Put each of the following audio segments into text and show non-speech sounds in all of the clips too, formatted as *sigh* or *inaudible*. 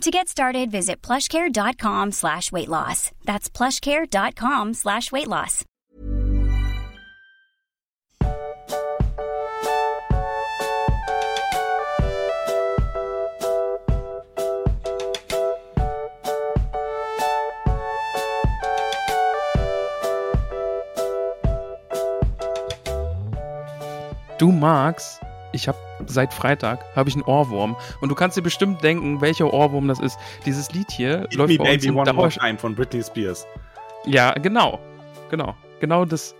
To get started, visit plushcare.com slash weight loss. That's plushcare.com slash weight loss. Du magst, ich habe seit Freitag habe ich einen Ohrwurm und du kannst dir bestimmt denken, welcher Ohrwurm das ist. Dieses Lied hier Hit läuft Me bei uns Baby im One More Dauersch- Time von Britney Spears. Ja, genau. Genau. Genau das.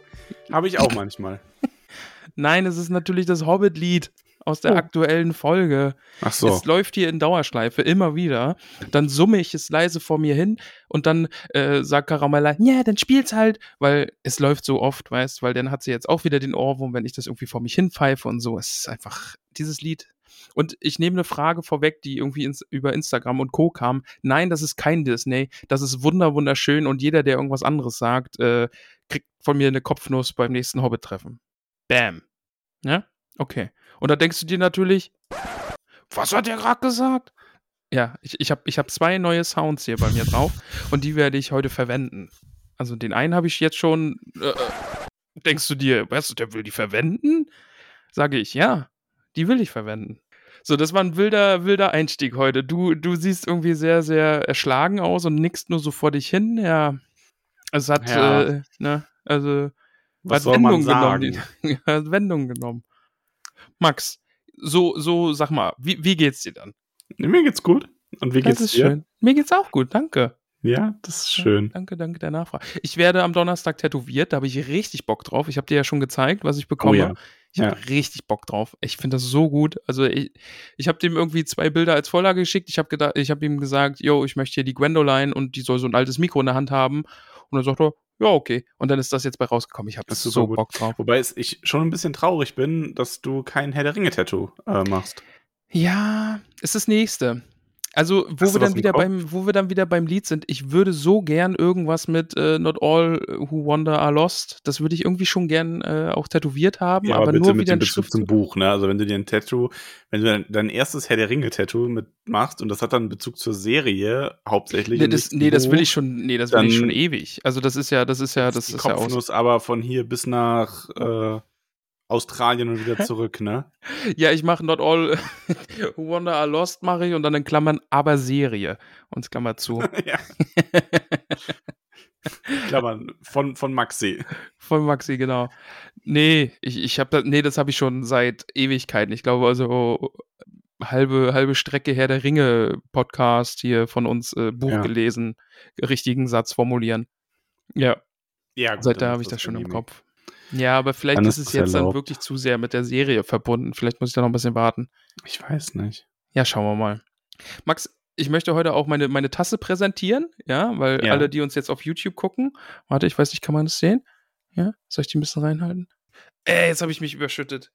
Habe ich auch manchmal. *laughs* Nein, es ist natürlich das Hobbit-Lied aus der Oh. aktuellen Folge. Ach so. Es läuft hier in Dauerschleife immer wieder. Dann summe ich es leise vor mir hin und dann äh, sagt Karamella, ja, dann spiel's halt, weil es läuft so oft, weißt, weil dann hat sie jetzt auch wieder den Ohrwurm, wenn ich das irgendwie vor mich hin pfeife und so. Es ist einfach dieses Lied. Und ich nehme eine Frage vorweg, die irgendwie ins, über Instagram und Co. kam. Nein, das ist kein Disney. Das ist wunder wunderschön und jeder, der irgendwas anderes sagt, äh, kriegt von mir eine Kopfnuss beim nächsten Hobbit-Treffen. Bam. Ja? Okay. Und da denkst du dir natürlich, was hat der gerade gesagt? Ja, ich, ich habe ich hab zwei neue Sounds hier bei mir drauf *laughs* und die werde ich heute verwenden. Also den einen habe ich jetzt schon. Äh, denkst du dir, weißt du, der will die verwenden? Sage ich, ja, die will ich verwenden. So, das war ein wilder, wilder Einstieg heute. Du, du siehst irgendwie sehr, sehr erschlagen aus und nickst nur so vor dich hin. Ja, es hat, Ja. äh, ne, also Was hat soll man Wendung sagen? *laughs* genommen. Die, hat Wendung genommen. Max, so, so, sag mal, wie, wie geht's dir dann? Mir geht's gut. Und wie geht's das ist dir? schön. Mir geht's auch gut, danke. Ja, das ist Ja, schön. danke, danke der Nachfrage. Ich werde am Donnerstag tätowiert, da habe ich richtig Bock drauf. Ich habe dir ja schon gezeigt, was ich bekomme. Oh ja. Ich habe richtig Bock drauf. Ich finde das so gut. Also ich, ich habe dem irgendwie zwei Bilder als Vorlage geschickt. Ich habe gedacht, ich habe ihm gesagt, yo, ich möchte hier die Gwendoline und die soll so ein altes Mikro in der Hand haben. Und dann sagt er, ja, okay. Und dann ist das jetzt bei rausgekommen. Ich habe so. Bock drauf. Wobei ich schon ein bisschen traurig bin, dass du kein Herr der Ringe-Tattoo äh, machst. Ja, ist das nächste. Also, wo Hast wir dann wieder Kopf? beim, wo wir dann wieder beim Lied sind, ich würde so gern irgendwas mit äh, Not All Who Wander Are Lost. Das würde ich irgendwie schon gern äh, auch tätowiert haben, Ja, aber, aber bitte nur mit wieder dem Bezug zum. Buch, ne? Also wenn du dir ein Tattoo, wenn du dein, erstes Herr der Ringe-Tattoo mitmachst und das hat dann Bezug zur Serie hauptsächlich. Nee, und das, nee, das will Buch, ich schon, nee, das will ich schon ewig. Also das ist ja, das ist ja, das die ist ja. Kopfnuss aber von hier bis nach äh, Australien und wieder zurück, ne? *laughs* Ja, ich mache Not All *laughs* Who Wander Are Lost mache ich und dann in Klammern aber Serie und Klammer zu. *laughs* ja. Klammern, von, von Maxi. Von Maxi, genau. Nee, ich, ich habe das, nee, das habe ich schon seit Ewigkeiten. Ich glaube, also halbe, halbe Strecke her der Ringe Podcast hier von uns äh, Buch Ja. gelesen, richtigen Satz formulieren. Ja, Ja, gut, seit da habe ich das schon im. Kopf. Ja, aber vielleicht Dann ist es es jetzt dann erlaubt. wirklich zu sehr mit der Serie verbunden. Vielleicht muss ich da noch ein bisschen warten. Ich weiß nicht. Ja, schauen wir mal. Max, ich möchte heute auch meine, meine Tasse präsentieren, ja, weil Ja. alle, die uns jetzt auf YouTube gucken, warte, ich weiß nicht, kann man das sehen? Ja, soll ich die ein bisschen reinhalten? Ey, jetzt habe ich mich überschüttet.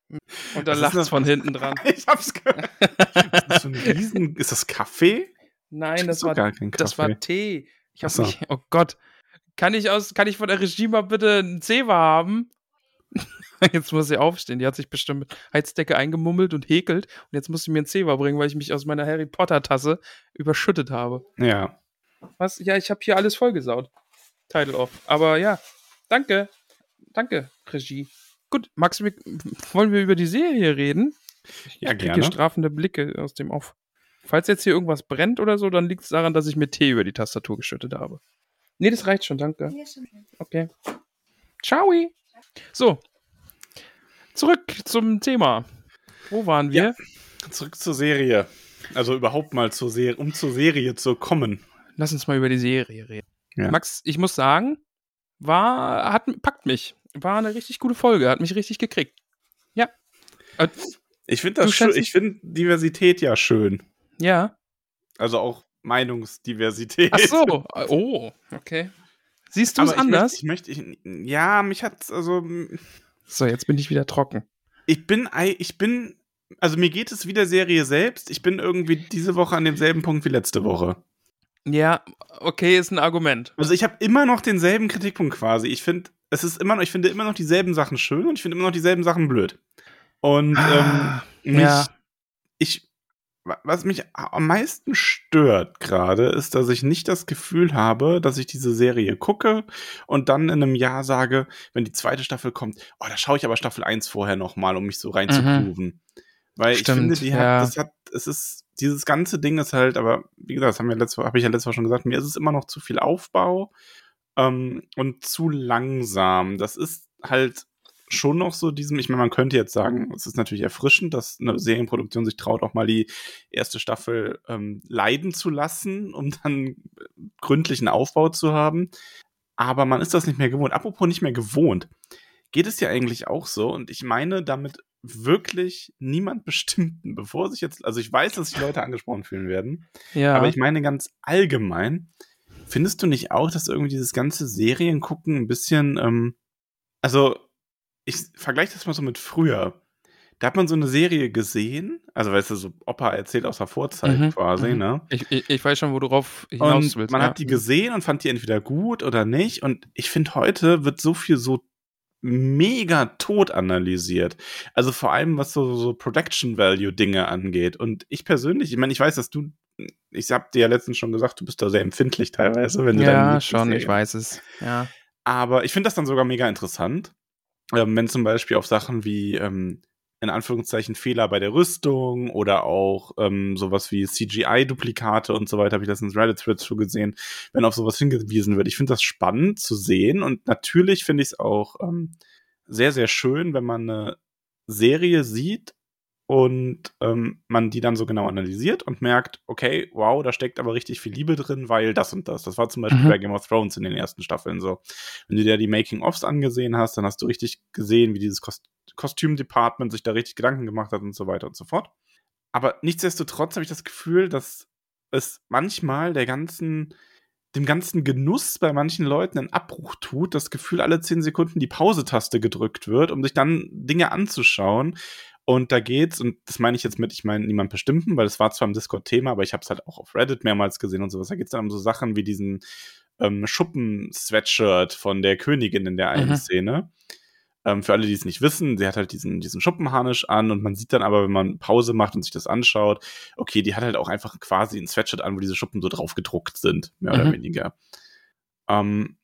Und da lacht das? von hinten dran. *laughs* Ich hab's gehört. ist das so ein *laughs* Riesen, ist das Kaffee? Nein, das war, kein das Kaffee. war Tee. Ich habe so. mich, oh Gott. Kann ich aus, kann ich von der Regie mal bitte einen Zewa haben? *laughs* Jetzt muss sie aufstehen. Die hat sich bestimmt mit Heizdecke eingemummelt und häkelt. Und jetzt muss sie mir einen Zewa bringen, weil ich mich aus meiner Harry Potter Tasse überschüttet habe. Ja. Was? Ja, ich habe hier alles vollgesaut. Title off. Aber ja, danke. Danke, Regie. Gut, Max, wir, *laughs* wollen wir über die Serie reden? Ja, Ich kriege gerne. strafende Blicke aus dem Off. Falls jetzt hier irgendwas brennt oder so, dann liegt es daran, dass ich mir Tee über die Tastatur geschüttet habe. Nee, das reicht schon, danke. Okay. Ciao. So. Zurück zum Thema. Wo waren wir? Zurück zur Serie. Also überhaupt mal zur Serie, um zur Serie zu kommen. Lass uns mal über die Serie reden. Ja. Max, ich muss sagen, war, hat, packt mich. War eine richtig gute Folge, hat mich richtig gekriegt. Ja. Äh, Ich finde das schön. schätzt- Ich finde Diversität ja schön. ja. Also auch Meinungsdiversität. Ach so. Oh, okay. Siehst du es anders? Ich möchte, ich möchte, ich, ja, mich hat's, also. So, jetzt bin ich wieder trocken. Ich bin, ich bin, also mir geht es wie der Serie selbst. Ich bin irgendwie diese Woche an demselben Punkt wie letzte Woche. Ja, okay, ist ein Argument. Also ich habe immer noch denselben Kritikpunkt quasi. Ich finde, es ist immer noch, ich finde immer noch dieselben Sachen schön und ich finde immer noch dieselben Sachen blöd. Und ah, ähm, mich, ja. ich, was mich am meisten stört gerade, ist, dass ich nicht das Gefühl habe, dass ich diese Serie gucke und dann in einem Jahr sage, wenn die zweite Staffel kommt, oh, da schaue ich aber Staffel 1 vorher nochmal, um mich so reinzugrooven. Mhm. Weil Stimmt, ich finde, die ja. hat, das hat, es ist, dieses ganze Ding ist halt, aber wie gesagt, das haben wir letzte, habe ich ja letztes Mal schon gesagt, mir ist es immer noch zu viel Aufbau ähm, und zu langsam. Das ist halt schon noch so diesem, ich meine, man könnte jetzt sagen, es ist natürlich erfrischend, dass eine Serienproduktion sich traut, auch mal die erste Staffel ähm, leiden zu lassen, um *laughs* dann gründlichen Aufbau zu haben. Aber man ist das nicht mehr gewohnt. Apropos nicht mehr gewohnt, geht es ja eigentlich auch so. Und ich meine damit wirklich niemand *laughs* bestimmten, bevor sich jetzt, also ich weiß, dass sich Leute angesprochen fühlen werden, ja. aber ich meine ganz allgemein, findest du nicht auch, dass irgendwie dieses ganze Seriengucken ein bisschen, ähm, also ich vergleiche das mal so mit früher. Da hat man so eine Serie gesehen, also weißt du, so Opa erzählt aus der Vorzeit mhm, quasi, mhm. ne? Ich, ich, ich, weiß schon, wo du drauf hinaus und willst. Man ja. hat die gesehen und fand die entweder gut oder nicht. Und ich finde, heute wird so viel so mega tot analysiert. Also vor allem, was so, so Production Value Dinge angeht. Und ich persönlich, ich meine, ich weiß, dass du, ich hab dir ja letztens schon gesagt, du bist da sehr empfindlich teilweise, wenn du Ja, schon, ich weiß es, ja. Aber ich finde das dann sogar mega interessant, ähm, wenn zum Beispiel auf Sachen wie ähm, in Anführungszeichen Fehler bei der Rüstung oder auch ähm, sowas wie CGI-Duplikate und so weiter, habe ich das in Reddit-Threads schon gesehen, wenn auf sowas hingewiesen wird. Ich finde das spannend zu sehen und natürlich finde ich es auch ähm, sehr, sehr schön, wenn man eine Serie sieht und ähm, man die dann so genau analysiert und merkt, okay, wow, da steckt aber richtig viel Liebe drin, weil das und das. Das war zum Beispiel mhm. bei Game of Thrones in den ersten Staffeln so. Wenn du dir die Making-ofs angesehen hast, dann hast du richtig gesehen, wie dieses Kost Kostüm-Department sich da richtig Gedanken gemacht hat und so weiter und so fort. Aber nichtsdestotrotz habe ich das Gefühl, dass es manchmal der ganzen, dem ganzen Genuss bei manchen Leuten einen Abbruch tut, das Gefühl, alle zehn Sekunden die Pause-Taste gedrückt wird, um sich dann Dinge anzuschauen, und da geht's, und das meine ich jetzt mit, ich meine niemand bestimmten, weil es war zwar im Discord-Thema, aber ich habe es halt auch auf Reddit mehrmals gesehen und sowas. Da geht's dann um so Sachen wie diesen ähm, Schuppen-Sweatshirt von der Königin in der einen mhm. Szene. Ähm, für alle, die es nicht wissen, sie hat halt diesen, diesen Schuppenharnisch an und man sieht dann aber, wenn man Pause macht und sich das anschaut, okay, die hat halt auch einfach quasi ein Sweatshirt an, wo diese Schuppen so drauf gedruckt sind, mehr mhm. oder weniger. Ähm,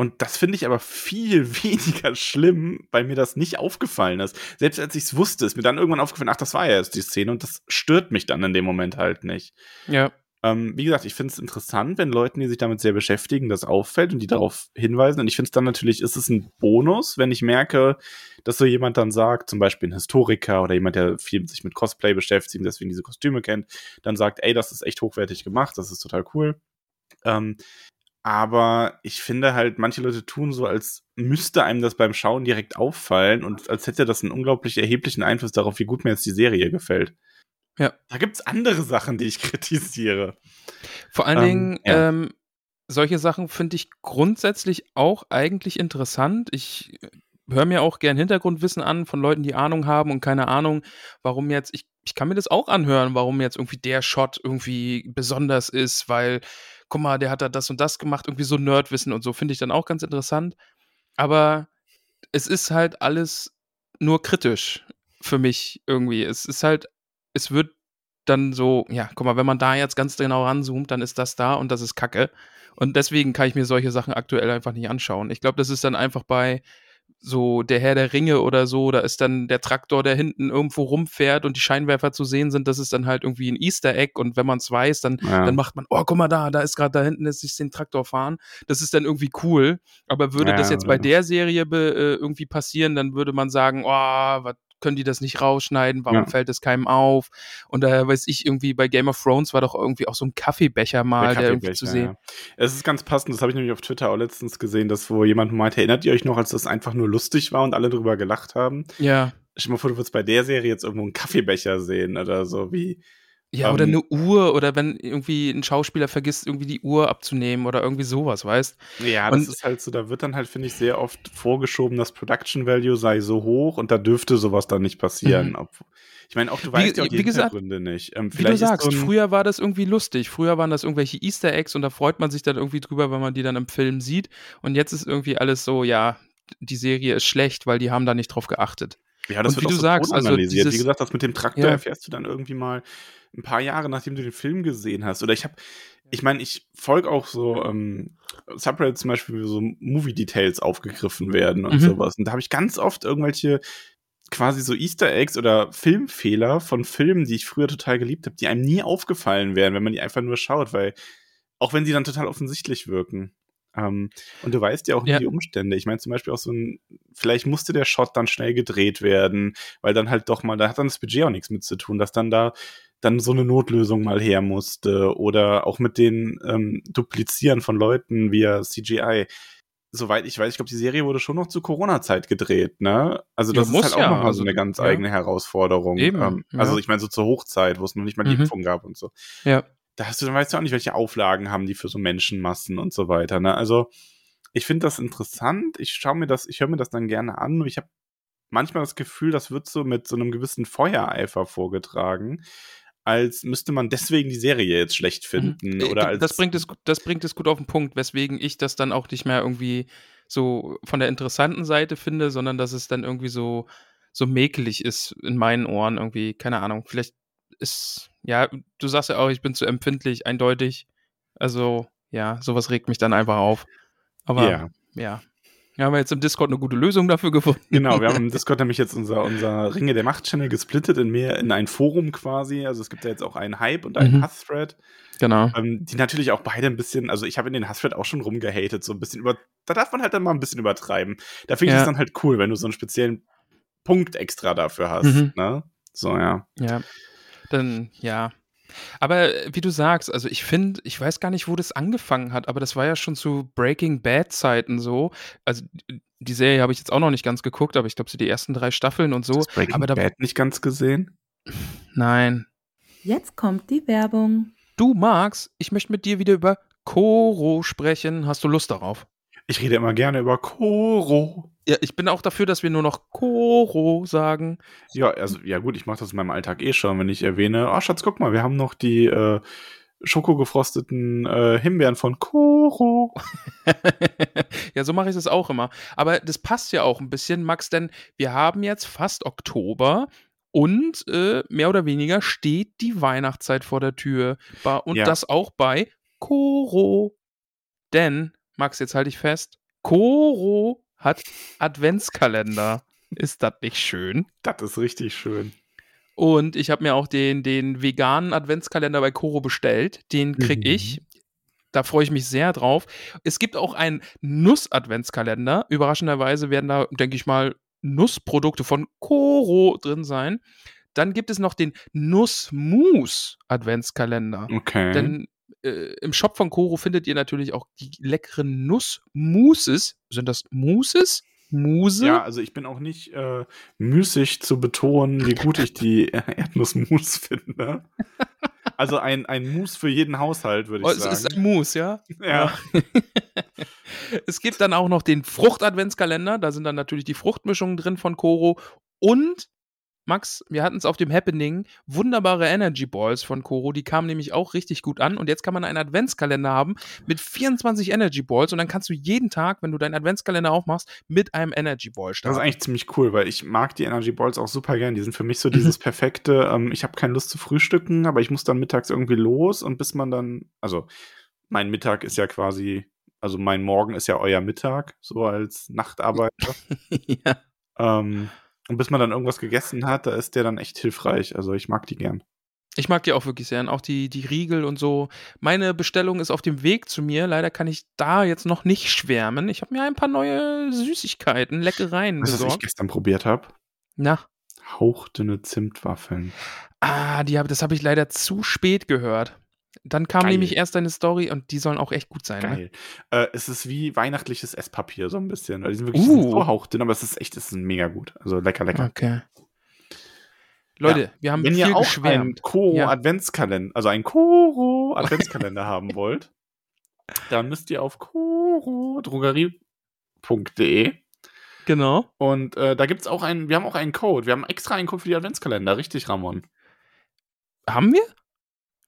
und das finde ich aber viel *laughs* weniger schlimm, weil mir das nicht aufgefallen ist. Selbst als ich es wusste, ist mir dann irgendwann aufgefallen, ach, das war ja jetzt die Szene und das stört mich dann in dem Moment halt nicht. Ja. Ähm, wie gesagt, ich finde es interessant, wenn Leuten, die sich damit sehr beschäftigen, das auffällt und die darauf hinweisen. Und ich finde es dann natürlich, ist es ein Bonus, wenn ich merke, dass so jemand dann sagt, zum Beispiel ein Historiker oder jemand, der viel sich mit Cosplay beschäftigt und deswegen diese Kostüme kennt, dann sagt, ey, das ist echt hochwertig gemacht, das ist total cool. Ähm, aber ich finde halt, manche Leute tun so, als müsste einem das beim Schauen direkt auffallen und als hätte das einen unglaublich erheblichen Einfluss darauf, wie gut mir jetzt die Serie gefällt. Ja. Da gibt's andere Sachen, die ich *laughs* kritisiere. Vor allen ähm, Dingen, ja. ähm, solche Sachen finde ich grundsätzlich auch eigentlich interessant. Ich höre mir auch gern Hintergrundwissen an von Leuten, die Ahnung haben und keine Ahnung, warum jetzt, ich, ich kann mir das auch anhören, warum jetzt irgendwie der Shot irgendwie besonders ist, weil guck mal, der hat da das und das gemacht, irgendwie so Nerdwissen und so, finde ich dann auch ganz interessant. Aber es ist halt alles nur kritisch für mich irgendwie. Es ist halt, es wird dann so, ja, guck mal, wenn man da jetzt ganz genau ranzoomt, dann ist das da und das ist Kacke. Und deswegen kann ich mir solche Sachen aktuell einfach nicht anschauen. Ich glaube, das ist dann einfach bei so der Herr der Ringe oder so, da ist dann der Traktor, der hinten irgendwo rumfährt und die Scheinwerfer zu sehen sind, das ist dann halt irgendwie ein Easter Egg und wenn man es weiß, dann, ja. dann macht man, oh, guck mal da, da ist gerade da hinten, ist ich den Traktor fahren. Das ist dann irgendwie cool. Aber würde ja, das jetzt bei der Serie be, äh, irgendwie passieren, dann würde man sagen, oh, was können die das nicht rausschneiden? Warum ja. fällt es keinem auf? Und da weiß ich irgendwie, bei Game of Thrones war doch irgendwie auch so ein Kaffeebecher mal, der, der irgendwie zu sehen. Ja. Es ist ganz passend, das habe ich nämlich auf Twitter auch letztens gesehen, dass wo jemand meinte, erinnert ihr euch noch, als das einfach nur lustig war und alle drüber gelacht haben? Ja. Ich mal vor, du würdest bei der Serie jetzt irgendwo einen Kaffeebecher sehen oder so, wie Ja, oder eine Uhr oder wenn irgendwie ein Schauspieler vergisst, irgendwie die Uhr abzunehmen oder irgendwie sowas, weißt? Ja, das ist halt so, da wird dann halt, finde ich, sehr oft vorgeschoben, das Production Value sei so hoch und da dürfte sowas dann nicht passieren. Mhm. ich meine, auch du weißt ja auch wie die gesagt, Hintergründe nicht. Ähm, Wie du sagst, so früher war das irgendwie lustig. Früher waren das irgendwelche Easter Eggs und da freut man sich dann irgendwie drüber, wenn man die dann im Film sieht. Und jetzt ist irgendwie alles so, ja, die Serie ist schlecht, weil die haben da nicht drauf geachtet. Ja, das und wird wie auch du so sagst, also analysiert. dieses- Wie gesagt, das mit dem Traktor Ja. erfährst du dann irgendwie mal ein paar Jahre, nachdem du den Film gesehen hast. Oder ich habe, ich meine, ich folge auch so ähm, Subreddits zum Beispiel, wo so Movie-Details aufgegriffen werden und Mhm. sowas. Und da habe ich ganz oft irgendwelche quasi so Easter Eggs oder Filmfehler von Filmen, die ich früher total geliebt habe, die einem nie aufgefallen wären, wenn man die einfach nur schaut, weil auch wenn sie dann total offensichtlich wirken. Ähm, und du weißt ja auch Ja. die Umstände. Ich meine zum Beispiel auch so ein, vielleicht musste der Shot dann schnell gedreht werden, weil dann halt doch mal, da hat dann das Budget auch nichts mit zu tun, dass dann da dann so eine Notlösung mal her musste oder auch mit den ähm, Duplizieren von Leuten via CGI. Soweit ich weiß, ich glaube, die Serie wurde schon noch zu Corona-Zeit gedreht, ne? Also Ja, das muss ist halt auch ja, nochmal also, so eine ganz ja. eigene Herausforderung. Eben, Ähm, ja. Also ich meine so zur Hochzeit, wo es noch nicht mal die Mhm. Impfung gab und so Ja. Da hast du, dann weißt du auch nicht, welche Auflagen haben die für so Menschenmassen und so weiter. Ne? Also ich finde das interessant. Ich schaue mir das, ich höre mir das dann gerne an. Nur ich habe manchmal das Gefühl, das wird so mit so einem gewissen Feuereifer vorgetragen, als müsste man deswegen die Serie jetzt schlecht finden Mhm. oder als das, bringt es, das bringt es gut auf den Punkt, weswegen ich das dann auch nicht mehr irgendwie so von der interessanten Seite finde, sondern dass es dann irgendwie so, so mäkelig ist in meinen Ohren irgendwie. Keine Ahnung. Vielleicht ist, ja, du sagst ja auch, ich bin zu empfindlich, eindeutig. Also, ja, sowas regt mich dann einfach auf. Aber Ja. ja. Wir haben jetzt im Discord eine gute Lösung dafür gefunden. Genau, wir haben *laughs* im Discord nämlich jetzt unser, unser Ringe der Macht-Channel gesplittet in mehr, in ein Forum quasi. Also es gibt ja jetzt auch einen Hype und einen Mhm. Hass-Thread. Genau. Ähm, die natürlich auch beide ein bisschen, also ich habe in den Hassthread auch schon rumgehatet, so ein bisschen über, da darf man halt dann mal ein bisschen übertreiben. Da finde ich Ja. es dann halt cool, wenn du so einen speziellen Punkt extra dafür hast, Mhm. ne? So, ja. Ja, dann ja. Aber äh, wie du sagst, also ich finde, ich weiß gar nicht, wo das angefangen hat, aber das war ja schon zu Breaking Bad Zeiten so. Also die- Serie habe ich jetzt auch noch nicht ganz geguckt, aber ich glaube, so die ersten drei Staffeln und so. Hast du Breaking aber da, Bad nicht ganz gesehen? nein. Jetzt kommt die Werbung. Du Max, ich möchte mit dir wieder über Koro sprechen. Hast du Lust darauf? Ich rede immer gerne über Koro. Ja, ich bin auch dafür, dass wir nur noch Koro sagen. Ja, also, ja gut, ich mache das in meinem Alltag eh schon, wenn ich erwähne, oh Schatz, guck mal, wir haben noch die äh, schokogefrosteten äh, Himbeeren von Koro. *laughs* ja, so mache ich es auch immer. Aber das passt ja auch ein bisschen, Max, denn wir haben jetzt fast Oktober und äh, mehr oder weniger steht die Weihnachtszeit vor der Tür. Und Ja. das auch bei Koro. Denn, Max, jetzt halte ich fest, Koro hat Adventskalender. Ist das nicht schön? Das ist richtig schön. Und ich habe mir auch den, den veganen Adventskalender bei Koro bestellt. Den krieg Mhm. ich. Da freue ich mich sehr drauf. Es gibt auch einen Nuss-Adventskalender. Überraschenderweise werden da, denke ich mal, Nussprodukte von Koro drin sein. Dann gibt es noch den Nuss-Mus-Adventskalender. Okay. Denn äh, im Shop von Koro findet ihr natürlich auch die leckeren Nussmuses. Sind das Muses? Muse? Ja, also ich bin auch nicht äh, müßig zu betonen, wie gut ich die *laughs* Erdnussmus finde. Also ein, ein Mus für jeden Haushalt, würde Oh, ich es ist sagen. ein Mus, ja? Ja. *laughs* es gibt dann auch noch den Frucht-Adventskalender. Da sind dann natürlich die Fruchtmischungen drin von Koro. Und, Max, wir hatten es auf dem Happening, wunderbare Energy Balls von Koro. Die kamen nämlich auch richtig gut an. Und jetzt kann man einen Adventskalender haben mit 24 Energy Balls. Und dann kannst du jeden Tag, wenn du deinen Adventskalender aufmachst, mit einem Energy Ball Das ist starten. eigentlich ziemlich cool, weil ich mag die Energy Balls auch super gern. Die sind für mich so dieses *laughs* perfekte, ähm, ich habe keine Lust zu frühstücken, aber ich muss dann mittags irgendwie los und bis man dann, also mein Mittag ist ja quasi, also mein Morgen ist ja euer Mittag, so als Nachtarbeiter. *laughs* ja. ähm, und bis man dann irgendwas gegessen hat, da ist der dann echt hilfreich. Also ich mag die gern. Ich mag die auch wirklich sehr. Und auch die, die Riegel und so. Meine Bestellung ist auf dem Weg zu mir. Leider kann ich da jetzt noch nicht schwärmen. Ich habe mir ein paar neue Süßigkeiten, Leckereien Weißt du, was ich gestern probiert habe? Na. Hauchdünne Zimtwaffeln. Ah, die hab, das habe ich leider zu spät gehört. Dann kam Geil. nämlich erst deine Story und die sollen auch echt gut sein. Ne? Geil. Äh, es ist wie weihnachtliches Esspapier, so ein bisschen. Also Die sind wirklich Uh. so hauchdünn, aber es ist echt, es ist mega gut. Also lecker, lecker. Okay. Leute, Ja. wir haben Wenn viel ihr auch einen geschwärmt. Koro-Adventskalender, also einen Koro-Adventskalender haben *laughs* wollt, dann müsst ihr auf korodrogerie.de Genau. und äh, da gibt's auch einen, wir haben auch einen Code. Wir haben extra einen Code für die Adventskalender, richtig, Ramon? Haben wir?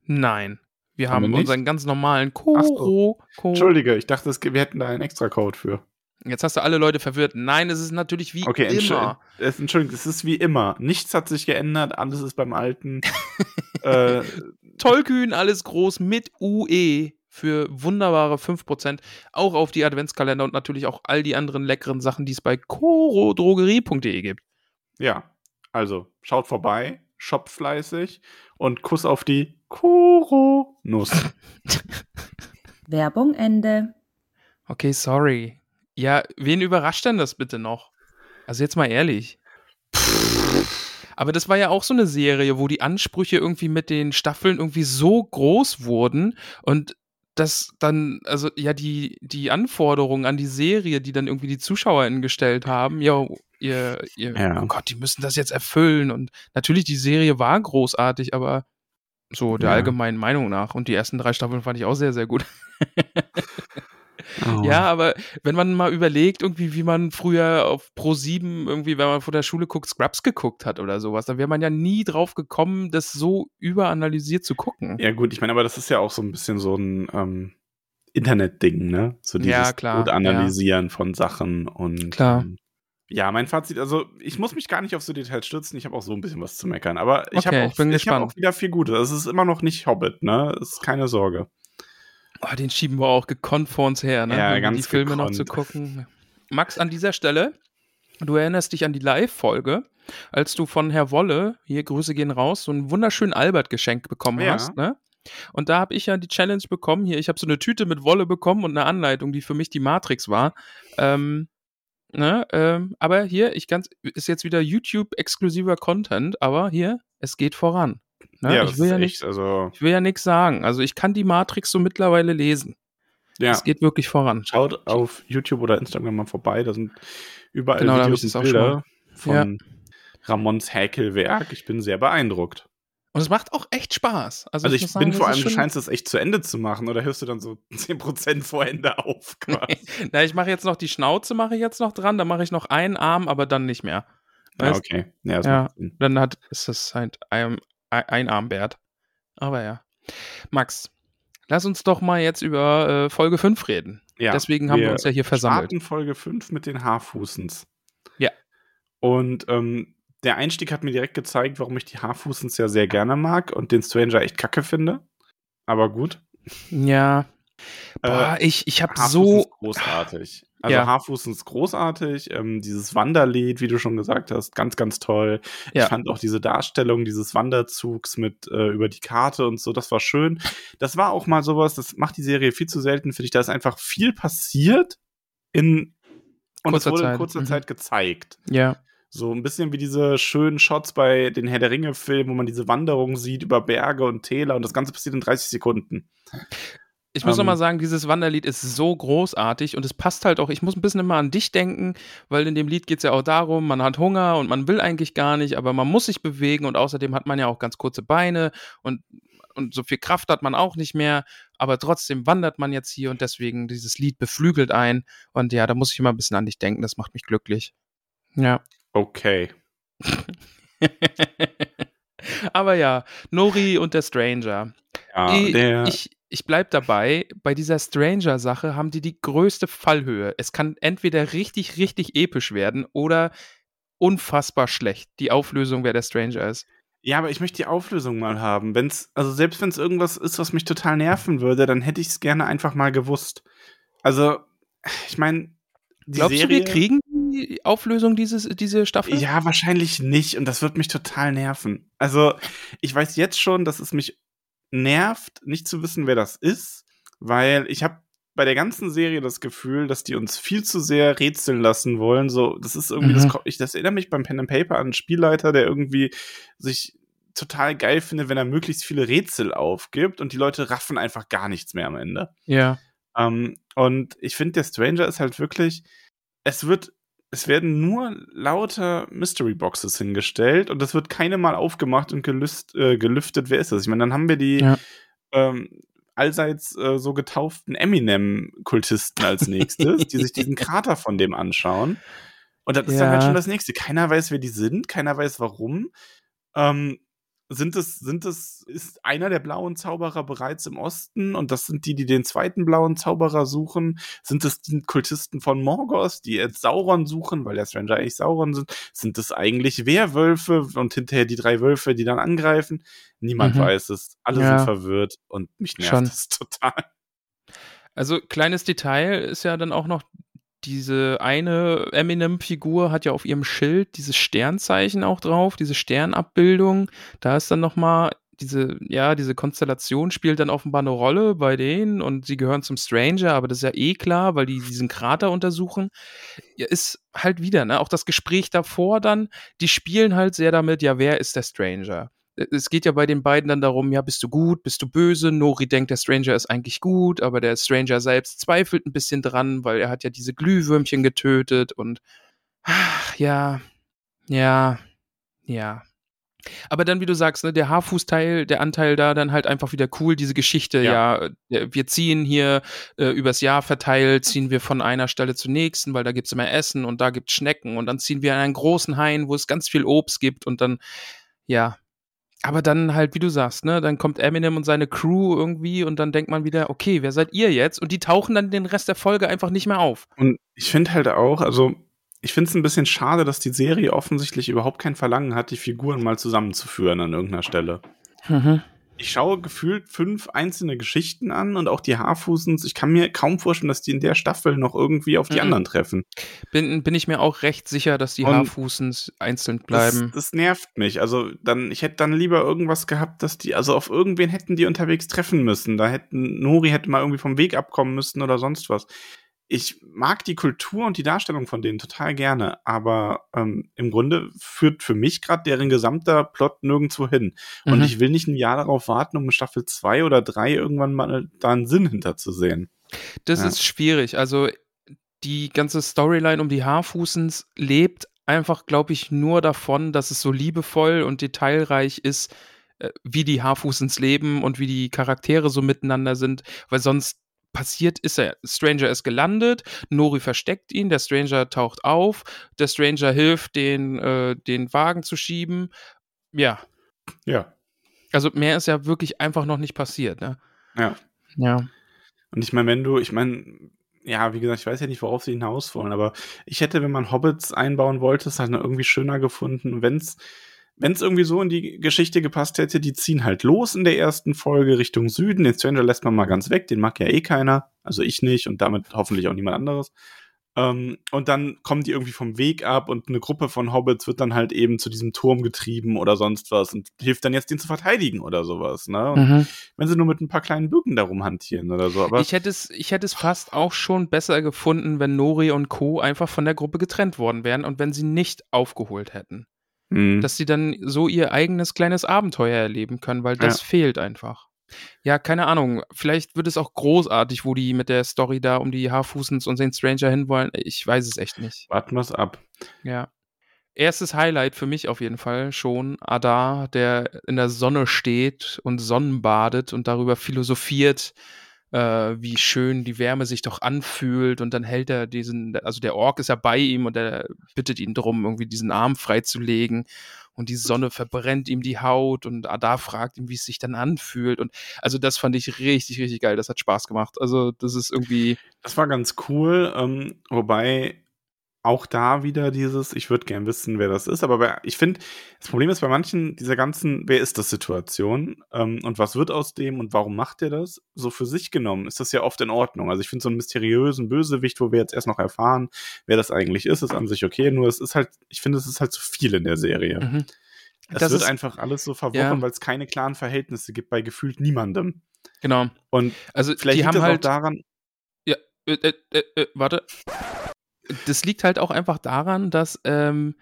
Nein. Wir Haben haben, wir unseren ganz normalen so. Koro. Koro. Entschuldige, ich dachte, wir hätten da einen extra Code für. Jetzt hast du alle Leute verwirrt. Nein, es ist natürlich wie Okay, immer. Es, Entschuldigung, es ist wie immer. Nichts hat sich geändert, alles ist beim Alten. *laughs* äh, Tollkühn, alles groß mit UE für wunderbare 5%. Auch auf die Adventskalender und natürlich auch all die anderen leckeren Sachen, die es bei korodrogerie.de gibt. ja, also schaut vorbei, shoppt fleißig und Kuss auf die Koro-Nuss. *laughs* Werbung Ende. Okay, sorry. Ja, wen überrascht denn das bitte noch? Also jetzt mal ehrlich. Aber das war ja auch so eine Serie, wo die Ansprüche irgendwie mit den Staffeln irgendwie so groß wurden und dass dann, also ja, die, die Anforderungen an die Serie, die dann irgendwie die ZuschauerInnen gestellt haben, ja, ihr, ihr, Ja. oh Gott, die müssen das jetzt erfüllen. Und natürlich, die Serie war großartig, aber so der Ja. allgemeinen Meinung nach. Und die ersten drei Staffeln fand ich auch sehr, sehr gut. *laughs* Oh. Ja, aber wenn man mal überlegt, irgendwie, wie man früher auf Pro 7 irgendwie, wenn man vor der Schule guckt, Scrubs geguckt hat oder sowas, dann wäre man ja nie drauf gekommen, das so überanalysiert zu gucken. Ja, gut, ich meine, aber das ist ja auch so ein bisschen so ein ähm, Internet-Ding, ne? So dieses Ja, klar, gut analysieren von Sachen und Klar. Ähm, ja, mein Fazit, also ich muss mich gar nicht auf so Details stürzen, ich habe auch so ein bisschen was zu meckern, aber ich Okay, habe auch, ich bin ich hab auch wieder viel Gutes. Es ist immer noch nicht Hobbit, ne? Ist keine Sorge. Oh, den schieben wir auch gekonnt vor uns her, ne? Ja, ganz die Filme noch gekonnt. zu gucken. Max, an dieser Stelle, du erinnerst dich an die Live-Folge, als du von Herr Wolle, hier Grüße gehen raus, so einen wunderschönen Albert-Geschenk bekommen Ja. hast, ne? Und da habe ich ja die Challenge bekommen, hier, ich habe so eine Tüte mit Wolle bekommen und eine Anleitung, die für mich die Matrix war. Ähm, ne, ähm, aber hier, ich ganz, ist jetzt wieder YouTube-exklusiver Content, aber hier, es geht voran. Ne? ja, ich will ja echt, nichts also, ich will ja nichts sagen. Also ich kann die Matrix so mittlerweile lesen. ja. Es geht wirklich voran. Schaut auf YouTube oder Instagram mal vorbei, da sind überall Genau, Videos ich und Bilder von Ramons Häkelwerk. Ich bin sehr beeindruckt. Und es macht auch echt Spaß. Also, Also ich, muss bin sagen, vor allem, du scheinst es echt zu Ende zu machen oder hörst du dann so *laughs* 10% vor Ende auf? *laughs* Na, ich mache jetzt noch die Schnauze, mache ich jetzt noch dran, dann mache ich noch einen Arm, aber dann nicht mehr. ja, Weißt? okay. Ja, das Ja. Sinn. Dann hat ist das halt ein, ein Armbärt. Aber ja. Max, lass uns doch mal jetzt über äh, Folge 5 reden. Ja, Deswegen haben wir uns ja hier versammelt. starten Folge 5 mit den Haarfußens. Ja. Und ähm, der Einstieg hat mir direkt gezeigt, warum ich die Haarfußens ja sehr gerne mag und den Stranger echt kacke finde. Aber gut. Ja. Boah, Äh, ich, ich habe so. großartig. Also Ja. Haarfußens großartig. Ähm, dieses Wanderlied, wie du schon gesagt hast, ganz, ganz toll. Ja. Ich fand auch diese Darstellung dieses Wanderzugs mit äh, über die Karte und so, das war schön. Das war auch mal sowas, das macht die Serie viel zu selten, finde ich. Da ist einfach viel passiert in und es Kurzer wurde in Zeit. kurzer Mhm. Zeit gezeigt. Ja. So ein bisschen wie diese schönen Shots bei den Herr der Ringe-Filmen, wo man diese Wanderung sieht über Berge und Täler und das Ganze passiert in 30 Sekunden. Ich muss Ähm, noch mal sagen, dieses Wanderlied ist so großartig und es passt halt auch, ich muss ein bisschen immer an dich denken, weil in dem Lied geht es ja auch darum, man hat Hunger und man will eigentlich gar nicht, aber man muss sich bewegen und außerdem hat man ja auch ganz kurze Beine und, und so viel Kraft hat man auch nicht mehr, aber trotzdem wandert man jetzt hier und deswegen dieses Lied beflügelt ein und ja, da muss ich immer ein bisschen an dich denken, das macht mich glücklich. Ja. Okay. *laughs* aber ja, Nori und der Stranger. Ja, ich, der, ich, ich bleib dabei, bei dieser Stranger-Sache haben die die größte Fallhöhe. Es kann entweder richtig, richtig episch werden oder unfassbar schlecht. Die Auflösung, wer der Stranger ist. Ja, aber ich möchte die Auflösung mal haben. Wenn's, also selbst wenn es irgendwas ist, was mich total nerven würde, dann hätte ich es gerne einfach mal gewusst. Also, ich meine, die Glaubst Serie. du, wir kriegen die Auflösung dieses, diese Staffel? Ja, wahrscheinlich nicht. Und das wird mich total nerven. Also, ich weiß jetzt schon, dass es mich nervt, nicht zu wissen, wer das ist, weil ich habe bei der ganzen Serie das Gefühl, dass die uns viel zu sehr rätseln lassen wollen. So, das ist irgendwie, Mhm. das, ich, das erinnert mich beim Pen and Paper an einen Spielleiter, der irgendwie sich total geil findet, wenn er möglichst viele Rätsel aufgibt und die Leute raffen einfach gar nichts mehr am Ende. Ja. Ähm, und ich finde, der Stranger ist halt wirklich, es wird es werden nur lauter Mystery Boxes hingestellt und das wird keine mal aufgemacht und gelüst, äh, gelüftet, wer ist das? Ich meine, dann haben wir die Ja. ähm, allseits äh, so getauften Eminem-Kultisten als nächstes, die sich diesen *laughs* Krater von dem anschauen. Und das ist dann halt Ja. schon das nächste. Keiner weiß, wer die sind, keiner weiß warum. Ähm, sind es, sind es, ist einer der blauen Zauberer bereits im Osten und das sind die, die den zweiten blauen Zauberer suchen? Sind es die Kultisten von Morgos, die jetzt Sauron suchen, weil der Stranger eigentlich Sauron sind? Sind es eigentlich Werwölfe und hinterher die drei Wölfe, die dann angreifen? Niemand Mhm. weiß es. Alle Ja. sind verwirrt und mich nervt Schon. das *laughs* total. Also, kleines Detail ist ja dann auch noch, diese eine Eminem-Figur hat ja auf ihrem Schild dieses Sternzeichen auch drauf, diese Sternabbildung. Da ist dann nochmal diese, ja, diese Konstellation spielt dann offenbar eine Rolle bei denen und sie gehören zum Stranger, aber das ist ja eh klar, weil die diesen Krater untersuchen. Ja, ist halt wieder, ne, auch das Gespräch davor dann, die spielen halt sehr damit, ja, wer ist der Stranger? Es geht ja bei den beiden dann darum, ja, bist du gut, bist du böse? Nori denkt, der Stranger ist eigentlich gut, aber der Stranger selbst zweifelt ein bisschen dran, weil er hat ja diese Glühwürmchen getötet und ach, ja, ja, ja. Aber dann, wie du sagst, ne, der Haarfußteil, der Anteil da dann halt einfach wieder cool, diese Geschichte, ja, äh, wir ziehen hier äh, übers Jahr verteilt, ziehen wir von einer Stelle zur nächsten, weil da gibt's immer Essen und da gibt's Schnecken und dann ziehen wir in einen großen Hain, wo es ganz viel Obst gibt und dann, ja. Aber dann halt, wie du sagst, ne, dann kommt Eminem und seine Crew irgendwie und dann denkt man wieder, okay, wer seid ihr jetzt? Und die tauchen dann den Rest der Folge einfach nicht mehr auf. Und ich finde halt auch, also ich finde es ein bisschen schade, dass die Serie offensichtlich überhaupt kein Verlangen hat, die Figuren mal zusammenzuführen an irgendeiner Stelle. Mhm. Ich schaue gefühlt fünf einzelne Geschichten an und auch die Haarfußens. Ich kann mir kaum vorstellen, dass die in der Staffel noch irgendwie auf die Mhm. anderen treffen. Bin, bin ich mir auch recht sicher, dass die Und Haarfußens einzeln bleiben. Das, das nervt mich. Also dann, ich hätte dann lieber irgendwas gehabt, dass die, also auf irgendwen hätten die unterwegs treffen müssen. Da hätten, Nori hätte mal irgendwie vom Weg abkommen müssen oder sonst was. Ich mag die Kultur und die Darstellung von denen total gerne, aber ähm, im Grunde führt für mich gerade deren gesamter Plot nirgendwo hin. Und Mhm. ich will nicht ein Jahr darauf warten, um in Staffel 2 oder 3 irgendwann mal da einen Sinn hinterzusehen. Das Ja. ist schwierig. Also die ganze Storyline um die Haarfußens lebt einfach, glaube ich, nur davon, dass es so liebevoll und detailreich ist, äh, wie die Haarfußens leben und wie die Charaktere so miteinander sind, weil sonst passiert ist er. Stranger ist gelandet, Nori versteckt ihn, der Stranger taucht auf, der Stranger hilft, den, äh, den Wagen zu schieben. Ja, Ja. also mehr ist ja wirklich einfach noch nicht passiert, ne? Ja. Ja. Und ich meine, wenn du, ich meine, ja, wie gesagt, ich weiß ja nicht, worauf sie hinaus wollen, aber ich hätte, wenn man Hobbits einbauen wollte, es halt noch irgendwie schöner gefunden, wenn's wenn es irgendwie so in die Geschichte gepasst hätte, die ziehen halt los in der ersten Folge Richtung Süden. Den Stranger lässt man mal ganz weg, den mag ja eh keiner. Also ich nicht und damit hoffentlich auch niemand anderes. Ähm, und dann kommen die irgendwie vom Weg ab und eine Gruppe von Hobbits wird dann halt eben zu diesem Turm getrieben oder sonst was und hilft dann jetzt, den zu verteidigen oder sowas. Ne? Mhm. wenn sie nur mit ein paar kleinen Bögen darum hantieren oder so. Aber Ich hätte, es, ich hätte es fast auch schon besser gefunden, wenn Nori und Co. einfach von der Gruppe getrennt worden wären und wenn sie nicht aufgeholt hätten. Mhm. Dass sie dann so ihr eigenes kleines Abenteuer erleben können, weil das Ja. fehlt einfach. Ja, keine Ahnung. Vielleicht wird es auch großartig, wo die mit der Story da um die Haarfußens und den Stranger hinwollen. Ich weiß es echt nicht. Warten wir's ab. Ja. Erstes Highlight für mich auf jeden Fall schon Adar, der in der Sonne steht und Sonnenbadet und darüber philosophiert, äh, wie schön die Wärme sich doch anfühlt und dann hält er diesen, also der Ork ist ja bei ihm und er bittet ihn drum, irgendwie diesen Arm freizulegen und die Sonne verbrennt ihm die Haut und Adar fragt ihm, wie es sich dann anfühlt und also das fand ich richtig, richtig geil, das hat Spaß gemacht. Also das ist irgendwie, Das war ganz cool, ähm, wobei auch da wieder dieses, ich würde gern wissen, wer das ist, aber bei, ich finde, das Problem ist bei manchen dieser ganzen, wer ist das Situation ähm, und was wird aus dem und warum macht er das? So für sich genommen ist das ja oft in Ordnung. Also ich finde so einen mysteriösen Bösewicht, wo wir jetzt erst noch erfahren, wer das eigentlich ist, ist an sich okay, nur es ist halt, ich finde, es ist halt zu viel in der Serie. mhm. Es Das wird ist- einfach alles so verworren, Ja. weil es keine klaren Verhältnisse gibt bei gefühlt niemandem. genau. Und Also vielleicht die liegt haben das halt auch daran, äh, äh, äh, äh, warte. Das liegt halt auch einfach daran, dass, ähm,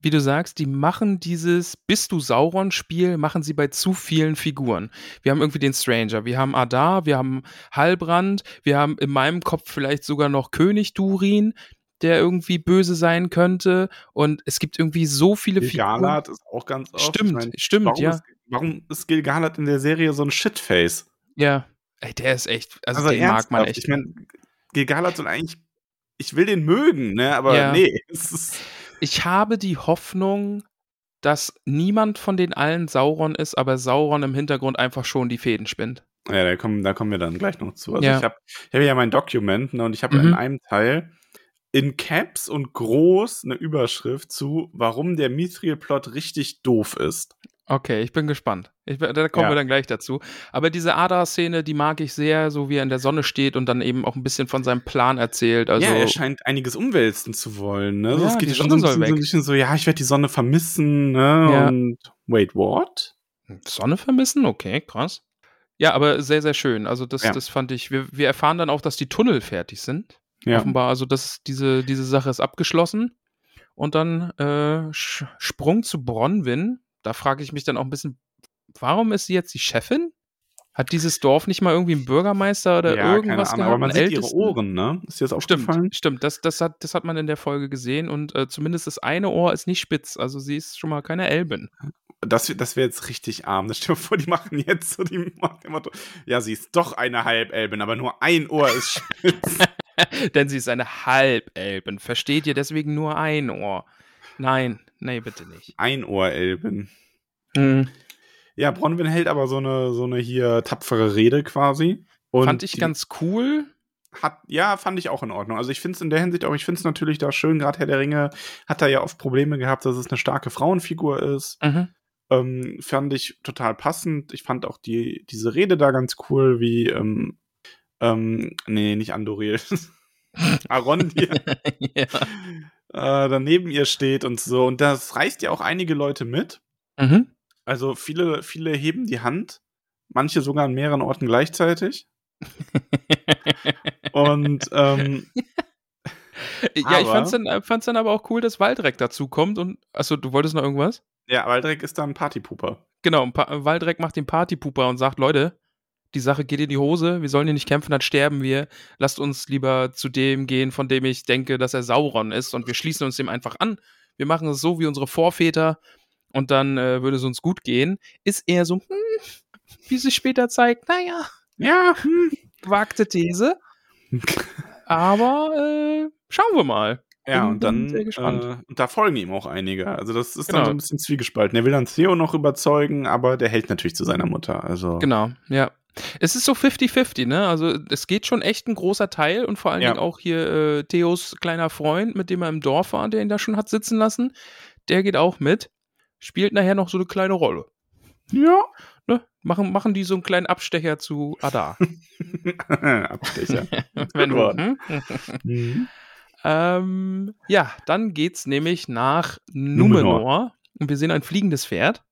wie du sagst, die machen dieses Bist du Sauron-Spiel, machen sie bei zu vielen Figuren. Wir haben irgendwie den Stranger, wir haben Adar, wir haben Halbrand, wir haben in meinem Kopf vielleicht sogar noch König Durin. der irgendwie böse sein könnte. Und es gibt irgendwie so viele Gil-galad ist auch ganz oft. Stimmt, Ich mein, stimmt, warum ja. Ist, warum ist Gil-galad in der Serie so ein Shitface? Ja. Ey, der ist echt, also, Also den mag man echt. Ich meine, Gil-galad soll eigentlich, ich will den mögen, ne? Aber Ja. nee, *laughs* Ich habe die Hoffnung, dass niemand von den allen Sauron ist, aber Sauron im Hintergrund einfach schon die Fäden spinnt. ja, da kommen, da kommen wir dann gleich noch zu. Also Ja. ich habe ich hab ja mein Dokument ne, und ich habe Mhm. in einem Teil in Caps und groß eine Überschrift zu, warum der Mithril-Plot richtig doof ist. Okay, ich bin gespannt. Ich, da kommen Ja. wir dann gleich dazu. Aber diese Ada-Szene, die mag ich sehr, so wie er in der Sonne steht und dann eben auch ein bisschen von seinem Plan erzählt. Also, ja, er scheint einiges umwälzen zu wollen. Ne? So, Ja, es geht schon so ein bisschen, so ein bisschen so, ja, ich werde die Sonne vermissen. Ne? Ja. Und wait, what? Sonne vermissen? Okay, krass. Ja, aber sehr, sehr schön. Also, das, Ja. das fand ich. Wir, wir erfahren dann auch, dass die Tunnel fertig sind. Ja. Offenbar, also das, diese, diese Sache ist abgeschlossen. Und dann äh, Sprung zu Bronwyn. Da frage ich mich dann auch ein bisschen, warum ist sie jetzt die Chefin? Hat dieses Dorf nicht mal irgendwie einen Bürgermeister oder ja, irgendwas keine Ahnung, gehabt? aber man sieht ihre? Ohren, ne? Ist dir das aufgefallen? Stimmt, stimmt. Das, das, hat, das hat man in der Folge gesehen und äh, zumindest das eine Ohr ist nicht spitz. Also sie ist schon mal keine Elbin. Das, das wäre jetzt richtig arm. Das dir vor, die machen jetzt so die so, ja, sie ist doch eine Halbelbin, aber nur ein Ohr ist *laughs* spitz. Denn sie ist eine Halbelbin. Versteht ihr deswegen nur ein Ohr? Nein, nee, bitte nicht. ein Ohr-Elbin. Mhm. Ja, Bronwyn hält aber so eine, so eine hier tapfere Rede quasi. Und Fand ich ganz cool. Hat, ja, fand ich auch in Ordnung. Also ich finde es in der Hinsicht auch, ich finde es natürlich da schön, gerade Herr der Ringe hat da ja oft Probleme gehabt, dass es eine starke Frauenfigur ist. Mhm. Ähm, fand ich total passend. Ich fand auch die, diese Rede da ganz cool, wie, ähm, ähm, nee, nicht Andoril. *laughs* Aaron hier *laughs* ja. Äh, daneben ihr steht und so. Und das reißt ja auch einige Leute mit. Mhm. Also viele, viele heben die Hand, manche sogar an mehreren Orten gleichzeitig. *laughs* Und ähm, ja, ich fand's dann, äh, fand's dann aber auch cool, dass Waldreck dazu kommt und. Achso, du wolltest noch irgendwas? ja, Waldreck ist da ein Partypuper. Genau, pa Waldreck macht den Partypuper und sagt, Leute, die Sache geht in die Hose, wir sollen hier nicht kämpfen, dann sterben wir. Lasst uns lieber zu dem gehen, von dem ich denke, dass er Sauron ist und wir schließen uns dem einfach an. Wir machen es so wie unsere Vorväter und dann äh, würde es uns gut gehen. Ist eher so, hm, wie sich später zeigt, naja, Ja, hm. *laughs* gewagte These, aber äh, schauen wir mal. Ja, Bin- und dann, bin sehr gespannt. Äh, und da folgen ihm auch einige. Also das ist Genau. dann so ein bisschen zwiegespalten. Er will dann Theo noch überzeugen, aber der hält natürlich zu seiner Mutter. Also Genau, ja. Es ist so 50-50, ne? Also es geht schon echt ein großer Teil und vor allen Ja. Dingen auch hier äh, Theos kleiner Freund, mit dem er im Dorf war, der ihn da schon hat sitzen lassen, der geht auch mit, spielt nachher noch so eine kleine Rolle. ja, Ne? Machen, machen die so einen kleinen Abstecher zu Ada. *laughs* *laughs* Abstecher. Wenn du, hm? Mhm. ähm, ja, dann geht's nämlich nach Numenor. Numenor. Und wir sehen ein fliegendes Pferd.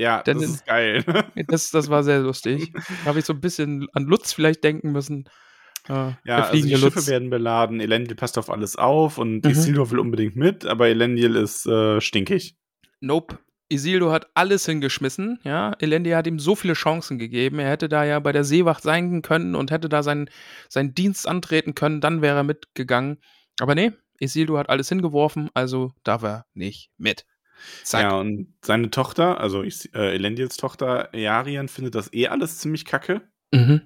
Ja, Denn das ist geil. *laughs* Das, das war sehr lustig. Da habe ich so ein bisschen an Lutz vielleicht denken müssen. Äh, Ja, also die fliegende Schiffe Lutz. werden beladen, Elendil passt auf alles auf und Mhm. Isildur will unbedingt mit, aber Elendil ist äh, stinkig. Nope. Isildur hat alles hingeschmissen, ja. Elendil hat ihm so viele Chancen gegeben. Er hätte da ja bei der Seewacht sein können und hätte da seinen, seinen Dienst antreten können, dann wäre er mitgegangen. Aber nee, Isildur hat alles hingeworfen, also darf er nicht mit. Zack. Ja, und seine Tochter, also Is äh, Elendils Tochter Earien, findet das eh alles ziemlich kacke. Mhm.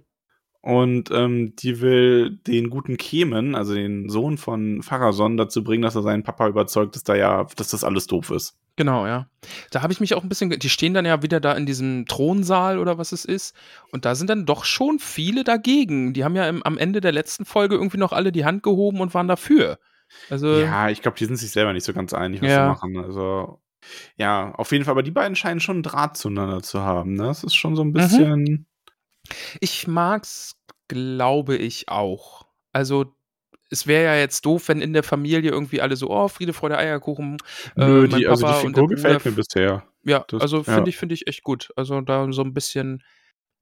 Und ähm, die will den guten Kemen, also den Sohn von Pharason, dazu bringen, dass er seinen Papa überzeugt, dass da ja, dass das alles doof ist. Genau, ja. Da habe ich mich auch ein bisschen. Die stehen dann ja wieder da in diesem Thronsaal oder was es ist. Und da sind dann doch schon viele dagegen. Die haben ja im, am Ende der letzten Folge irgendwie noch alle die Hand gehoben und waren dafür. Also, Ja, ich glaube, die sind sich selber nicht so ganz einig, was Ja. sie machen. Also, ja, auf jeden Fall, aber die beiden scheinen schon einen Draht zueinander zu haben. Ne? Das ist schon so ein bisschen. ich mag's, glaube ich, auch. Also, es wäre ja jetzt doof, wenn in der Familie irgendwie alle so, oh, Friede, Freude, Eierkuchen. äh, Nö, die, also die Figur gefällt mir bisher. Ja, Das- also ja. finde ich, finde ich echt gut. Also da so ein bisschen,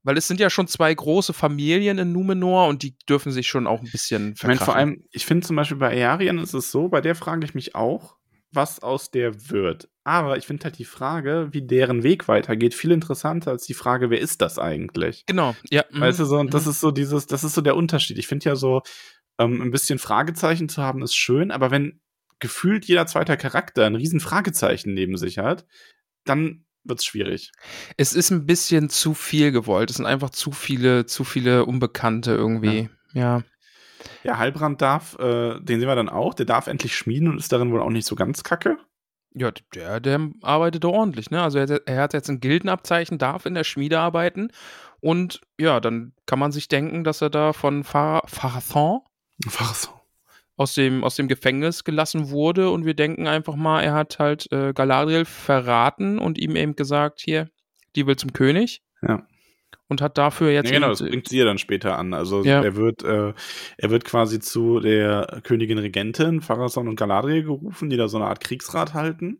weil es sind ja schon zwei große Familien in Numenor und die dürfen sich schon auch ein bisschen Ich meine, verkrachen. vor allem, ich finde zum Beispiel bei Earien ist es so, bei der frage ich mich auch, was aus der wird. Aber ich finde halt die Frage, wie deren Weg weitergeht, viel interessanter als die Frage, wer ist das eigentlich? Genau, ja. mhm, Weißt du so, und das mhm. ist so dieses, das ist so der Unterschied. Ich finde ja so, Ähm, ein bisschen Fragezeichen zu haben ist schön, aber wenn gefühlt jeder zweite Charakter ein riesen Fragezeichen neben sich hat, dann wird's schwierig. Es ist ein bisschen zu viel gewollt. Es sind einfach zu viele, zu viele Unbekannte irgendwie. Ja. Ja, Heilbrand darf, äh, den sehen wir dann auch, der darf endlich schmieden und ist darin wohl auch nicht so ganz kacke. Ja, der, der arbeitet ordentlich, ne? Also er, er hat jetzt ein Gildenabzeichen, darf in der Schmiede arbeiten. Und ja, dann kann man sich denken, dass er da von Pharathon Was? aus dem, aus dem Gefängnis gelassen wurde. Und wir denken einfach mal, er hat halt äh, Galadriel verraten und ihm eben gesagt, hier, die will zum König. Ja. Und hat dafür jetzt. Ja, genau, das bringt sie ja dann später an. Also Ja. er wird, äh, er wird quasi zu der Königin Regentin, Pharason und Galadriel gerufen, die da so eine Art Kriegsrat halten.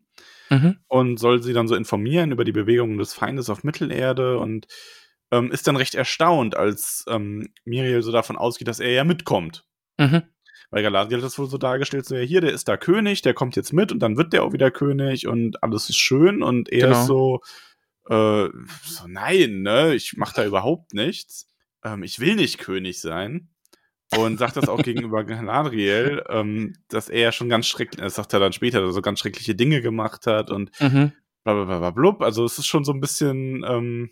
Mhm. und soll sie dann so informieren über die Bewegungen des Feindes auf Mittelerde und ähm, ist dann recht erstaunt, als ähm, Miriel so davon ausgeht, dass er ja mitkommt. Mhm. Weil Galadriel hat das wohl so dargestellt, so ja, hier, der ist da König, der kommt jetzt mit und dann wird der auch wieder König und alles ist schön und er Genau. ist so, äh, so, nein, ne, ich mach da überhaupt nichts. Ähm, ich will nicht König sein. Und sagt das auch gegenüber *laughs* Galadriel, ähm, dass er ja schon ganz schrecklich, das sagt er dann später, dass er so ganz schreckliche Dinge gemacht hat und Mhm. bla bla bla bla blub. Also es ist schon so ein bisschen ähm,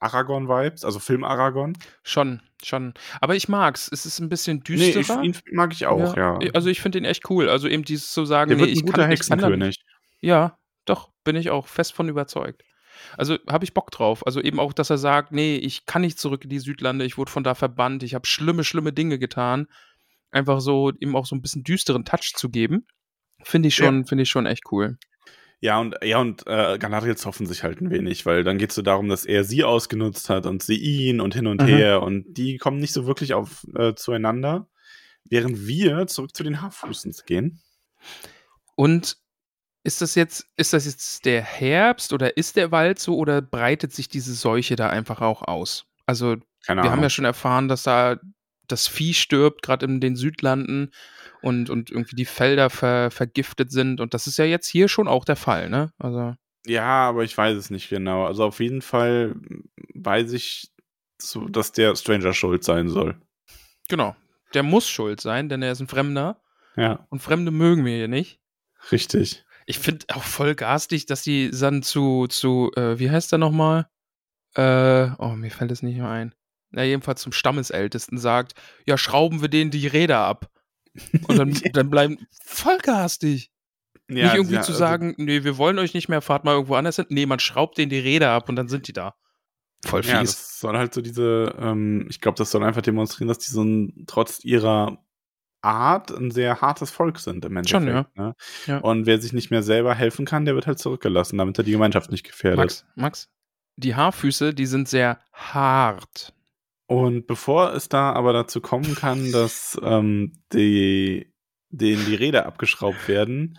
Aragorn-Vibes, also Film Aragorn. Schon, schon. Aber ich mag's. Es ist ein bisschen Nee, ich, düsterer. ihn mag ich auch, ja. Also ich finde ihn echt cool. Also eben dieses zu sagen, Der nee, wird ein ich guter kann, ich Hexenkönig. Ja, doch, bin ich auch fest von überzeugt. Also habe ich Bock drauf. Also eben auch, dass er sagt, nee, ich kann nicht zurück in die Südlande, ich wurde von da verbannt, ich habe schlimme, schlimme Dinge getan. Einfach so, ihm auch so ein bisschen düsteren Touch zu geben. Finde ich schon, finde ich schon echt cool. Ja, und, ja, und äh, Galadriel zoffen sich halt ein wenig, weil dann geht es so darum, dass er sie ausgenutzt hat und sie ihn und hin und Mhm. her und die kommen nicht so wirklich auf äh, zueinander, während wir zurück zu den Haarfußens gehen. Und ist das jetzt, ist das jetzt der Herbst oder ist der Wald so oder breitet sich diese Seuche da einfach auch aus? Also Keine wir Ahnung. haben ja schon erfahren, dass da das Vieh stirbt, gerade in den Südlanden und, und irgendwie die Felder ver, vergiftet sind. Und das ist ja jetzt hier schon auch der Fall, ne? Also, Ja, aber ich weiß es nicht genau. Also auf jeden Fall weiß ich, so, dass der Stranger schuld sein soll. genau. Der muss schuld sein, denn er ist ein Fremder. Ja, Und Fremde mögen wir hier nicht. richtig. Ich finde auch voll garstig, dass die dann zu, zu äh, wie heißt der nochmal? Äh, oh, mir fällt es nicht mehr ein. Na, jedenfalls zum Stammesältesten sagt, ja, schrauben wir denen die Räder ab. Und dann, *laughs* dann bleiben voll garstig. Ja, nicht irgendwie ja, zu also- sagen, nee, wir wollen euch nicht mehr, fahrt mal irgendwo anders hin. Nee, man schraubt denen die Räder ab und dann sind die da. Voll fies. Ja, das soll halt so diese, ähm, ich glaube, das soll einfach demonstrieren, dass die so ein, trotz ihrer Art ein sehr hartes Volk sind im Endeffekt. Schon, ja. Ne? Ja. Und wer sich nicht mehr selber helfen kann, der wird halt zurückgelassen, damit er die Gemeinschaft nicht gefährdet. Max, Max, die Haarfüße, die sind sehr hart. Und bevor es da aber dazu kommen kann, *laughs* dass ähm, die, denen die Räder abgeschraubt werden,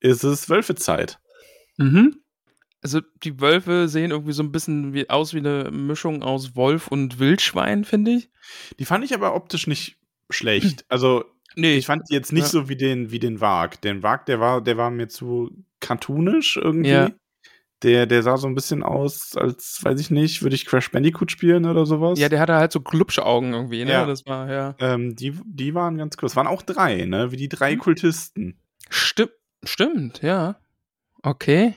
ist es Wölfezeit. Mhm. Also die Wölfe sehen irgendwie so ein bisschen wie, aus wie eine Mischung aus Wolf und Wildschwein, finde ich. Die fand ich aber optisch nicht schlecht. *clears throat* Also Nee, ich fand die jetzt nicht Ja. so wie den, wie den Wag. Den Wag, der war, der war mir zu cartoonisch irgendwie. Ja. Der, der sah so ein bisschen aus, als, weiß ich nicht, würde ich Crash Bandicoot spielen oder sowas. ja, der hatte halt so Glubschaugen irgendwie, ne? Ja. Das war, ja. ähm, die, die waren ganz cool. Es waren auch drei, ne? Wie die drei Mhm. Kultisten. Stimmt, stimmt, ja. Okay.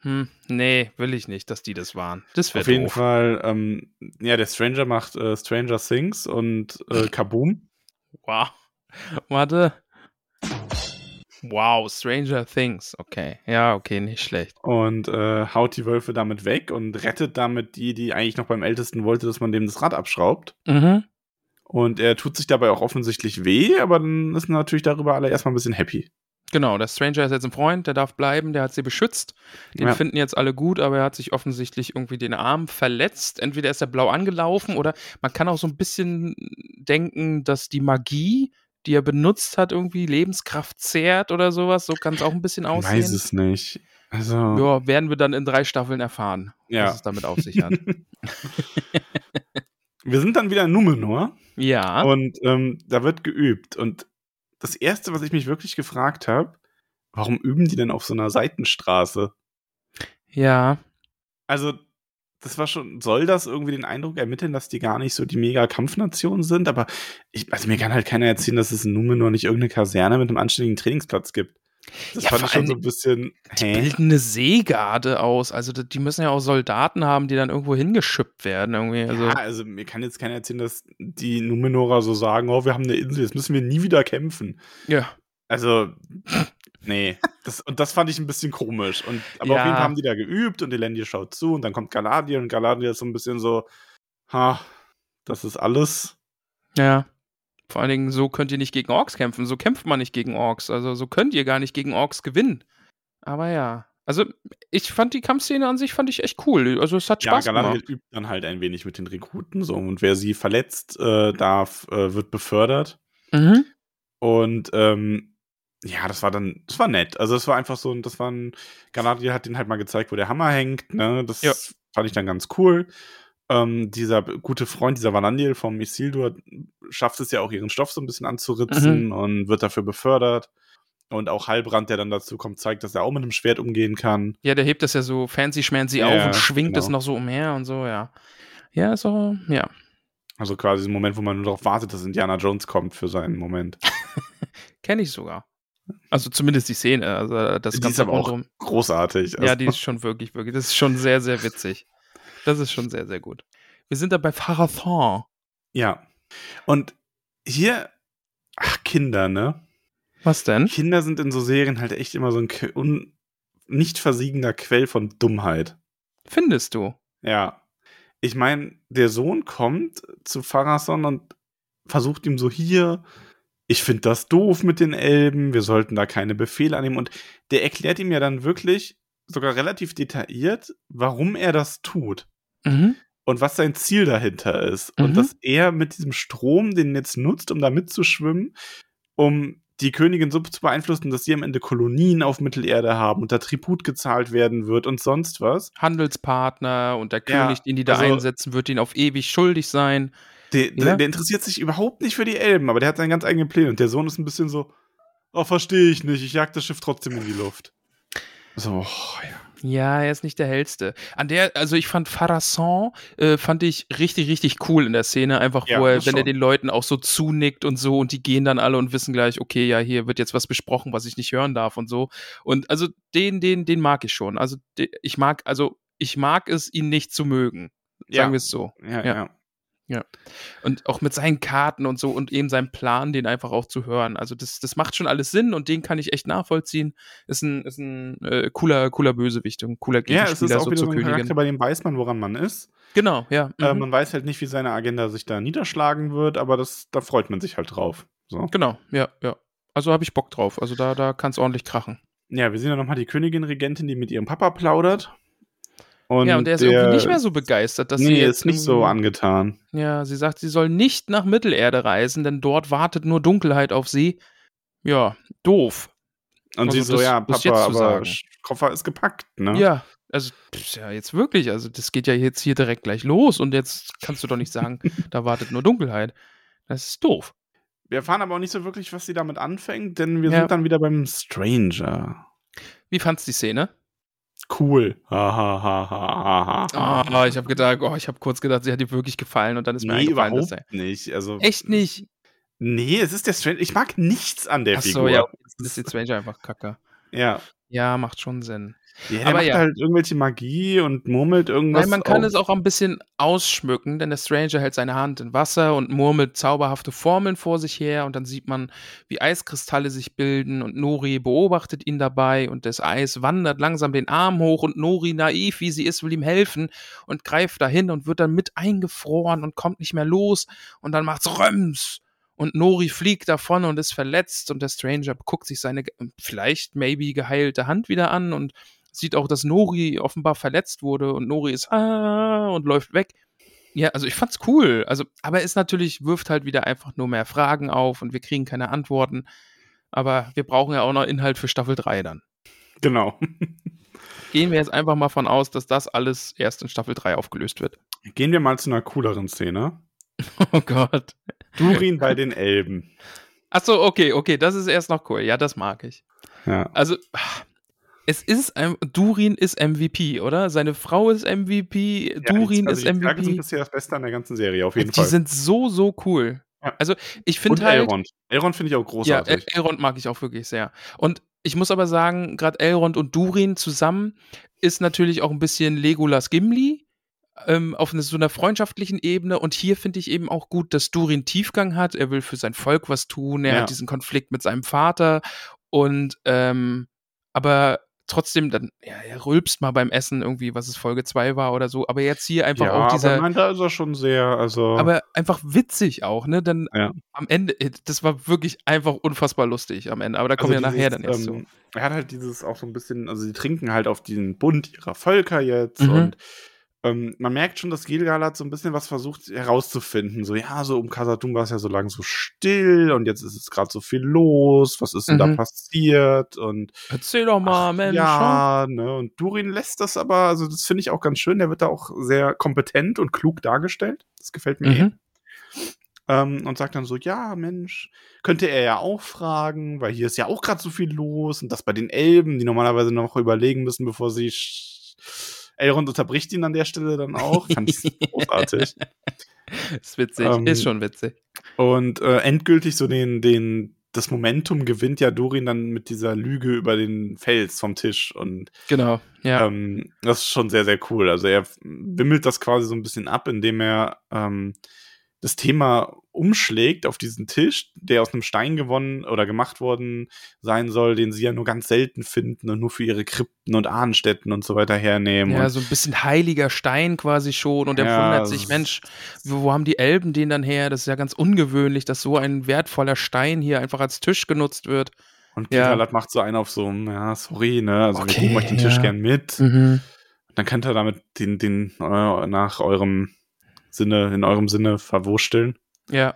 Hm, nee, will ich nicht, dass die das waren. Das wäre Auf jeden doof. Fall, ähm, ja, der Stranger macht äh, Stranger Things und äh, *laughs* Kaboom. Wow. *laughs* Warte. Wow, Stranger Things. Okay. Ja, okay, nicht schlecht. und äh, haut die Wölfe damit weg und rettet damit die, die eigentlich noch beim Ältesten wollte, dass man dem das Rad abschraubt. Mhm. Und er tut sich dabei auch offensichtlich weh, aber dann ist natürlich darüber alle erstmal ein bisschen happy. Genau, der Stranger ist jetzt ein Freund, der darf bleiben, der hat sie beschützt. Den Ja. finden jetzt alle gut, aber er hat sich offensichtlich irgendwie den Arm verletzt. Entweder ist er blau angelaufen oder man kann auch so ein bisschen denken, dass die Magie, die er benutzt hat, irgendwie Lebenskraft zehrt oder sowas. So kann es auch ein bisschen Ich aussehen. weiß es nicht. Also, Ja, werden wir dann in drei Staffeln erfahren, Ja. was es damit auf sich hat. *laughs* *laughs* wir sind dann wieder in Numenor ja. und ähm, da wird geübt. Und das Erste, was ich mich wirklich gefragt habe, warum üben die denn auf so einer Seitenstraße? Ja. Also das war schon, soll das irgendwie den Eindruck ermitteln, dass die gar nicht so die Mega-Kampfnation sind? Aber ich, also mir kann halt keiner erzählen, dass es in Numenor nicht irgendeine Kaserne mit einem anständigen Trainingsplatz gibt. Das Ja, fand ich schon so ein bisschen, Die hä? bilden eine Seegarde aus. Also die die müssen ja auch Soldaten haben, die dann irgendwo hingeschippt werden. Irgendwie. Also, ja, also mir kann jetzt keiner erzählen, dass die Numenorer so sagen, oh, wir haben eine Insel, jetzt müssen wir nie wieder kämpfen. ja. Also, nee. Das, und das fand ich ein bisschen komisch. Und, aber Ja. auf jeden Fall haben die da geübt und Elendil schaut zu und dann kommt Galadriel und Galadriel ist so ein bisschen so, ha, das ist alles. Ja. Vor allen Dingen, so könnt ihr nicht gegen Orks kämpfen. So kämpft man nicht gegen Orks. Also so könnt ihr gar nicht gegen Orks gewinnen. Aber ja. Also ich fand die Kampfszene an sich fand ich echt cool. Also es hat Ja, Spaß Galadriel gemacht. übt dann halt ein wenig mit den Rekruten so und wer sie verletzt äh, darf, äh, wird befördert. Mhm. Und ähm, ja, das war dann, das war nett. Also es war einfach so, das war ein, Galadriel hat den halt mal gezeigt, wo der Hammer hängt, ne? Das Ja. fand ich dann ganz cool. Ähm, dieser gute Freund, dieser Vanandil vom Isildur, schafft es ja auch, ihren Stoff so ein bisschen Mhm. anzuritzen und wird dafür befördert. Und auch Halbrand, der dann dazu kommt, zeigt, dass er auch mit einem Schwert umgehen kann. Ja, der hebt das ja so fancy schmancy Ja, auf und schwingt genau. es noch so umher und so, ja. Ja, so, ja. Also quasi ein Moment, wo man nur darauf wartet, dass Indiana Jones kommt für seinen Moment. *laughs* Kenne ich sogar. Also zumindest die Szene. Also das Die ganze ist aber auch rundum. großartig. Ja, Also- die ist schon wirklich, wirklich. Das ist schon sehr, sehr witzig. Das ist schon sehr, sehr gut. Wir sind da bei Pharathon. Ja. Und hier, ach, Kinder, ne? Was denn? Kinder sind in so Serien halt echt immer so ein un nicht versiegender Quell von Dummheit. Findest du? Ja. Ich meine, der Sohn kommt zu Pharason und versucht ihm so hier, ich finde das doof mit den Elben, wir sollten da keine Befehle annehmen. Und der erklärt ihm ja dann wirklich, sogar relativ detailliert, warum er das tut Mhm. und was sein Ziel dahinter ist. Mhm. Und dass er mit diesem Strom den jetzt nutzt, um da mitzuschwimmen, um die Königin so zu beeinflussen, dass sie am Ende Kolonien auf Mittelerde haben und da Tribut gezahlt werden wird und sonst was. Handelspartner und der Ja, König, den die da also- einsetzen, wird ihn auf ewig schuldig sein. Der, Ja. der, interessiert sich überhaupt nicht für die Elben, aber der hat seinen ganz eigenen Pläne und der Sohn ist ein bisschen so, oh, verstehe ich nicht, ich jag das Schiff trotzdem in die Luft. So, oh, ja. Ja, er ist nicht der hellste. An der, also ich fand Pharason, äh, fand ich richtig, richtig cool in der Szene, einfach Ja, wo er, wenn er schon. den Leuten auch so zunickt und so und die gehen dann alle und wissen gleich, okay, ja, hier wird jetzt was besprochen, was ich nicht hören darf und so. Und also den, den, den mag ich schon. Also ich mag, also ich mag es, ihn nicht zu mögen. Sagen Ja. wir es so. Ja, Ja. ja. Und auch mit seinen Karten und so und eben seinem Plan, den einfach auch zu hören. Also das, das macht schon alles Sinn und den kann ich echt nachvollziehen. Ist ein, ist ein äh, cooler, cooler Bösewicht und cooler Ja, es Gegenspieler ist auch so wieder so ein Königin. Charakter, bei dem weiß man, woran man ist. Genau, ja. Äh, Mhm. man weiß halt nicht, wie seine Agenda sich da niederschlagen wird, aber das, da freut man sich halt drauf. So. Genau, ja, ja. Also habe ich Bock drauf. Also da, da kann es ordentlich krachen. Ja, wir sehen ja nochmal die Königin-Regentin, die mit ihrem Papa plaudert. Und ja, und der ist irgendwie nicht mehr so begeistert, dass sie nee, jetzt ist nicht so angetan. Ja, sie sagt, sie soll nicht nach Mittelerde reisen, denn dort wartet nur Dunkelheit auf sie. Ja, doof. Und Also sie so, das- ja, Papa, aber sagen. Koffer ist gepackt, ne? Ja, also ja, jetzt wirklich, also das geht ja jetzt hier direkt gleich los und jetzt kannst du doch nicht sagen, *laughs* da wartet nur Dunkelheit. Das ist doof. Wir erfahren aber auch nicht so wirklich, was sie damit anfängt, denn wir Ja. sind dann wieder beim Stranger. Wie fandst du die Szene? Cool. Ha, ha, ha, ha, ha, ha. Ah, ich habe gedacht, oh, ich habe kurz gedacht, sie hat dir wirklich gefallen und dann ist mir nee, eingefallen, überhaupt dass nicht. Also, echt nicht. Nee, es ist der Stranger. Ich mag nichts an der Ach Figur. so, ja, das ist jetzt Stranger einfach kacke. ja. Ja, macht schon Sinn. Ja, Aber macht ja. halt irgendwelche Magie und murmelt irgendwas. Nein, man kann auf- es auch ein bisschen ausschmücken, denn der Stranger hält seine Hand in Wasser und murmelt zauberhafte Formeln vor sich her und dann sieht man, wie Eiskristalle sich bilden und Nori beobachtet ihn dabei und das Eis wandert langsam den Arm hoch und Nori, naiv wie sie ist, will ihm helfen und greift dahin und wird dann mit eingefroren und kommt nicht mehr los und dann macht's Röms und Nori fliegt davon und ist verletzt und der Stranger guckt sich seine vielleicht maybe geheilte Hand wieder an und sieht auch, dass Nori offenbar verletzt wurde und Nori ist ah und läuft weg. Ja, also ich fand's cool. Also, aber es natürlich wirft halt wieder einfach nur mehr Fragen auf und wir kriegen keine Antworten. Aber wir brauchen ja auch noch Inhalt für Staffel 3 dann. Genau. *laughs* Gehen wir jetzt einfach mal von aus, dass das alles erst in Staffel 3 aufgelöst wird. Gehen wir mal zu einer cooleren Szene. *laughs* Oh Gott. Durin bei den Elben. Achso, okay, okay, das ist erst noch cool. Ja, das mag ich. Ja. Also, es ist, ein, Durin ist MVP, oder? Seine Frau ist MVP, Durin ja, also ist die Zwerge sind MVP. bisher das Beste an der ganzen Serie, auf jeden Die Fall. sind so, so cool. Ja. Also, ich finde halt. Elrond. Elrond finde ich auch Ja, großartig. El- Elrond mag ich auch wirklich sehr. Und ich muss aber sagen, gerade Elrond und Durin zusammen ist natürlich auch ein bisschen Legolas Gimli ähm, auf eine, so einer freundschaftlichen Ebene. Und hier finde ich eben auch gut, dass Durin Tiefgang hat. Er will für sein Volk was tun. Er Ja. hat diesen Konflikt mit seinem Vater. Und ähm, aber trotzdem, dann, ja, er rülpst mal beim Essen irgendwie, was es Folge 2 war oder so. Aber jetzt hier einfach ja, auch dieser. aber nein, da ist er schon sehr, also. aber einfach witzig auch, ne? Dann Ja. am Ende, äh, das war wirklich einfach unfassbar lustig am Ende. Aber da kommen wir also nachher dieses, dann erst zu. ähm, Er hat halt dieses auch so ein bisschen, also die trinken halt auf den Bund ihrer Völker jetzt Mhm. und ähm, man merkt schon, dass Gilgalad so ein bisschen was versucht herauszufinden. So, ja, so um Khazad-dûm war es ja so lang so still und jetzt ist es gerade so viel los. Was ist denn da Mhm. passiert? Und Erzähl doch mal, ach, Mensch. Ja, ne? Und Durin lässt das aber, also das finde ich auch ganz schön. Der wird da auch sehr kompetent und klug dargestellt. Das gefällt mir eh. Mhm. Ähm, und sagt dann so, ja, Mensch, könnte er ja auch fragen, weil hier ist ja auch gerade so viel los und das bei den Elben, die normalerweise noch überlegen müssen, bevor sie Elrond unterbricht ihn an der Stelle dann auch. Fand ich *laughs* großartig. Ist witzig, Ähm, ist schon witzig. Und äh, endgültig so den, den, das Momentum gewinnt ja Durin dann mit dieser Lüge über den Fels vom Tisch und Genau, ja. ähm, das ist schon sehr, sehr cool. Also er wimmelt das quasi so ein bisschen ab, indem er ähm, das Thema umschlägt auf diesen Tisch, der aus einem Stein gewonnen oder gemacht worden sein soll, den sie ja nur ganz selten finden und nur für ihre Krypten und Ahnenstätten und so weiter hernehmen. ja, so ein bisschen heiliger Stein quasi schon. Und er Ja, wundert sich, Mensch, wo, haben die Elben den dann her? Das ist ja ganz ungewöhnlich, dass so ein wertvoller Stein hier einfach als Tisch genutzt wird. und ja. Gilgalad macht so einen auf so, ja, sorry, ne, also Okay, wir geben euch den Tisch ja. gern mit. Mhm. Dann könnt ihr damit den, den äh, nach eurem Sinne, in eurem Sinne verwursteln. Ja.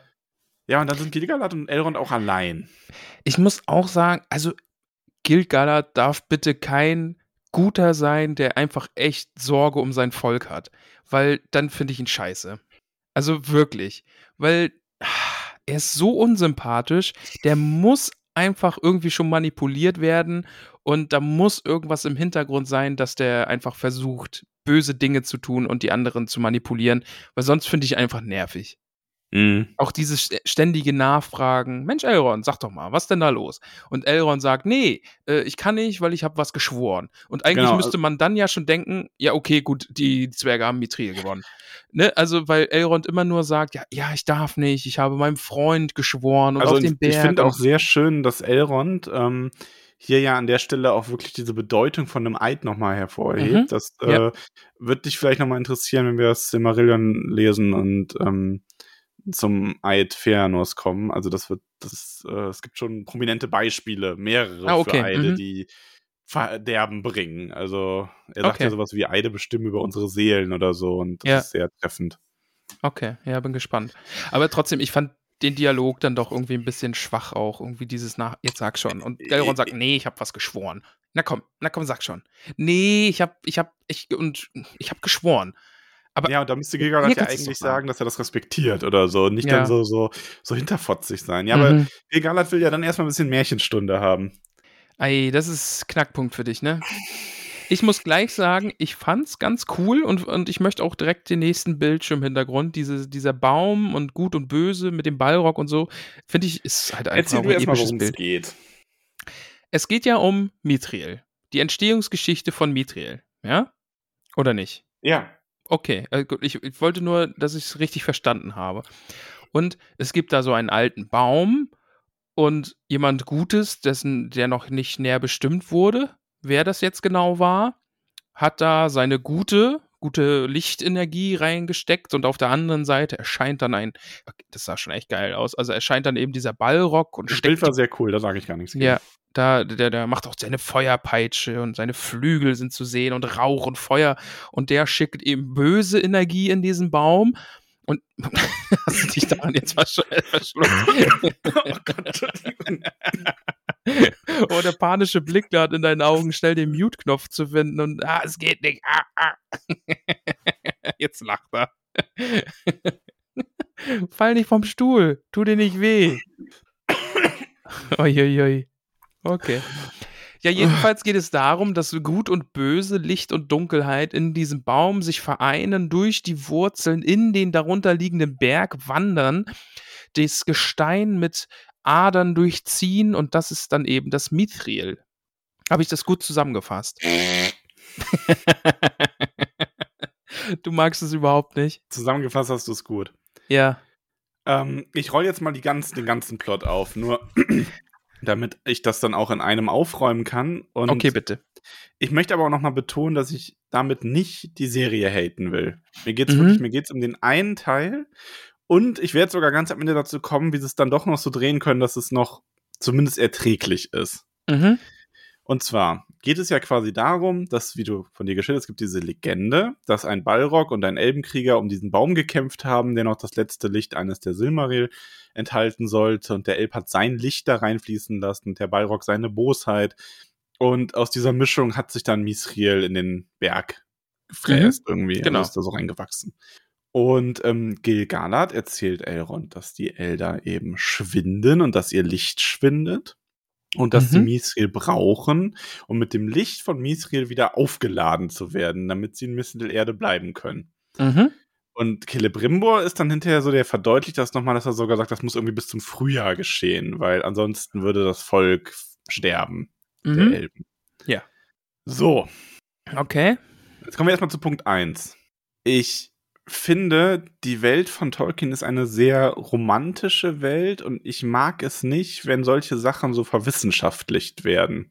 Ja, und dann sind Gilgalad und Elrond auch allein. Ich muss auch sagen, also Gil-galad darf bitte kein Guter sein, der einfach echt Sorge um sein Volk hat. Weil dann finde ich ihn scheiße. Also wirklich. Weil ah, er ist so unsympathisch, der muss einfach irgendwie schon manipuliert werden und da muss irgendwas im Hintergrund sein, dass der einfach versucht, böse Dinge zu tun und die anderen zu manipulieren, weil sonst finde ich einfach nervig. Auch dieses st- ständige Nachfragen. Mensch, Elrond, sag doch mal, was denn da los? Und Elrond sagt, nee, äh, ich kann nicht, weil ich habe was geschworen. Und eigentlich Genau, müsste man dann ja schon denken, ja, okay, gut, die Zwerge haben Mithril gewonnen. Ne? Also, weil Elrond immer nur sagt, ja, ja, ich darf nicht, ich habe meinem Freund geschworen und Also auf den Berg. ich finde auch sehr schön, dass Elrond ähm, hier ja an der Stelle auch wirklich diese Bedeutung von einem Eid nochmal hervorhebt. Mhm, Das äh, ja. wird dich vielleicht nochmal interessieren, wenn wir das Silmarillion lesen und ähm, zum Eid Feanors kommen. Also das wird, das, äh, es gibt schon prominente Beispiele, mehrere Ah, okay, für Eide, mhm. die Verderben bringen. Also er sagt Okay. ja sowas wie Eide bestimmen über unsere Seelen oder so und das Ja. ist sehr treffend. Okay, ja, bin gespannt. Aber trotzdem, ich fand den Dialog dann doch irgendwie ein bisschen schwach auch. Irgendwie dieses nach, jetzt sag schon. Und Elrond sagt, nee, ich habe was geschworen. Na komm, na komm, sag schon. Nee, ich hab, ich hab, ich, und ich hab geschworen. Aber Ja, und da müsste Mir ja eigentlich sagen. dass er das respektiert oder so. Und nicht Ja. dann so, so, so hinterfotzig sein. Ja, aber Mhm. Gilgalad will ja dann erstmal ein bisschen Märchenstunde haben. Ey, das ist Knackpunkt für dich, ne? Ich muss gleich sagen, ich fand's ganz cool und, und ich möchte auch direkt den nächsten Bildschirmhintergrund, diese, dieser Baum und Gut und Böse mit dem Ballrock und so, finde ich, ist halt einfach Erzähl ein episches es Bild. geht. Es geht ja um Mithril. Die Entstehungsgeschichte von Mithril, ja? Oder nicht? Ja. Okay, äh, ich, ich wollte nur, dass ich es richtig verstanden habe. Und es gibt da so einen alten Baum und jemand Gutes, dessen, der noch nicht näher bestimmt wurde, wer das jetzt genau war, hat da seine gute, gute Lichtenergie reingesteckt und auf der anderen Seite erscheint dann ein, das sah schon echt geil aus, also erscheint dann eben dieser Ballrock und Das steckt Bild war sehr cool, da sage ich gar nichts. ja, da, der, der macht auch seine Feuerpeitsche und seine Flügel sind zu sehen und Rauch und Feuer. Und der schickt eben böse Energie in diesen Baum. Und *laughs* hast du dich daran jetzt versch verschluckt? oh Gott, *laughs* oh, der panische Blick da in deinen Augen, schnell den Mute-Knopf zu finden und ah, es geht nicht. Ah, ah. *laughs* Jetzt lacht er. Fall nicht vom Stuhl, tu dir nicht weh. *coughs* Uiuiui. Okay. Ja, *laughs* jedenfalls geht es darum, dass Gut und Böse, Licht und Dunkelheit in diesem Baum sich vereinen, durch die Wurzeln in den darunter liegenden Berg wandern, das Gestein mit Adern durchziehen und das ist dann eben das Mithril. Habe ich das gut zusammengefasst? *laughs* du magst es überhaupt nicht. Zusammengefasst hast du es gut. Ja. Ähm, ich roll jetzt mal die ganz, den ganzen Plot auf, nur damit ich das dann auch in einem aufräumen kann. Und Okay, bitte. Ich möchte aber auch nochmal betonen, dass ich damit nicht die Serie haten will. Mir geht's Mhm. wirklich, mir geht's um den einen Teil. Und ich werde sogar ganz am Ende dazu kommen, wie sie es dann doch noch so drehen können, dass es noch zumindest erträglich ist. Mhm. Und zwar geht es ja quasi darum, dass, wie du von dir geschildert hast, es gibt diese Legende, dass ein Balrog und ein Elbenkrieger um diesen Baum gekämpft haben, der noch das letzte Licht eines der Silmaril enthalten sollte. Und der Elb hat sein Licht da reinfließen lassen und der Balrog seine Bosheit. Und aus dieser Mischung hat sich dann Misriel in den Berg gefräst irgendwie. Genau. Also ist da so reingewachsen. Und ähm, Gil-galad erzählt Elrond, dass die Elder eben schwinden und dass ihr Licht schwindet. Und dass sie Mhm. Misriel brauchen, um mit dem Licht von Misriel wieder aufgeladen zu werden, damit sie in Mittelerde bleiben können. Mhm. Und Celebrimbor ist dann hinterher so, der verdeutlicht das nochmal, dass er sogar sagt, das muss irgendwie bis zum Frühjahr geschehen, weil ansonsten würde das Volk sterben, der Mhm. Elben. Ja. So, Okay. Jetzt kommen wir erstmal zu Punkt 1. Ich finde, die Welt von Tolkien ist eine sehr romantische Welt und ich mag es nicht, wenn solche Sachen so verwissenschaftlicht werden.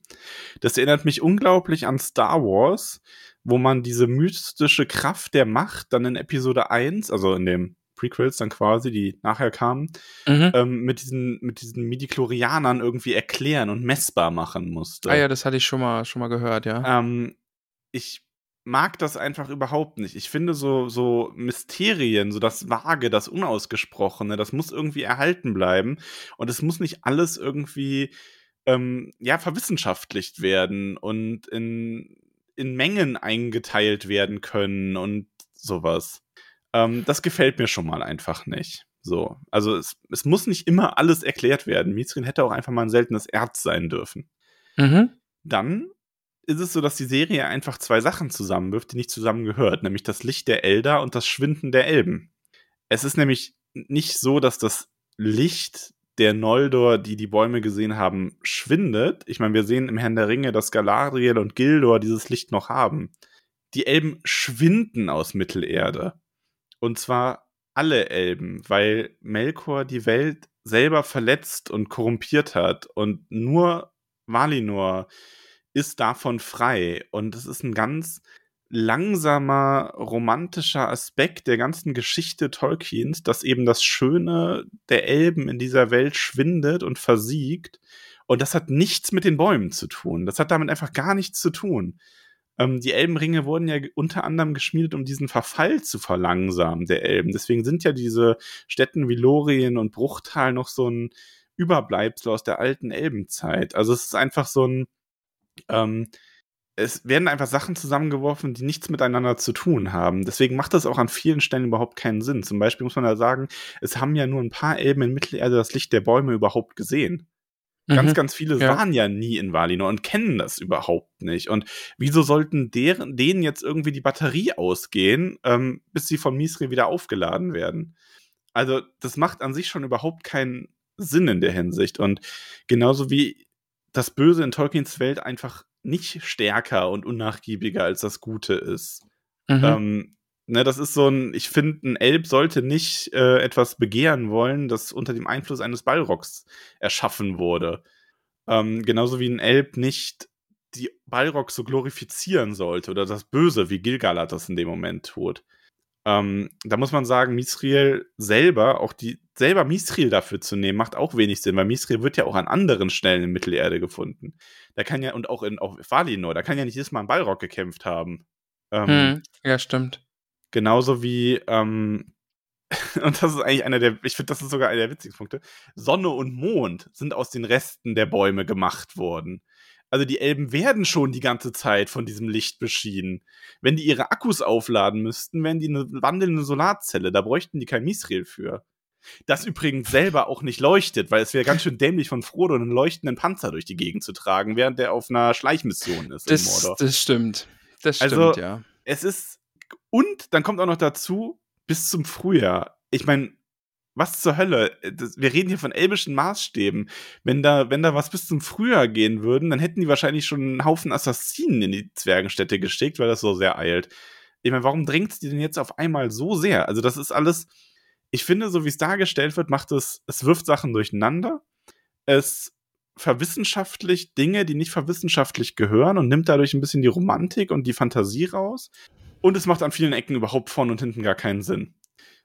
Das erinnert mich unglaublich an Star Wars, wo man diese mystische Kraft der Macht dann in Episode 1, also in dem Prequels dann quasi, die nachher kamen, Mhm. ähm, mit diesen, mit diesen Midichlorianern irgendwie erklären und messbar machen musste. Ah ja, das hatte ich schon mal, schon mal gehört, ja. Ähm, ich mag das einfach überhaupt nicht. Ich finde so, so Mysterien, so das Vage, das Unausgesprochene, das muss irgendwie erhalten bleiben. Und es muss nicht alles irgendwie, ähm, ja, verwissenschaftlicht werden und in, in Mengen eingeteilt werden können und sowas. Ähm, das gefällt mir schon mal einfach nicht. So, also es, es muss nicht immer alles erklärt werden. Mithrin hätte auch einfach mal ein seltenes Erz sein dürfen Mhm. dann ist es so, dass die Serie einfach zwei Sachen zusammenwirft, die nicht zusammengehört, nämlich das Licht der Elder und das Schwinden der Elben. Es ist nämlich nicht so, dass das Licht der Noldor, die die Bäume gesehen haben, schwindet. Ich meine, wir sehen im Herrn der Ringe, dass Galadriel und Gildor dieses Licht noch haben. Die Elben schwinden aus Mittelerde. Und zwar alle Elben, weil Melkor die Welt selber verletzt und korrumpiert hat und nur Valinor ist davon frei. Und es ist ein ganz langsamer, romantischer Aspekt der ganzen Geschichte Tolkiens, dass eben das Schöne der Elben in dieser Welt schwindet und versiegt. Und das hat nichts mit den Bäumen zu tun. Das hat damit einfach gar nichts zu tun. Ähm, die Elbenringe wurden ja unter anderem geschmiedet, um diesen Verfall zu verlangsamen der Elben. Deswegen sind ja diese Städten wie Lorien und Bruchtal noch so ein Überbleibsel aus der alten Elbenzeit. Also es ist einfach so ein, ähm, es werden einfach Sachen zusammengeworfen, die nichts miteinander zu tun haben. Deswegen macht das auch an vielen Stellen überhaupt keinen Sinn. Zum Beispiel muss man da sagen, es haben ja nur ein paar Elben in Mittelerde das Licht der Bäume überhaupt gesehen. Ganz, Mhm. ganz viele Ja. waren ja nie in Valinor und kennen das überhaupt nicht. Und wieso sollten deren, denen jetzt irgendwie die Batterie ausgehen, ähm, bis sie von Misri wieder aufgeladen werden? Also, das macht an sich schon überhaupt keinen Sinn in der Hinsicht. Und genauso wie das Böse in Tolkiens Welt einfach nicht stärker und unnachgiebiger als das Gute ist. Mhm. Ähm, ne, das ist so ein, ich finde, ein Elb sollte nicht äh, etwas begehren wollen, das unter dem Einfluss eines Balrogs erschaffen wurde. Ähm, genauso wie ein Elb nicht die Balrogs so glorifizieren sollte oder das Böse, wie Gilgalad das in dem Moment tut. Ähm, da muss man sagen, Misriel selber, auch die, selber Misriel dafür zu nehmen, macht auch wenig Sinn, weil Misriel wird ja auch an anderen Stellen in Mittelerde gefunden. Da kann ja, und auch in auch Valinor, da kann ja nicht jedes Mal ein Balrog gekämpft haben. Ähm, Mhm. Ja, stimmt. Genauso wie, ähm, *laughs* und das ist eigentlich einer der, ich finde, das ist sogar einer der witzigsten Punkte. Sonne und Mond sind aus den Resten der Bäume gemacht worden. Also die Elben werden schon die ganze Zeit von diesem Licht beschienen. Wenn die ihre Akkus aufladen müssten, wären die eine wandelnde Solarzelle. Da bräuchten die kein Misriel für. das übrigens selber auch nicht leuchtet, weil es wäre ganz schön dämlich von Frodo einen leuchtenden Panzer durch die Gegend zu tragen, während der auf einer Schleichmission ist Das, das stimmt. Das stimmt, Also- ja. es ist und dann kommt auch noch dazu bis zum Frühjahr. Ich meine, was zur Hölle? Das, wir reden hier von elbischen Maßstäben. Wenn da, wenn da was bis zum Frühjahr gehen würden, dann hätten die wahrscheinlich schon einen Haufen Assassinen in die Zwergenstädte geschickt, weil das so sehr eilt. Ich meine, warum drängt die denn jetzt auf einmal so sehr? Also, das ist alles. Ich finde, so wie es dargestellt wird, macht es, es wirft Sachen durcheinander. Es verwissenschaftlicht Dinge, die nicht verwissenschaftlich gehören und nimmt dadurch ein bisschen die Romantik und die Fantasie raus. Und es macht an vielen Ecken überhaupt vorn und hinten gar keinen Sinn.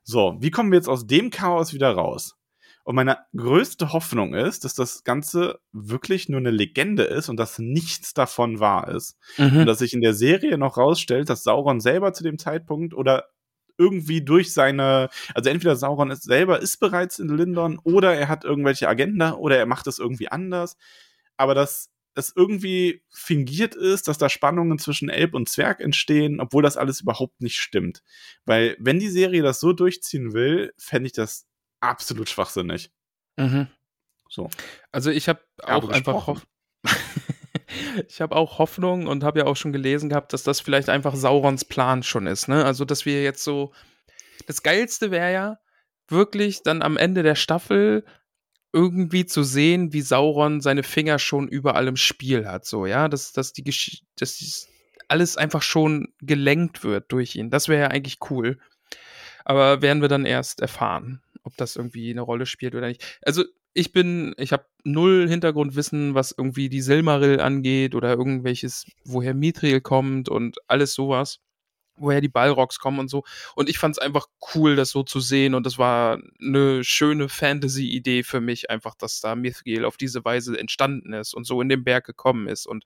So, wie kommen wir jetzt aus dem Chaos wieder raus? Und meine größte Hoffnung ist, dass das Ganze wirklich nur eine Legende ist und dass nichts davon wahr ist. Und Mhm. dass sich in der Serie noch rausstellt, dass Sauron selber zu dem Zeitpunkt oder irgendwie durch seine, also entweder Sauron ist selber ist bereits in Lindon oder er hat irgendwelche Agenda oder er macht es irgendwie anders. Aber dass es irgendwie fingiert ist, dass da Spannungen zwischen Elb und Zwerg entstehen, obwohl das alles überhaupt nicht stimmt. Weil wenn die Serie das so durchziehen will, fände ich das absolut schwachsinnig. Mhm. So. Also ich habe auch einfach gesprochen. Hoff *laughs* ich habe auch Hoffnung und habe ja auch schon gelesen gehabt, dass das vielleicht einfach Saurons Plan schon ist. Ne? Also dass wir jetzt so das geilste wäre ja wirklich dann am Ende der Staffel irgendwie zu sehen, wie Sauron seine Finger schon überall im Spiel hat. So ja, dass dass die Gesch dass alles einfach schon gelenkt wird durch ihn. Das wäre ja eigentlich cool. Aber werden wir dann erst erfahren, ob das irgendwie eine Rolle spielt oder nicht. Also ich bin, ich habe null Hintergrundwissen, was irgendwie die Silmaril angeht oder irgendwelches, woher Mithril kommt und alles sowas, woher die Balrogs kommen und so. Und ich fand es einfach cool, das so zu sehen und das war eine schöne Fantasy-Idee für mich, einfach, dass da Mithril auf diese Weise entstanden ist und so in den Berg gekommen ist und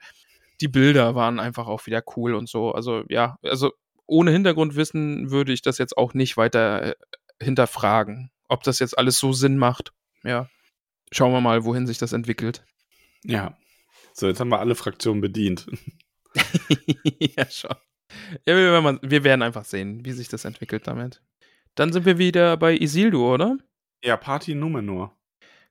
die Bilder waren einfach auch wieder cool und so. Also ja, also ohne Hintergrundwissen würde ich das jetzt auch nicht weiter äh, hinterfragen, ob das jetzt alles so Sinn macht. Ja. Schauen wir mal, wohin sich das entwickelt. Ja. So, jetzt haben wir alle Fraktionen bedient. *laughs* ja, schon. Ja, wir werden, wir werden einfach sehen, wie sich das entwickelt damit. Dann sind wir wieder bei Isildur, oder? Ja, Party Numenor.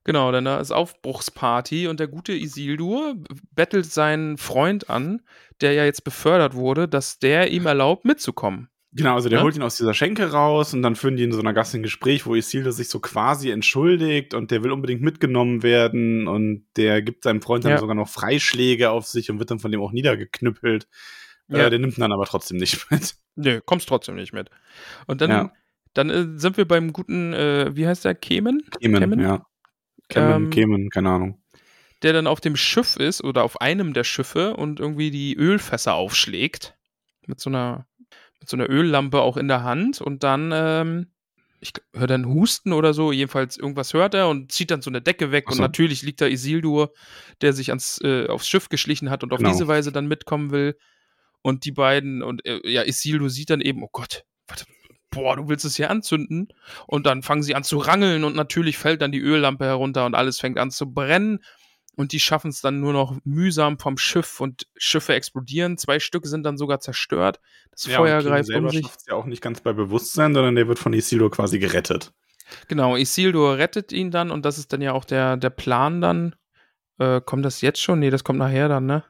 Genau, denn da ist Aufbruchsparty und der gute Isildur bettelt seinen Freund an, der ja jetzt befördert wurde, dass der ihm erlaubt, mitzukommen. Genau, also der Ja? holt ihn aus dieser Schenke raus und dann führen die in so einer Gasse ein Gespräch, wo Isildur sich so quasi entschuldigt und der will unbedingt mitgenommen werden und der gibt seinem Freund dann Ja. sogar noch Freischläge auf sich und wird dann von dem auch niedergeknüppelt. Ja. Äh, der nimmt dann aber trotzdem nicht *laughs* mit. Nö, kommst trotzdem nicht mit. Und dann, Ja. dann äh, sind wir beim guten, äh, wie heißt der, Kemen? Kemen, Kemen? ja. Kemen, Ähm, Kemen, keine Ahnung. der dann auf dem Schiff ist oder auf einem der Schiffe und irgendwie die Ölfässer aufschlägt. Mit so einer, mit so einer Öllampe auch in der Hand und dann, ähm, ich höre dann Husten oder so, jedenfalls irgendwas hört er und zieht dann so eine Decke weg Ach und so. natürlich liegt da Isildur, der sich ans, äh, aufs Schiff geschlichen hat und auf Genau. diese Weise dann mitkommen will. Und die beiden, und äh, ja, Isildur sieht dann eben, oh Gott, warte, boah, du willst es hier anzünden. Und dann fangen sie an zu rangeln und natürlich fällt dann die Öllampe herunter und alles fängt an zu brennen. Und die schaffen es dann nur noch mühsam vom Schiff und Schiffe explodieren. Zwei Stück sind dann sogar zerstört. Das Ja, Feuer greift um sich. schafft es ja auch nicht ganz bei Bewusstsein, sondern der wird von Isildur quasi gerettet. Genau, Isildur rettet ihn dann und das ist dann ja auch der, der Plan dann. Äh, kommt das jetzt schon? Nee, das kommt nachher dann, ne?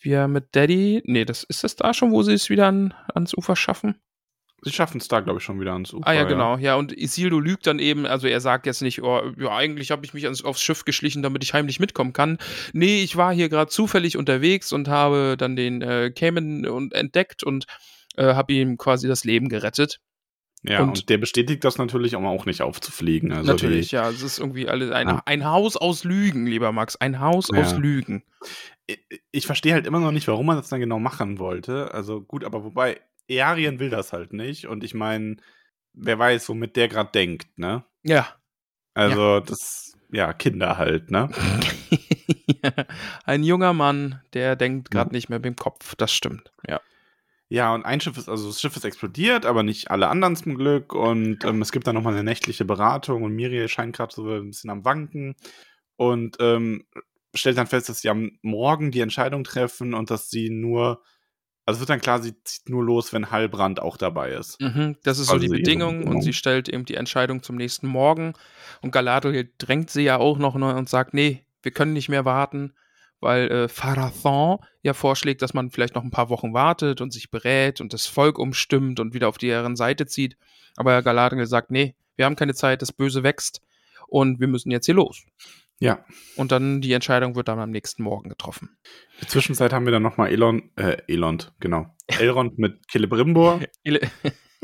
Wie er mit Daddy. Nee, das ist das da schon, wo sie es wieder an, ans Ufer schaffen? Sie schaffen es da, glaube ich, schon wieder ans Ufer. Ah ja, genau. Ja, und Isildur lügt dann eben, also er sagt jetzt nicht, oh, ja, eigentlich habe ich mich ans, aufs Schiff geschlichen, damit ich heimlich mitkommen kann. Nee, ich war hier gerade zufällig unterwegs und habe dann den äh, Cayman und entdeckt und äh, habe ihm quasi das Leben gerettet. Ja, Und- und, der bestätigt das natürlich, um auch nicht aufzufliegen. Also Natürlich, ja, es ist irgendwie alles ein, Ja. ein Haus aus Lügen, lieber Max, ein Haus Ja. aus Lügen. ich, ich verstehe halt immer noch nicht, warum man das dann genau machen wollte. Also gut, aber wobei, Earien will das halt nicht. Und ich meine, wer weiß, womit der gerade denkt, ne? Ja. Also das, ja, Kinder halt, ne? *laughs* ein junger Mann, der denkt gerade Ja. nicht mehr mit dem Kopf, das stimmt. Ja. Ja, und ein Schiff ist, also das Schiff ist explodiert, aber nicht alle anderen zum Glück. Und ähm, es gibt dann nochmal eine nächtliche Beratung und Miriel scheint gerade so ein bisschen am Wanken und ähm, stellt dann fest, dass sie am Morgen die Entscheidung treffen und dass sie nur Also wird dann klar, sie zieht nur los, wenn Heilbrand auch dabei ist. Mhm, das ist Also so die Bedingung und sie stellt eben die Entscheidung zum nächsten Morgen. Und Galadriel drängt sie ja auch noch und sagt, nee, wir können nicht mehr warten, weil äh, Pharazon ja vorschlägt, dass man vielleicht noch ein paar Wochen wartet und sich berät und das Volk umstimmt und wieder auf deren Seite zieht. Aber Galadriel sagt, nee, wir haben keine Zeit, das Böse wächst und wir müssen jetzt hier los. Ja. Und dann die Entscheidung wird dann am nächsten Morgen getroffen. In der Zwischenzeit haben wir dann nochmal Elon, äh, Elond, genau. Elrond mit Celebrimbor. *laughs* Ele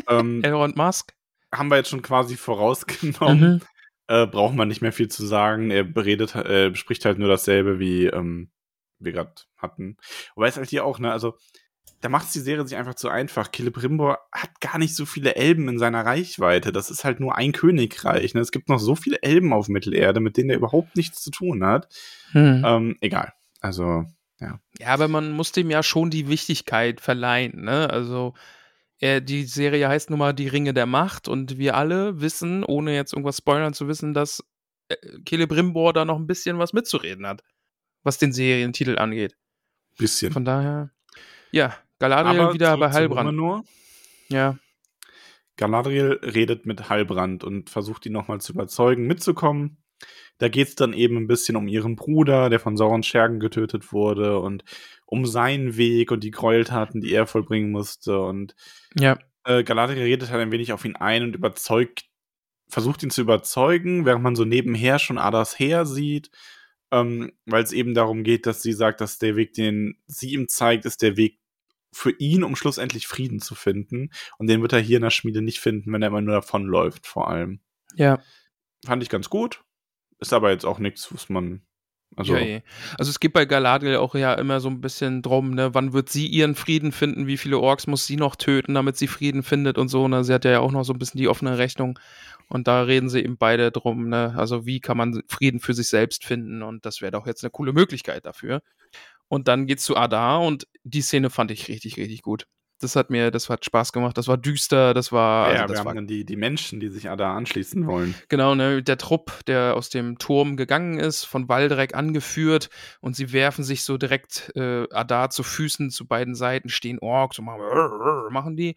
ähm, Elrond Musk. haben wir jetzt schon quasi vorausgenommen. Mhm. Äh, braucht man nicht mehr viel zu sagen. Er beredet, äh, bespricht halt nur dasselbe, wie ähm, wir gerade hatten. Wobei es halt hier auch, ne, also da macht die Serie sich einfach zu einfach. Celebrimbor hat gar nicht so viele Elben in seiner Reichweite. Das ist halt nur ein Königreich. Ne? Es gibt noch so viele Elben auf Mittelerde, mit denen er überhaupt nichts zu tun hat. Hm. Ähm, egal. Also, Ja, aber man muss dem ja schon die Wichtigkeit verleihen, ne? Also, äh, die Serie heißt nun mal Die Ringe der Macht und wir alle wissen, ohne jetzt irgendwas spoilern zu wissen, dass äh, Celebrimbor da noch ein bisschen was mitzureden hat, was den Serientitel angeht. bisschen. Von daher, ja, Galadriel wieder zurück bei Heilbrand. Numenor. Ja, Galadriel redet mit Heilbrand und versucht ihn nochmal zu überzeugen, mitzukommen. Da geht es dann eben ein bisschen um ihren Bruder, der von Saurons Schergen getötet wurde und um seinen Weg und die Gräueltaten, die er vollbringen musste. Und ja, äh, Galadriel redet halt ein wenig auf ihn ein und überzeugt, versucht ihn zu überzeugen, während man so nebenher schon Adas Heer sieht, ähm, weil es eben darum geht, dass sie sagt, dass der Weg, den sie ihm zeigt, ist der Weg für ihn, um schlussendlich Frieden zu finden. Und den wird er hier in der Schmiede nicht finden, wenn er immer nur davonläuft, vor allem. ja. Fand ich ganz gut. Ist aber jetzt auch nichts, was man. Also, ja, eh. also es geht bei Galadriel auch ja immer so ein bisschen drum, ne, wann wird sie ihren Frieden finden, wie viele Orks muss sie noch töten, damit sie Frieden findet und so, ne, sie hat ja auch noch so ein bisschen die offene Rechnung und da reden sie eben beide drum, ne, also wie kann man Frieden für sich selbst finden und das wäre doch jetzt eine coole Möglichkeit dafür. Und dann geht's zu Adar und die Szene fand ich richtig, richtig gut. Das hat mir, das hat Spaß gemacht, das war düster, das war, ja, also wir das haben war dann die, die Menschen, die sich da anschließen wollen. Genau, ne, der Trupp, der aus dem Turm gegangen ist, von Waldreck angeführt und sie werfen sich so direkt äh, Adar zu Füßen zu beiden Seiten, stehen Orks und machen, machen die.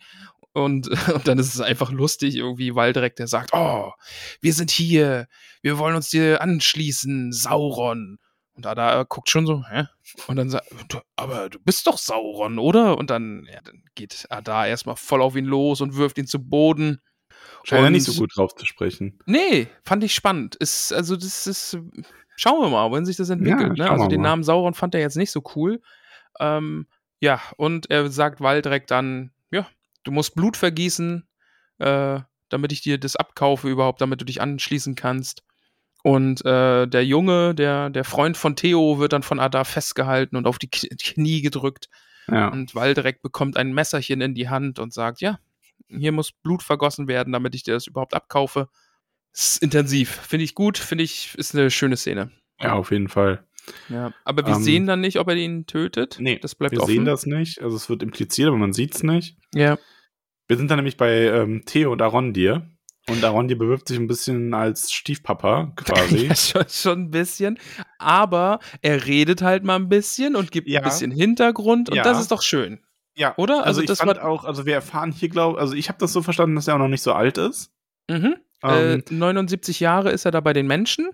Und, *laughs* und dann ist es einfach lustig, irgendwie Waldreck, der sagt, oh, wir sind hier, wir wollen uns dir anschließen, Sauron. Und Adar guckt schon so, hä? Und dann sagt, aber du bist doch Sauron, oder? Und dann, ja, dann geht Adar erstmal voll auf ihn los und wirft ihn zu Boden. Scheint er nicht so gut drauf zu sprechen. Nee, fand ich spannend. Ist, also, das ist. Schauen wir mal, wenn sich das entwickelt. Ja, ne? Also, den mal. Namen Sauron fand er jetzt nicht so cool. Ähm, ja, und er sagt Waldreck dann: Ja, du musst Blut vergießen, äh, damit ich dir das abkaufe, überhaupt, damit du dich anschließen kannst. Und äh, der Junge, der, der Freund von Theo, wird dann von Adar festgehalten und auf die Knie gedrückt. Ja. Und Waldreck bekommt ein Messerchen in die Hand und sagt, ja, hier muss Blut vergossen werden, damit ich dir das überhaupt abkaufe. Ist intensiv. Finde ich gut, finde ich, ist eine schöne Szene. ja, auf jeden Fall. Ja. Aber wir Ähm, sehen dann nicht, ob er ihn tötet. Nee, das bleibt wir offen. sehen das nicht. Also es wird impliziert, aber man sieht es nicht. Ja. Wir sind dann nämlich bei ähm, Theo und Arondir. Und Arondir bewirbt sich ein bisschen als Stiefpapa *laughs* quasi. ja schon, schon ein bisschen. Aber er redet halt mal ein bisschen und gibt Ja. ein bisschen Hintergrund und Ja. das ist doch schön. ja, Oder? Also, Also ich das fand auch, also wir erfahren hier, glaube also ich habe das so verstanden, dass er auch noch nicht so alt ist. Mhm. Ähm, äh, 79 Jahre ist er da bei den Menschen.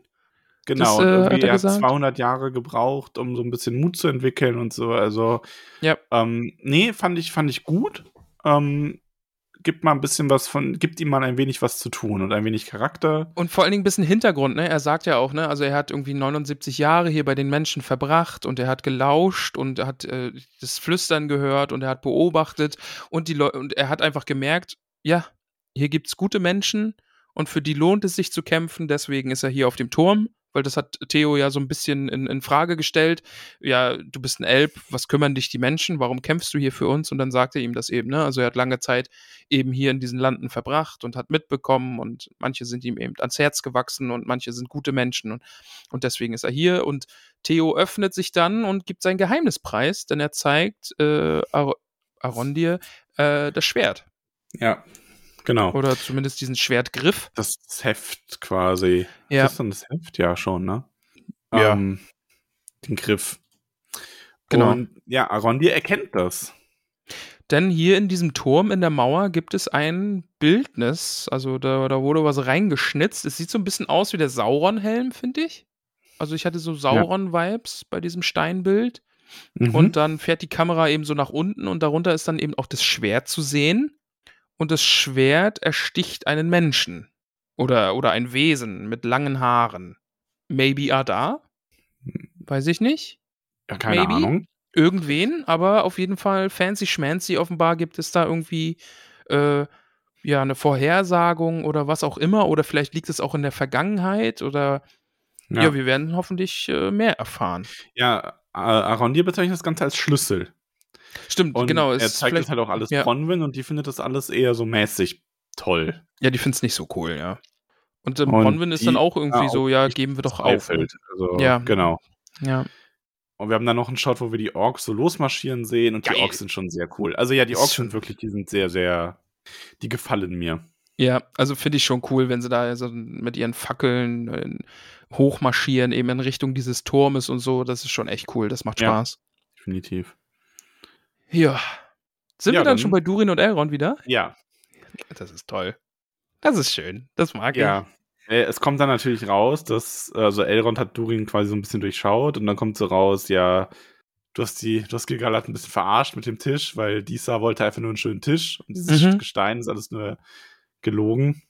genau, das, und äh, irgendwie hat er er hat gesagt. 200 Jahre gebraucht, um so ein bisschen Mut zu entwickeln und so. Also, Ja. ähm, nee, fand ich, fand ich gut. Ähm, gibt mal ein bisschen was von, gibt ihm mal ein wenig was zu tun und ein wenig Charakter. Und vor allen Dingen ein bisschen Hintergrund, ne? Er sagt ja auch, ne? Also er hat irgendwie 79 Jahre hier bei den Menschen verbracht und er hat gelauscht und hat äh, das Flüstern gehört und er hat beobachtet und die Leu und er hat einfach gemerkt, ja, hier gibt's gute Menschen und für die lohnt es sich zu kämpfen, deswegen ist er hier auf dem Turm, weil das hat Theo ja so ein bisschen in, in Frage gestellt. Ja, du bist ein Elb, was kümmern dich die Menschen? Warum kämpfst du hier für uns? Und dann sagt er ihm das eben, ne? Also er hat lange Zeit eben hier in diesen Landen verbracht und hat mitbekommen und manche sind ihm eben ans Herz gewachsen und manche sind gute Menschen und, und deswegen ist er hier und Theo öffnet sich dann und gibt sein Geheimnis preis, denn er zeigt äh, Ar Arondir äh, das Schwert Ja, genau. oder zumindest diesen Schwertgriff. Das Heft quasi. Ja. Ist das dann das Heft? Ja, schon, ne? Ja. Ähm, den Griff. Genau. Und ja, Arondir erkennt das. Denn hier in diesem Turm in der Mauer gibt es ein Bildnis. Also da, da wurde was reingeschnitzt. Es sieht so ein bisschen aus wie der Sauron-Helm, finde ich. Also ich hatte so Sauron-Vibes bei diesem Steinbild. Mhm. Und dann fährt die Kamera eben so nach unten und darunter ist dann eben auch das Schwert zu sehen. Und das Schwert ersticht einen Menschen. Oder, oder ein Wesen mit langen Haaren. Maybe Ada? Weiß ich nicht. ja, keine maybe. Ahnung. Irgendwen, aber auf jeden Fall fancy schmancy. Offenbar gibt es da irgendwie äh, ja eine Vorhersagung oder was auch immer. Oder vielleicht liegt es auch in der Vergangenheit oder ja, Ja, wir werden hoffentlich äh, mehr erfahren. ja Arondir bezeichnet das Ganze als Schlüssel. Stimmt, Und genau. er zeigt es halt auch alles ja. Bronwyn und die findet das alles eher so mäßig toll. Ja, die findet es nicht so cool, ja. Und ähm, Und Bronwyn ist dann die auch irgendwie so, ja, geben wir doch auf. Also, Ja. genau. Ja. Und wir haben dann noch einen Shot, wo wir die Orks so losmarschieren sehen und die Geil. Orks sind schon sehr cool. Also ja, die Orks sind wirklich, die sind sehr, sehr, die gefallen mir. Ja, also finde ich schon cool, wenn sie da so mit ihren Fackeln äh, hochmarschieren, eben in Richtung dieses Turmes und so. Das ist schon echt cool. Das macht Ja. Spaß. Definitiv. Ja. Sind Ja, wir dann dann- schon bei Durin und Elrond wieder? Ja, Das ist toll. Das ist schön. Das mag ja. Äh, Es kommt dann natürlich raus, dass, also Elrond hat Durin quasi so ein bisschen durchschaut und dann kommt so raus, ja, du hast die, du hast Gilgalad ein bisschen verarscht mit dem Tisch, weil Disa wollte einfach nur einen schönen Tisch und dieses Mhm. Gestein ist alles nur gelogen.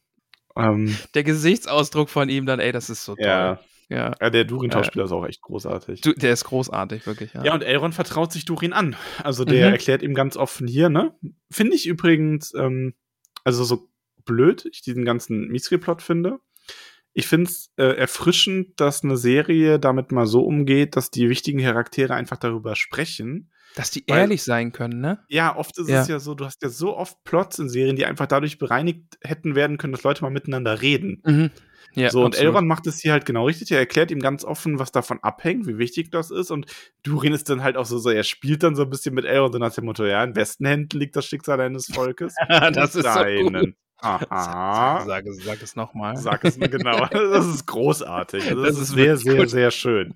Ähm, ich. Der Gesichtsausdruck von ihm dann, ey, das ist so ja, toll. Ja. Ja, der Durin-Schauspieler ist auch echt großartig. Du, der ist großartig, wirklich. Ja. Ja, und Elrond vertraut sich Durin an. Also der Mhm. erklärt ihm ganz offen hier, ne? Finde ich übrigens, ähm, also so blöd ich diesen ganzen Mithril-Plot finde. Ich finde es äh, erfrischend, dass eine Serie damit mal so umgeht, dass die wichtigen Charaktere einfach darüber sprechen. Dass die Weil- ehrlich sein können, ne? Ja, oft ist Ja. es ja so, du hast ja so oft Plots in Serien, die einfach dadurch bereinigt hätten werden können, dass Leute mal miteinander reden. Mhm. Ja, so, und absolut. Elrond macht es hier halt genau richtig. Er erklärt ihm ganz offen, was davon abhängt, wie wichtig das ist. Und Durin ist dann halt auch so, so er spielt dann so ein bisschen mit Elrond und nach dem Motto, ja, in wessen Händen liegt das Schicksal deines Volkes? *laughs* das ist so Deinen. gut. Aha. Sag, sag, sag es nochmal. Sag es mir genau. *laughs* Das ist großartig. Also das, Das ist ist sehr, sehr, sehr schön.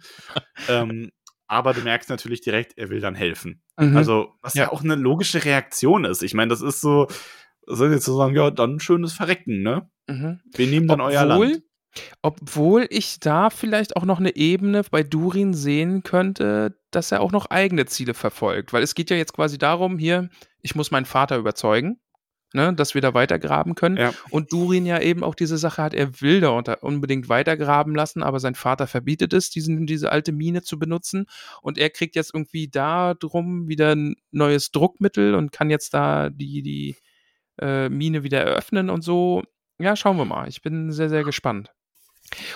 ähm, aber du merkst natürlich direkt, er will dann helfen. Mhm. Also, was ja. Ja. auch eine logische Reaktion ist. Ich meine, das ist so, soll jetzt so sagen, ja, dann schönes Verrecken, ne? mhm. Wir nehmen dann euer Obwohl- Land. Obwohl ich da vielleicht auch noch eine Ebene bei Durin sehen könnte, dass er auch noch eigene Ziele verfolgt. Weil es geht ja jetzt quasi darum, hier, ich muss meinen Vater überzeugen, ne, dass wir da weitergraben können. Ja. Und Durin ja eben auch diese Sache hat, er will da unter, unbedingt weitergraben lassen, aber sein Vater verbietet es, diesen, diese alte Mine zu benutzen. Und er kriegt jetzt irgendwie da drum wieder ein neues Druckmittel und kann jetzt da die, die äh, Mine wieder eröffnen und so. Ja, schauen wir mal. Ich bin sehr, sehr gespannt.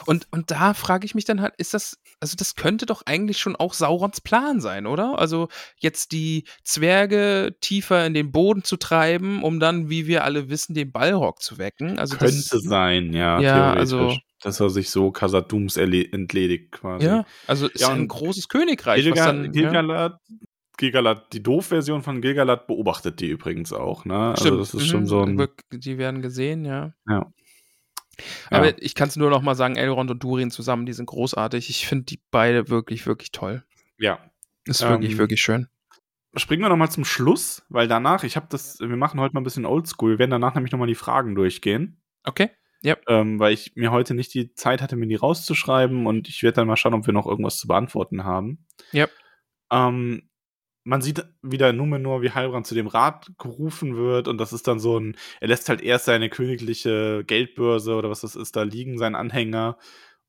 Und, und da frage ich mich dann halt, ist das, also das könnte doch eigentlich schon auch Saurons Plan sein, oder? Also jetzt die Zwerge tiefer in den Boden zu treiben, um dann, wie wir alle wissen, den Balrog zu wecken. Also Könnte das, sein, ja. Ja, theoretisch. also- Dass er sich so Khazad-Dums erle- entledigt quasi. Ja, also ist Ja, ein großes Königreich, was Gilga dann, ja, Gilgalad, Gilgalad, die Doof-Version von Gilgalad beobachtet die übrigens auch, ne? Also Stimmt, das ist mhm, schon so ein. Die werden gesehen, ja. Ja. Aber Ja. ich kann es nur noch mal sagen, Elrond und Durin zusammen, die sind großartig. Ich finde die beide wirklich, wirklich toll. ja. Ist Ähm, wirklich, wirklich schön. Springen wir noch mal zum Schluss, weil danach, ich habe das, wir machen heute mal ein bisschen Oldschool, wir werden danach nämlich noch mal die Fragen durchgehen. Okay. ähm, weil ich mir heute nicht die Zeit hatte, mir die rauszuschreiben und ich werde dann mal schauen, ob wir noch irgendwas zu beantworten haben. Yep. Ähm, man sieht wieder Numenor, wie Heilbrand zu dem Rat gerufen wird und das ist dann so ein, er lässt halt erst seine königliche Geldbörse oder was das ist da liegen, seinen Anhänger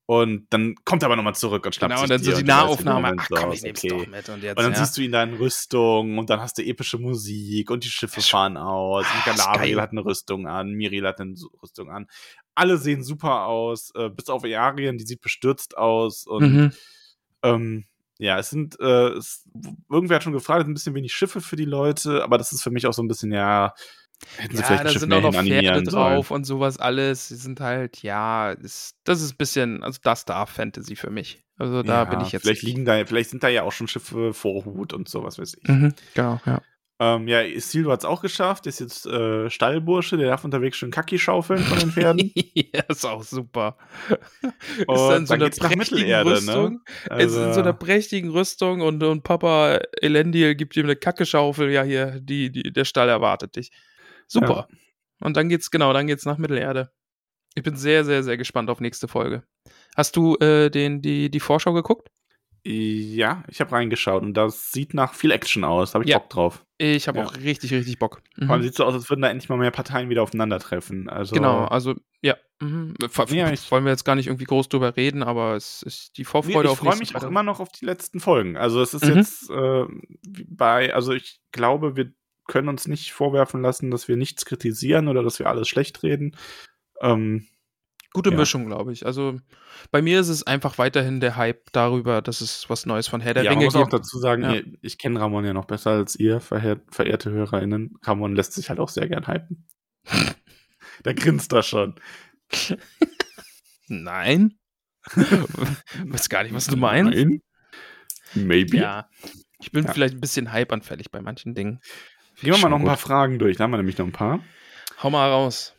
und dann kommt er aber nochmal zurück und schnappt Genau, sich und dann so die Nahaufnahme. Ach komm, ich nehm's okay. doch mit. Und jetzt, Und dann ja. siehst du ihn da in Rüstung und dann hast du epische Musik und die Schiffe fahren aus. Ah, Und Galadriel hat eine Rüstung an, Miril hat eine Rüstung an. Alle sehen super aus, äh, bis auf Earien, die sieht bestürzt aus. Und Mhm. ähm, ja, es sind, äh, es, irgendwer hat schon gefragt, es sind ein bisschen wenig Schiffe für die Leute, aber das ist für mich auch so ein bisschen, ja, hätten sie Ja, vielleicht ein da Schiff sind auch noch Pferde sollen. drauf und sowas alles. Die sind halt, ja, ist, das ist ein bisschen, also das darf Fantasy für mich. Also da ja, bin ich jetzt. Vielleicht liegen da, vielleicht sind da ja auch schon Schiffe vor Hut und sowas weiß ich. Mhm, genau, ja. Ähm, ja, Isildur hat es auch geschafft, ist jetzt äh, Stallbursche, der darf unterwegs schon Kacki schaufeln von den Pferden. *laughs* ja, ist auch super. *laughs* ist dann so dann eine geht's nach prächtigen Mittelerde, ne? Rüstung. ist Also, in so einer prächtigen Rüstung und, und Papa Elendil gibt ihm eine Kackeschaufel. Ja, hier, die, die, der Stall erwartet dich. Super. Und dann geht's, genau, dann geht's nach Mittelerde. Ich bin sehr, sehr, sehr gespannt auf nächste Folge. Hast du äh, den, die, die Vorschau geguckt? Ja, ich habe reingeschaut und das sieht nach viel Action aus. Da habe ich Ja. Bock drauf. Ich habe Ja. auch richtig, richtig Bock. Mhm. Vor allem sieht so aus, als würden da endlich mal mehr Parteien wieder aufeinandertreffen. Also, Genau, also ja. Mhm. Ja, ich- wollen wir jetzt gar nicht irgendwie groß drüber reden, aber es ist die Nee, Vorfreude ich auf freue nächsten mich auch immer noch auf die letzten Folgen. Also es ist Mhm. jetzt äh, bei, also ich glaube, wir können uns nicht vorwerfen lassen, dass wir nichts kritisieren oder dass wir alles schlecht reden. Ähm, Gute Ja. Mischung, glaube ich. Also bei mir ist es einfach weiterhin der Hype darüber, dass es was Neues von Herr der ja, Ringe muss auch gibt. dazu sagen, Ja. ich kenne Ramon ja noch besser als ihr, verheer- verehrte HörerInnen. Ramon lässt sich halt auch sehr gern hypen. *laughs* Der grinst da schon. *laughs* Nein. *laughs* Weiß gar nicht, was du meinst. Nein? Maybe. Ja. Ich bin vielleicht ein bisschen hypeanfällig bei manchen Dingen. Gehen wir mal noch ein paar. Fragen durch. Da haben wir nämlich noch ein paar. Hau mal raus.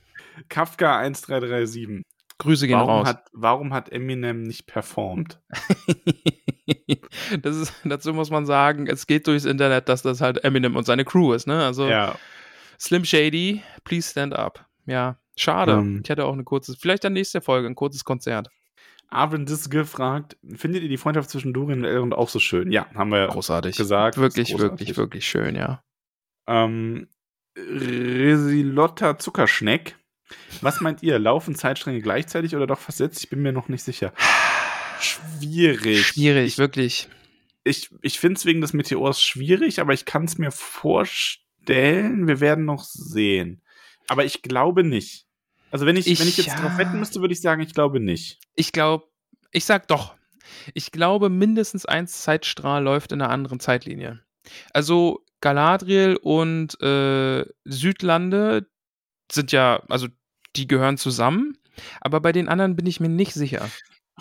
Kafka 1337. Grüße gehen Warum raus. hat, warum hat Eminem nicht performt? *laughs* das ist, dazu muss man sagen, es geht durchs Internet, dass das halt Eminem und seine Crew ist, ne? Also Ja, Slim Shady, please stand up. Ja, schade. Ähm. ich hatte auch eine kurze, vielleicht dann nächste Folge, ein kurzes Konzert. Arvin Diske fragt, findet ihr die Freundschaft zwischen Dorian und Elrond auch so schön? Ja, haben wir Großartig. gesagt. Wirklich, großartig. wirklich, wirklich schön, ja. Ähm, Resilotta Zuckerschneck. Was meint ihr? Laufen Zeitstränge gleichzeitig oder doch versetzt? Ich bin mir noch nicht sicher. Schwierig. Schwierig, wirklich. Ich, ich finde es wegen des Meteors schwierig, aber ich kann es mir vorstellen. Wir werden noch sehen. Aber ich glaube nicht. Also wenn ich, Ich- wenn ich jetzt ja. drauf wetten müsste, würde ich sagen, ich glaube nicht. Ich glaube, ich sag doch. Ich glaube, mindestens ein Zeitstrahl läuft in einer anderen Zeitlinie. Also Galadriel und äh, Südlande sind ja, also die gehören zusammen, aber bei den anderen bin ich mir nicht sicher.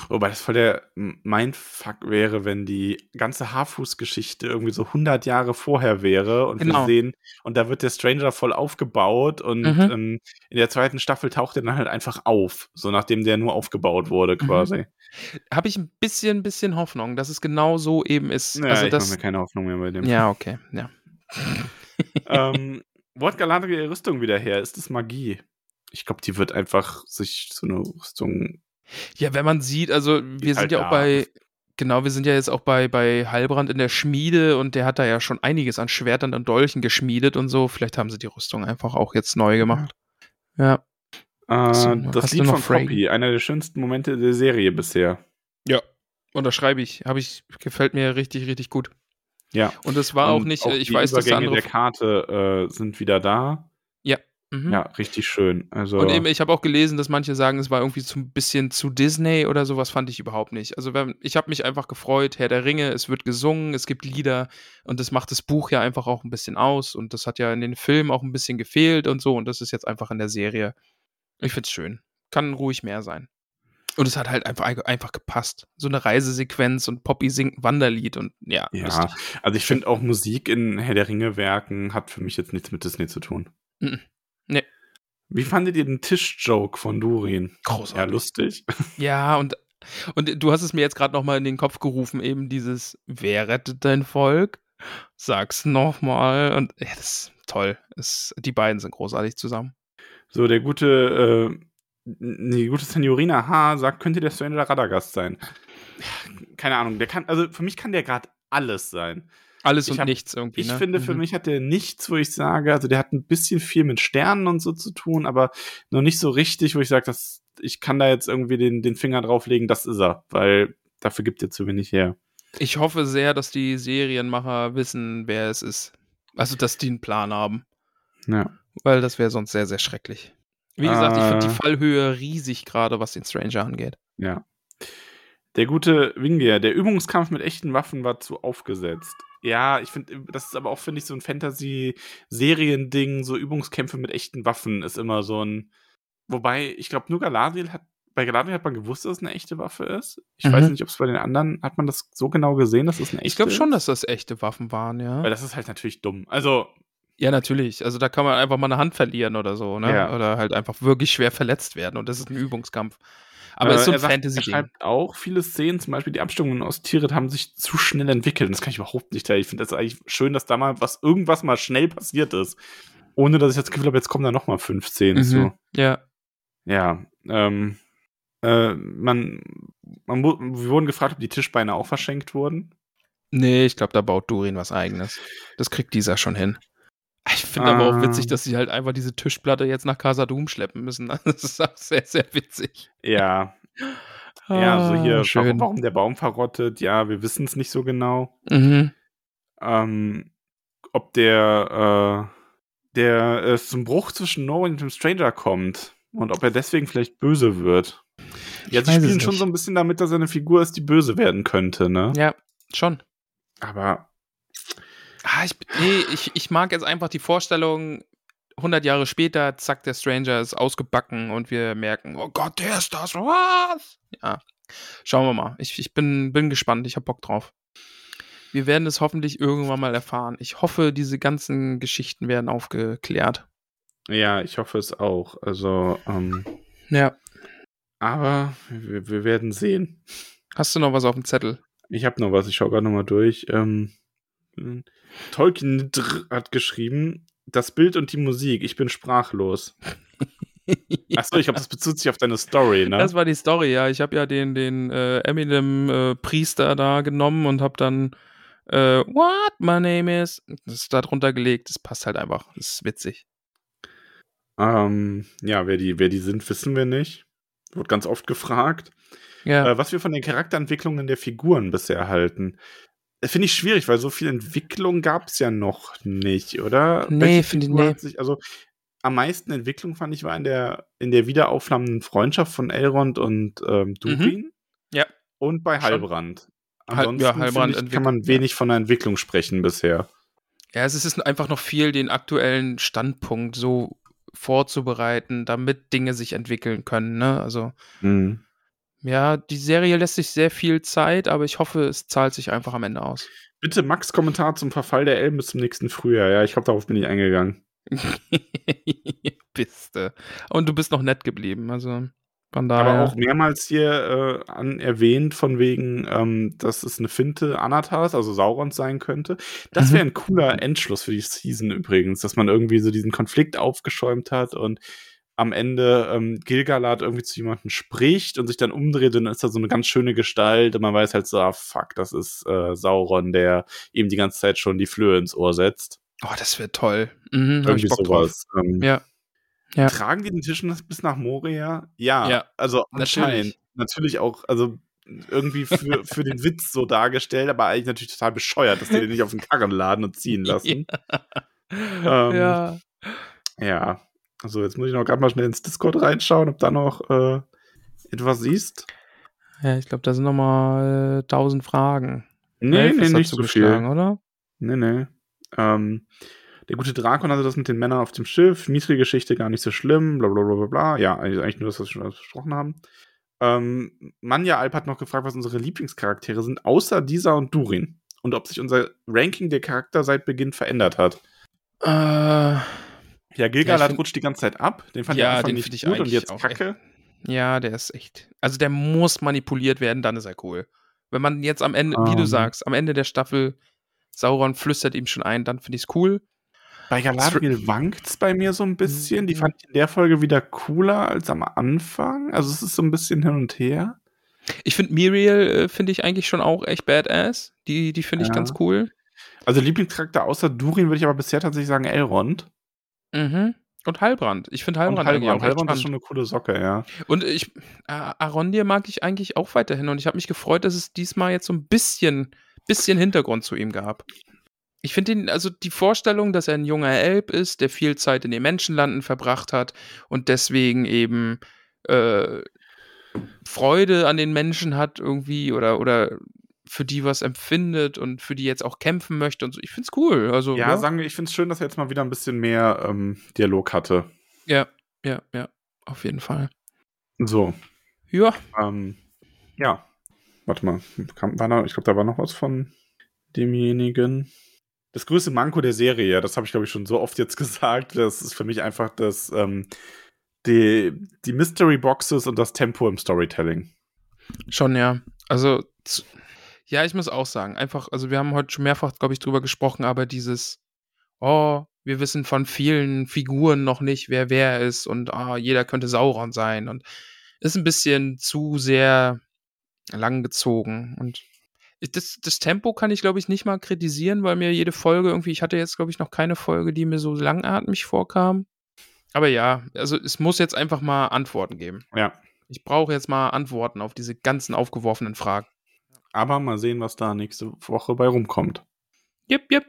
Wobei das voll der Mindfuck wäre, wenn die ganze Haarfuß-Geschichte irgendwie so 100 Jahre vorher wäre und Genau. wir sehen, und da wird der Stranger voll aufgebaut und Mhm. ähm, in der zweiten Staffel taucht er dann halt einfach auf, so nachdem der nur aufgebaut wurde Mhm. quasi. Habe ich ein bisschen, bisschen Hoffnung, dass es genau so eben ist. Ja, also ich mache mir keine Hoffnung mehr bei dem. ja, okay, ja. ähm, wo hat Galadriel ihre Rüstung wieder her? Ist das Magie? Ich glaube, die wird einfach sich so eine Rüstung. Ja, wenn man sieht, also wir Ist sind halt ja auch da. bei, genau, wir sind ja jetzt auch bei, bei Heilbrand in der Schmiede und der hat da ja schon einiges an Schwertern und Dolchen geschmiedet und so. Vielleicht haben sie die Rüstung einfach auch jetzt neu gemacht. Ja. Äh, noch- das Lied von Frey? Poppy, einer der schönsten Momente der Serie bisher. Ja. Unterschreibe ich. Habe ich, gefällt mir richtig, richtig gut. Ja. Und es war auch Und nicht, äh, ich die weiß, dass der andere. der Karte äh, sind wieder da. Mhm. Ja, richtig schön. Also Und eben, ich habe auch gelesen, dass manche sagen, es war irgendwie zu, ein bisschen zu Disney oder sowas, fand ich überhaupt nicht. Also wenn, ich habe mich einfach gefreut, Herr der Ringe, es wird gesungen, es gibt Lieder und das macht das Buch ja einfach auch ein bisschen aus und das hat ja in den Filmen auch ein bisschen gefehlt und so und das ist jetzt einfach in der Serie. Ich find's schön. Kann ruhig mehr sein. Und es hat halt einfach, einfach gepasst. So eine Reisesequenz und Poppy singt ein Wanderlied und ja, ja, lustig. also ich finde auch Musik in Herr der Ringe Werken hat für mich jetzt nichts mit Disney zu tun. Nee. Wie fandet ihr den Tischjoke von Durin? Ja, Großartig. lustig. *laughs* Ja, und, und du hast es mir jetzt gerade nochmal in den Kopf gerufen, eben dieses, wer rettet dein Volk? Sag's nochmal. Und ja, das ist toll. Es, die beiden sind großartig zusammen. So, der gute, äh, die gute Signorina H. sagt, könnte der Stranger Radagast sein. Keine Ahnung, der kann, also für mich kann der gerade alles sein. Alles Ich und hab- nichts irgendwie. Ich ne? finde, für Mhm. mich hat der nichts, wo ich sage, also der hat ein bisschen viel mit Sternen und so zu tun, aber noch nicht so richtig, wo ich sage, dass ich kann da jetzt irgendwie den, den Finger drauflegen, das ist er, weil dafür gibt er zu wenig her. Ich hoffe sehr, dass die Serienmacher wissen, wer es ist. Also, dass die einen Plan haben. Ja. Weil das wäre sonst sehr, sehr schrecklich. Wie gesagt, ich finde Äh. die Fallhöhe riesig, gerade was den Stranger angeht. Ja. Der gute Wingier, der Übungskampf mit echten Waffen war zu aufgesetzt. Ja, ich finde, das ist aber auch, finde ich, so ein Fantasy-Serien-Ding, so Übungskämpfe mit echten Waffen ist immer so ein. Wobei, ich glaube, nur Galadriel hat, bei Galadriel hat man gewusst, dass es eine echte Waffe ist. Ich Mhm. weiß nicht, ob es bei den anderen, hat man das so genau gesehen, dass es eine echte Ich glaube schon, dass das echte Waffen waren, ja. Weil das ist halt natürlich dumm. Also, Ja, natürlich. Also da kann man einfach mal eine Hand verlieren oder so, ne? Ja. Oder halt einfach wirklich schwer verletzt werden und das ist ein Übungskampf. Aber Äh, es ist so ein sagt, Er schreibt auch viele Szenen, zum Beispiel die Abstimmungen aus Tieret haben sich zu schnell entwickelt. Und das kann ich überhaupt nicht teilen. Ich finde das eigentlich schön, dass da mal was, irgendwas mal schnell passiert ist. Ohne dass ich das Gefühl habe, jetzt kommen da noch mal fünf Szenen Mhm. zu. Ja. Ja, ähm, äh, man, man, wir wurden gefragt, ob die Tischbeine auch verschenkt wurden. Nee, ich glaube, da baut Durin was eigenes. Das kriegt dieser schon hin. Ich finde aber auch Ah. witzig, dass sie halt einfach diese Tischplatte jetzt nach Casa Doom schleppen müssen. *laughs* Das ist auch sehr, sehr witzig. Ja, ja, so hier, Ah, schön. warum, warum der Baum verrottet, ja, wir wissen es nicht so genau. Mhm. Ähm, ob der, äh, der äh, zum Bruch zwischen Noah und dem Stranger kommt und ob er deswegen vielleicht böse wird. Ja, sie spielen schon so ein bisschen damit, dass er eine Figur ist, die böse werden könnte, ne? Ja, schon. Aber Ah, ich, nee, ich, ich mag jetzt einfach die Vorstellung, 100 Jahre später, zack, der Stranger ist ausgebacken und wir merken, oh Gott, der ist das, was? Ja, schauen wir mal. Ich, ich bin, bin gespannt, ich hab Bock drauf. Wir werden es hoffentlich irgendwann mal erfahren. Ich hoffe, diese ganzen Geschichten werden aufgeklärt. ja, ich hoffe es auch. Also, ähm, Ja. aber wir, wir werden sehen. Hast du noch was auf dem Zettel? Ich habe noch was, ich schaue gerade noch mal durch. Ähm, Tolkien hat geschrieben, das Bild und die Musik, ich bin sprachlos. *laughs* Achso, ich glaube, das bezieht sich auf deine Story, ne? Das war die Story, ja. Ich habe ja den, den äh, Eminem-Priester da genommen und habe dann äh, What my name is das da drunter gelegt. Das passt halt einfach. Das ist witzig. Ähm, ja, wer die, wer die sind, wissen wir nicht. Wird ganz oft gefragt. Ja. Äh, was wir von den Charakterentwicklungen der Figuren bisher erhalten. Äh, Finde ich schwierig, weil so viel Entwicklung gab es ja noch nicht, oder? Nee, finde ich- Figur nee. also am meisten Entwicklung fand ich war in der, in der wiederaufflammenden Freundschaft von Elrond und ähm, Durin. Mhm. Ja. Und bei. Halbrand. Hal- Ansonsten ja, Halbrand ich, kann man wenig von einer Entwicklung sprechen bisher. ja, es ist einfach noch viel, den aktuellen Standpunkt so vorzubereiten, damit Dinge sich entwickeln können. Ne? Also, Mhm. Ja, die Serie lässt sich sehr viel Zeit, aber ich hoffe, es zahlt sich einfach am Ende aus. Bitte Max Kommentar zum Verfall der Elben bis zum nächsten Frühjahr. Ja, ich glaube, darauf bin ich eingegangen. *laughs* bist du. Und du bist noch nett geblieben. Also, von daher. Aber auch mehrmals hier äh, an erwähnt, von wegen, ähm, dass es eine Finte Anatas, also Saurons sein könnte. Das Mhm. wäre ein cooler Endschluss für die Season übrigens, dass man irgendwie so diesen Konflikt aufgeschäumt hat und am Ende ähm, Gilgalad irgendwie zu jemandem spricht und sich dann umdreht und dann ist da so eine ganz schöne Gestalt und man weiß halt so, ah fuck, das ist äh, Sauron, der ihm die ganze Zeit schon die Flöhe ins Ohr setzt. Oh, das wäre toll. Mhm, Irgendwie sowas. Ähm, Ja. Ja. Tragen die den Tisch bis nach Moria? Ja, Ja, also natürlich. anscheinend. Natürlich auch, also irgendwie für, *laughs* für den Witz so dargestellt, aber eigentlich natürlich total bescheuert, dass die den nicht auf den Karren laden und ziehen *laughs* lassen. Ähm, ja. Ja. Also jetzt muss ich noch gerade mal schnell ins Discord reinschauen, ob da noch äh, etwas siehst. Ja, ich glaube, da sind nochmal äh, 1000 Fragen. Nee, Elf nee, nicht so viel. oder? Nee, nee. Ähm, der gute Drakon hatte das mit den Männern auf dem Schiff. Mitri-Geschichte gar nicht so schlimm. Bla bla bla bla bla. Ja, eigentlich nur das, was wir schon besprochen haben. Ähm, Manja Alp hat noch gefragt, was unsere Lieblingscharaktere sind, außer dieser und Durin. Und ob sich unser Ranking der Charakter seit Beginn verändert hat. Äh, Ja, Gilgalad find- rutscht die ganze Zeit ab. Den fand Ja, ich den nicht ich gut und jetzt auch kacke. ja, der ist echt. Also der muss manipuliert werden, dann ist er cool. Wenn man jetzt am Ende, wie du Ähm. sagst, am Ende der Staffel Sauron flüstert ihm schon ein, dann finde ich es cool. Bei Galadriel wankt's bei mir so ein bisschen. Die Mhm. fand ich in der Folge wieder cooler als am Anfang. Also es ist so ein bisschen hin und her. Ich finde Miriel, äh, finde ich eigentlich schon auch echt badass. Die, die finde ich Ja. ganz cool. Also Lieblingscharakter außer Durin würde ich aber bisher tatsächlich sagen Elrond. Mhm. Und Halbrand. Ich finde eigentlich Halbrand. auch echt Halbrand ist schon eine coole Socke, ja. Und ich, äh, Arondir mag ich eigentlich auch weiterhin und ich habe mich gefreut, dass es diesmal jetzt so ein bisschen, bisschen Hintergrund zu ihm gab. Ich finde ihn, also die Vorstellung, dass er ein junger Elb ist, der viel Zeit in den Menschenlanden verbracht hat und deswegen eben äh, Freude an den Menschen hat irgendwie oder, oder für die was empfindet und für die jetzt auch kämpfen möchte und so. Ich finde es cool. Also, Ja, sagen wir, ich finde es schön, dass er jetzt mal wieder ein bisschen mehr ähm, Dialog hatte. ja, ja, ja, auf jeden Fall. So, Ja, ähm, ja. Warte mal, kam, war noch, ich glaube, da war noch was von demjenigen. Das größte Manko der Serie, das habe ich glaube ich schon so oft jetzt *laughs* gesagt, das ist für mich einfach das, ähm, die, die Mystery Boxes und das Tempo im Storytelling. Schon, ja. Also, ja, ich muss auch sagen, einfach, also wir haben heute schon mehrfach, glaube ich, drüber gesprochen, aber dieses, oh, wir wissen von vielen Figuren noch nicht, wer wer ist und ah, jeder könnte Sauron sein und ist ein bisschen zu sehr langgezogen und das, das Tempo kann ich, glaube ich, nicht mal kritisieren, weil mir jede Folge irgendwie, ich hatte jetzt, glaube ich, noch keine Folge, die mir so langatmig vorkam. Aber ja, also es muss jetzt einfach mal Antworten geben. Ja. Ich brauche jetzt mal Antworten auf diese ganzen aufgeworfenen Fragen. Aber mal sehen, was da nächste Woche bei rumkommt. Jep, jep.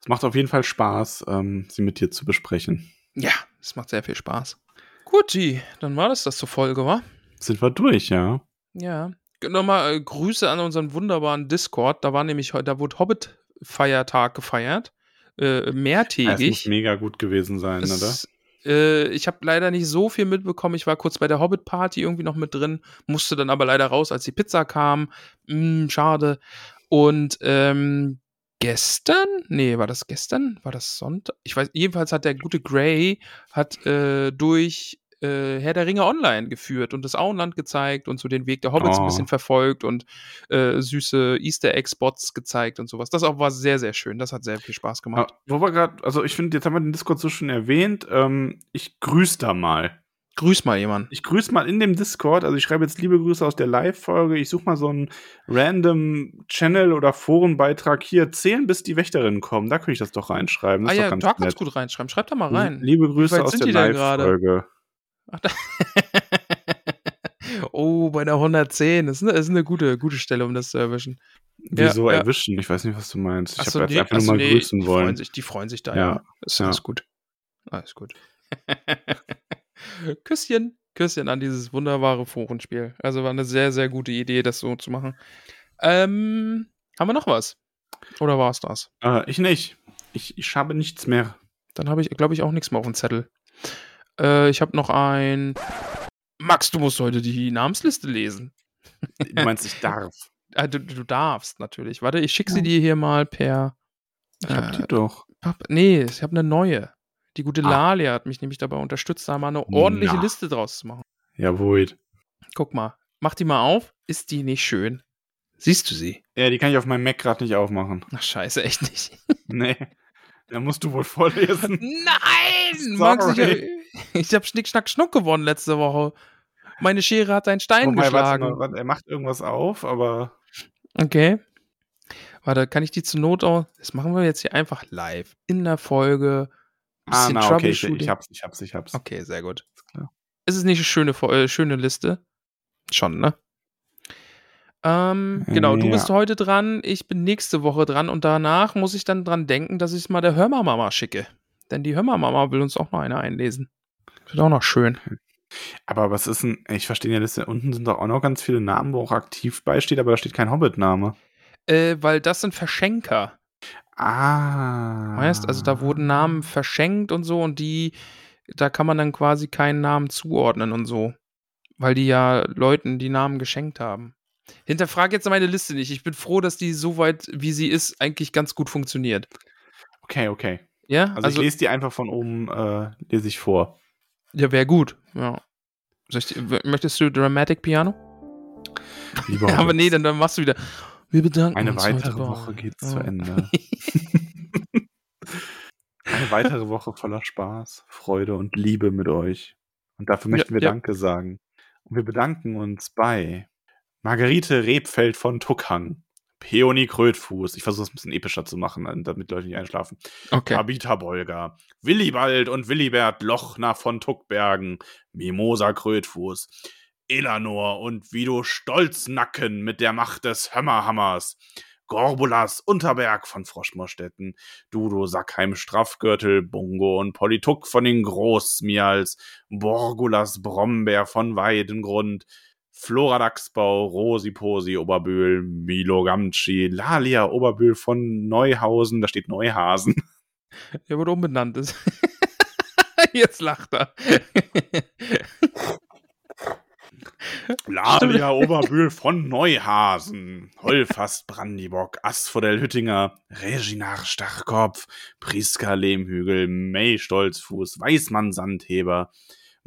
Es macht auf jeden Fall Spaß, ähm, sie mit dir zu besprechen. Ja, es macht sehr viel Spaß. Guti, dann war das das zur Folge, wa? Sind wir durch, ja? Ja. Nochmal äh, Grüße an unseren wunderbaren Discord. Da war nämlich heute, da wurde Hobbit-Feiertag gefeiert. Äh, Ja, Es muss mehrtägig. mega gut gewesen sein, oder? Äh, ich habe leider nicht so viel mitbekommen. Ich war kurz bei der Hobbit-Party irgendwie noch mit drin, musste dann aber leider raus, als die Pizza kam. Hm, schade. Und ähm, gestern? Nee, war das gestern? War das Sonntag? Ich weiß, jedenfalls hat der gute Gray hat äh, durch äh, Herr der Ringe online geführt und das Auenland gezeigt und so den Weg der Hobbits ein Oh. bisschen verfolgt und äh, süße Easter Egg-Spots gezeigt und sowas. Das auch war sehr, sehr schön. Das hat sehr viel Spaß gemacht. Ah, wo wir gerade, also ich finde, jetzt haben wir den Discord so schon erwähnt. Ähm, ich grüße da mal. Grüß mal jemanden. Ich grüße mal in dem Discord, also ich schreibe jetzt liebe Grüße aus der Live-Folge. Ich suche mal so einen random Channel- oder Forenbeitrag hier. Zählen, bis die Wächterinnen kommen. Da könnte ich das doch reinschreiben. Das Ah ja, da kannst nett. gut reinschreiben. Schreib da mal rein. Liebe Grüße aus sind der? Live-Folge. Ach, da *laughs* oh, bei der 110. Das ist eine, ist eine gute, gute Stelle, um das zu erwischen. Wieso Ja, ja. erwischen? Ich weiß nicht, was du meinst. Ich habe jetzt einfach ach nur mal nee, grüßen die wollen. Freuen sich, die freuen sich da, Ja, ja. Ist ja. alles gut. Alles gut. *laughs* Küsschen. Küsschen an dieses wunderbare Forenspiel. Also war eine sehr, sehr gute Idee, das so zu machen. Ähm, haben wir noch was? Oder war es das? Äh, ich nicht. Ich, ich habe nichts mehr. Dann habe ich, glaube ich, auch nichts mehr auf dem Zettel. Äh, ich habe noch ein. Max, du musst heute die Namensliste lesen. *laughs* Du meinst, ich darf. Ah, du, du darfst natürlich. Warte, ich schicke sie dir hier mal per. Ich hab Äh, die doch. Pap- nee, ich habe eine neue. Die gute Ah. Lalia hat mich nämlich dabei unterstützt, da mal eine ordentliche Na. Liste draus zu machen. Jawohl. Guck mal, mach die mal auf. Ist die nicht schön? Siehst du sie? Ja, die kann ich auf meinem Mac gerade nicht aufmachen. Ach, scheiße, echt nicht. *laughs* Nee. Da musst du wohl vorlesen. *laughs* Nein! Max, ich, Sorry. *laughs* ich habe Schnick, Schnack, Schnuck gewonnen letzte Woche. Meine Schere hat einen Stein Wobei, geschlagen. warte, er macht irgendwas auf, aber Okay. Warte, kann ich die zur Not auch. Das machen wir jetzt hier einfach live. In der Folge. ah, na, okay, ich, ich hab's, ich hab's, ich hab's. Okay, sehr gut. Ist es nicht eine schöne, äh, schöne Liste? Schon, ne? Ähm, genau, du Ja. bist heute dran, ich bin nächste Woche dran und danach muss ich dann dran denken, dass ich es mal der Hörmermama schicke. Denn die Hörmermama will uns auch noch eine einlesen. Wird auch noch schön. Aber was ist denn, ich verstehe ja, Liste unten sind doch auch noch ganz viele Namen, wo auch aktiv beisteht, aber da steht kein Hobbit-Name. Äh, weil das sind Verschenker. Ah. Weißt, also da wurden Namen verschenkt und so und die, da kann man dann quasi keinen Namen zuordnen und so. Weil die ja Leuten die Namen geschenkt haben. Hinterfrag jetzt meine Liste nicht. Ich bin froh, dass die so weit, wie sie ist, eigentlich ganz gut funktioniert. Okay, okay. Ja, Also, ich lese die einfach von oben, äh, lese ich vor. Ja, wäre gut. Ja. Möchtest du Dramatic Piano? Lieber *laughs* Aber nee, dann, dann machst du wieder. Wir bedanken Eine uns weitere heute bei- Woche geht zu Ja. Ende. *laughs* Eine weitere Woche voller Spaß, Freude und Liebe mit euch. Und dafür möchten wir ja. Danke sagen. Und wir bedanken uns bei Margarete Rebfeld von Tuckhang, Peony Krötfuß, ich versuche es ein bisschen epischer zu machen, äh, damit Leute nicht einschlafen, Okay. Tabitha Bolger, Willibald und Willibert Lochner von Tuckbergen, Mimosa Krötfuß, Elanor und Vido Stolznacken mit der Macht des Hämmerhammers, Gorbulas Unterberg von Froschmorstetten, Dudo Sackheim Straffgürtel, Bungo und Polituck von den Großmials, Borgulas Brombeer von Weidengrund, Flora Dachsbau, Rosi Posi Oberbühl, Milo Gamci, Lalia Oberbühl von Neuhausen, da steht Neuhasen, Der wurde umbenannt. Ist. *laughs* Jetzt lacht er. *laughs* Ladia Oberbühl von Neuhasen, Holfast Brandibock, Asphodel Hüttinger, Reginar Stachkopf, Priska Lehmhügel, May Stolzfuß, Weißmann Sandheber,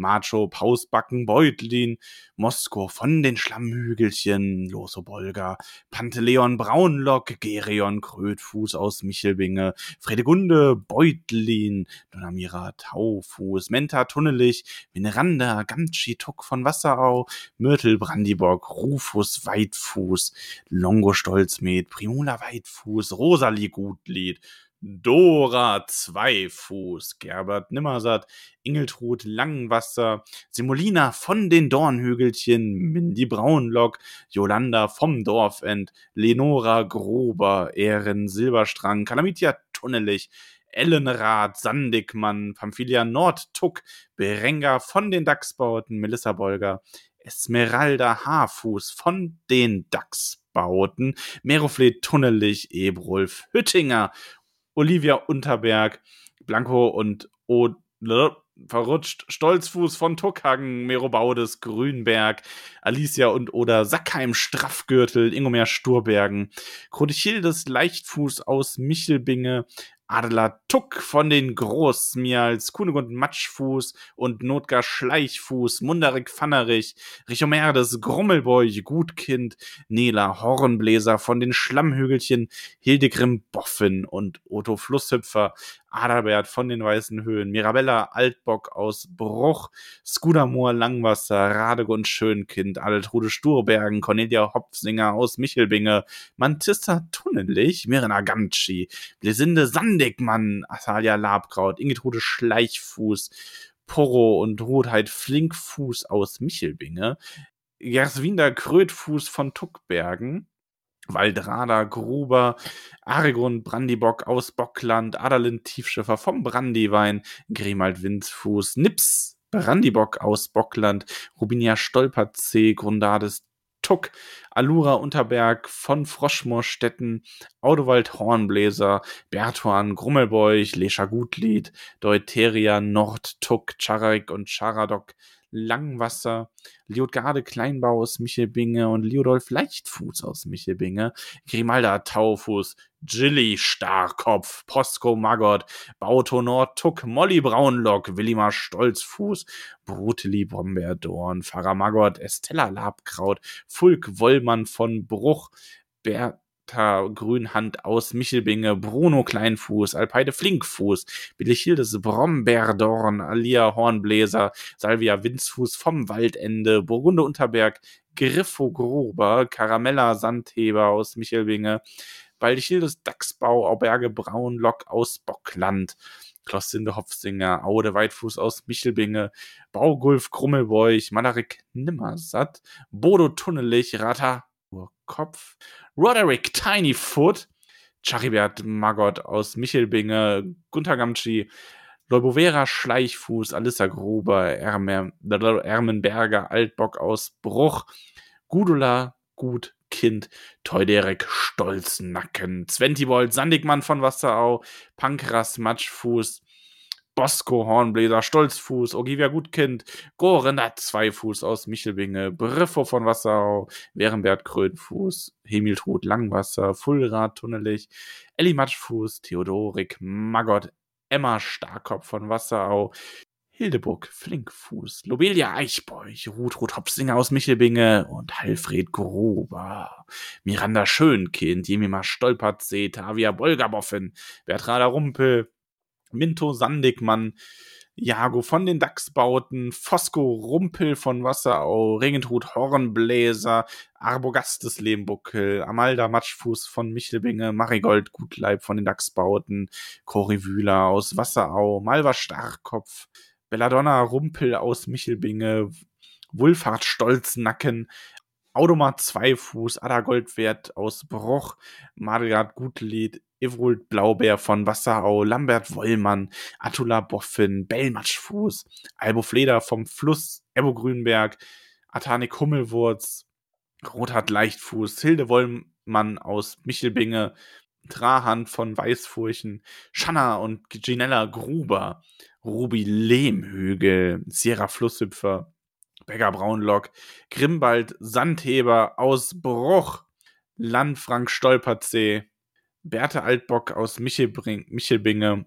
Macho, Pausbacken, Beutlin, Mosko von den Schlammhügelchen, Loso Bolga, Panteleon Braunlock, Gerion Krötfuß aus Michelbinge, Fredegunde, Beutlin, Donamira Taufuß, Menta Tunnelich, Veneranda, Gamtschi Tuck von Wasserau, Myrtel Brandibock, Rufus Weitfuß, Longo Stolzmet, Primula Weitfuß, Rosalie Gutlied, Dora Zweifuß, Gerbert Nimmersatt, Ingeltrud Langwasser, Simulina von den Dornhügelchen, Mindy Braunlock, Jolanda vom Dorfend, Lenora Grober, Ehren Silberstrang, Kalamitia Tunnelich, Ellenrad, Sandigmann, Pamphilia Nordtuck, Berenga von den Dachsbauten, Melissa Bolger, Esmeralda Haarfuß von den Dachsbauten, Meroflet Tunnelich, Ebrulf Hüttinger, Olivia Unterberg, Blanco und o verrutscht, Stolzfuß von Tuckhagen, Mero Baudes, Grünberg, Alicia und Oder Sackheim, Straffgürtel, Ingomer Sturbergen, Krodichildes Leichtfuß aus Michelbinge, Adler Tuck von den Großmials, Kunegund Matschfuß und Notgar Schleichfuß, Munderig Pfannerich, Richomerdes Grummelbeuch, Gutkind, Nela Hornbläser von den Schlammhügelchen, Hildegrim Boffin und Otto Flusshüpfer, Adalbert von den Weißen Höhen, Mirabella Altbock aus Bruch, Skudamoor Langwasser, Radegund Schönkind, Adaltrude Sturbergen, Cornelia Hopfsinger aus Michelbinge, Mantissa Tunnenlich, Mirna Gamtschi, Blesinde Sandigmann, Athalia Labkraut, Ingitrude Schleichfuß, Porro und Rotheit Flinkfuß aus Michelbinge, Gerswinder Krötfuß von Tuckbergen, Waldrada, Gruber, Argon, Brandibock aus Bockland, Adalin Tiefschiffer vom Brandywein, Grimald Windsfuß, Nips, Brandibock aus Bockland, Rubinia Stolperzee, Grundades Tuck, Alura Unterberg von Froschmoorstetten, Audowald Hornbläser, Bertuan Grummelbeuch, Lescha Gutlied, Deuteria Nord, Tuck, Charik und Charadok, Langwasser, Liotgarde Kleinbau aus Michelbinge und Liodolf Leichtfuß aus Michelbinge, Grimalda Taufuß, Gilly Starkopf, Posko Maggot, Bauto Nordtuck, Molly Braunlock, Willimar Stolzfuß, Bruteli Brombeerdorn, Pfarrer Maggot, Estella Labkraut, Fulk Wollmann von Bruch, Bert Martha Grünhand aus Michelbinge, Bruno Kleinfuß, Alpeide Flinkfuß, Billichildes Brombeerdorn, Alia Hornbläser, Salvia Winzfuß vom Waldende, Burgunde Unterberg, Griffo Grober, Karamella Sandheber aus Michelbinge, Baldichildes Dachsbau, Auberge Braunlock aus Bockland. Klossinde Hopfsinger, Aude Weitfuß aus Michelbinge, Baugulf Krummelbeuch, Malerik Nimmersatt, Bodo Tunnelich, Rata Kopf, Roderick Tinyfoot, Charibert Maggot aus Michelbinge, Gunther Gamtschi, Leubovera Schleichfuß, Alissa Gruber, Ermenberger, Altbock aus Bruch, Gudula Gut Kind, Teuderek Stolznacken, Zwentibold Sandigmann von Wasserau, Pankras Matschfuß, Bosco Hornbläser, Stolzfuß, Ogivia Gutkind, Gorenat Zweifuß aus Michelbinge, Briffo von Wasserau, Wärenbert Krönfuß, Hemiltrud Langwasser, Fulrad Tunnelich, Elli Matschfuß, Theodorik Maggot, Emma Starkopf von Wasserau, Hildeburg Flinkfuß, Lobelia Eichbeuch, Rutrud Hopsinger aus Michelbinge und Alfred Gruber, Miranda Schönkind, Jemima Stolpertsee, Tavia Bolgaboffen, Bertrada Rumpel, Minto Sandigmann, Jago von den Dachsbauten, Fosco Rumpel von Wasserau, Regentrud Hornbläser, Arbogastes Lehmbuckel, Amalda Matschfuß von Michelbinge, Marigold Gutleib von den Dachsbauten, Cori Wühler aus Wasserau, Malva Starkopf, Belladonna Rumpel aus Michelbinge, Wulfhard Stolznacken, Audomat Zweifuß, Ada Goldwert aus Bruch, Margard Gutlied, Evrult Blaubeer von Wasserau, Lambert Wollmann, Attula Boffin, Bellmatschfuß, Albo Fleder vom Fluss, Ebo Grünberg, Atanik Hummelwurz, Rothard Leichtfuß, Hilde Wollmann aus Michelbinge, Trahand von Weißfurchen, Schanna und Ginella Gruber, Ruby Lehmhügel, Sierra Flusshüpfer, Beggar Braunlock, Grimbald Sandheber aus Bruch, Landfrank Stolperzee, Berthe Altbock aus Michelbring, Michelbinge,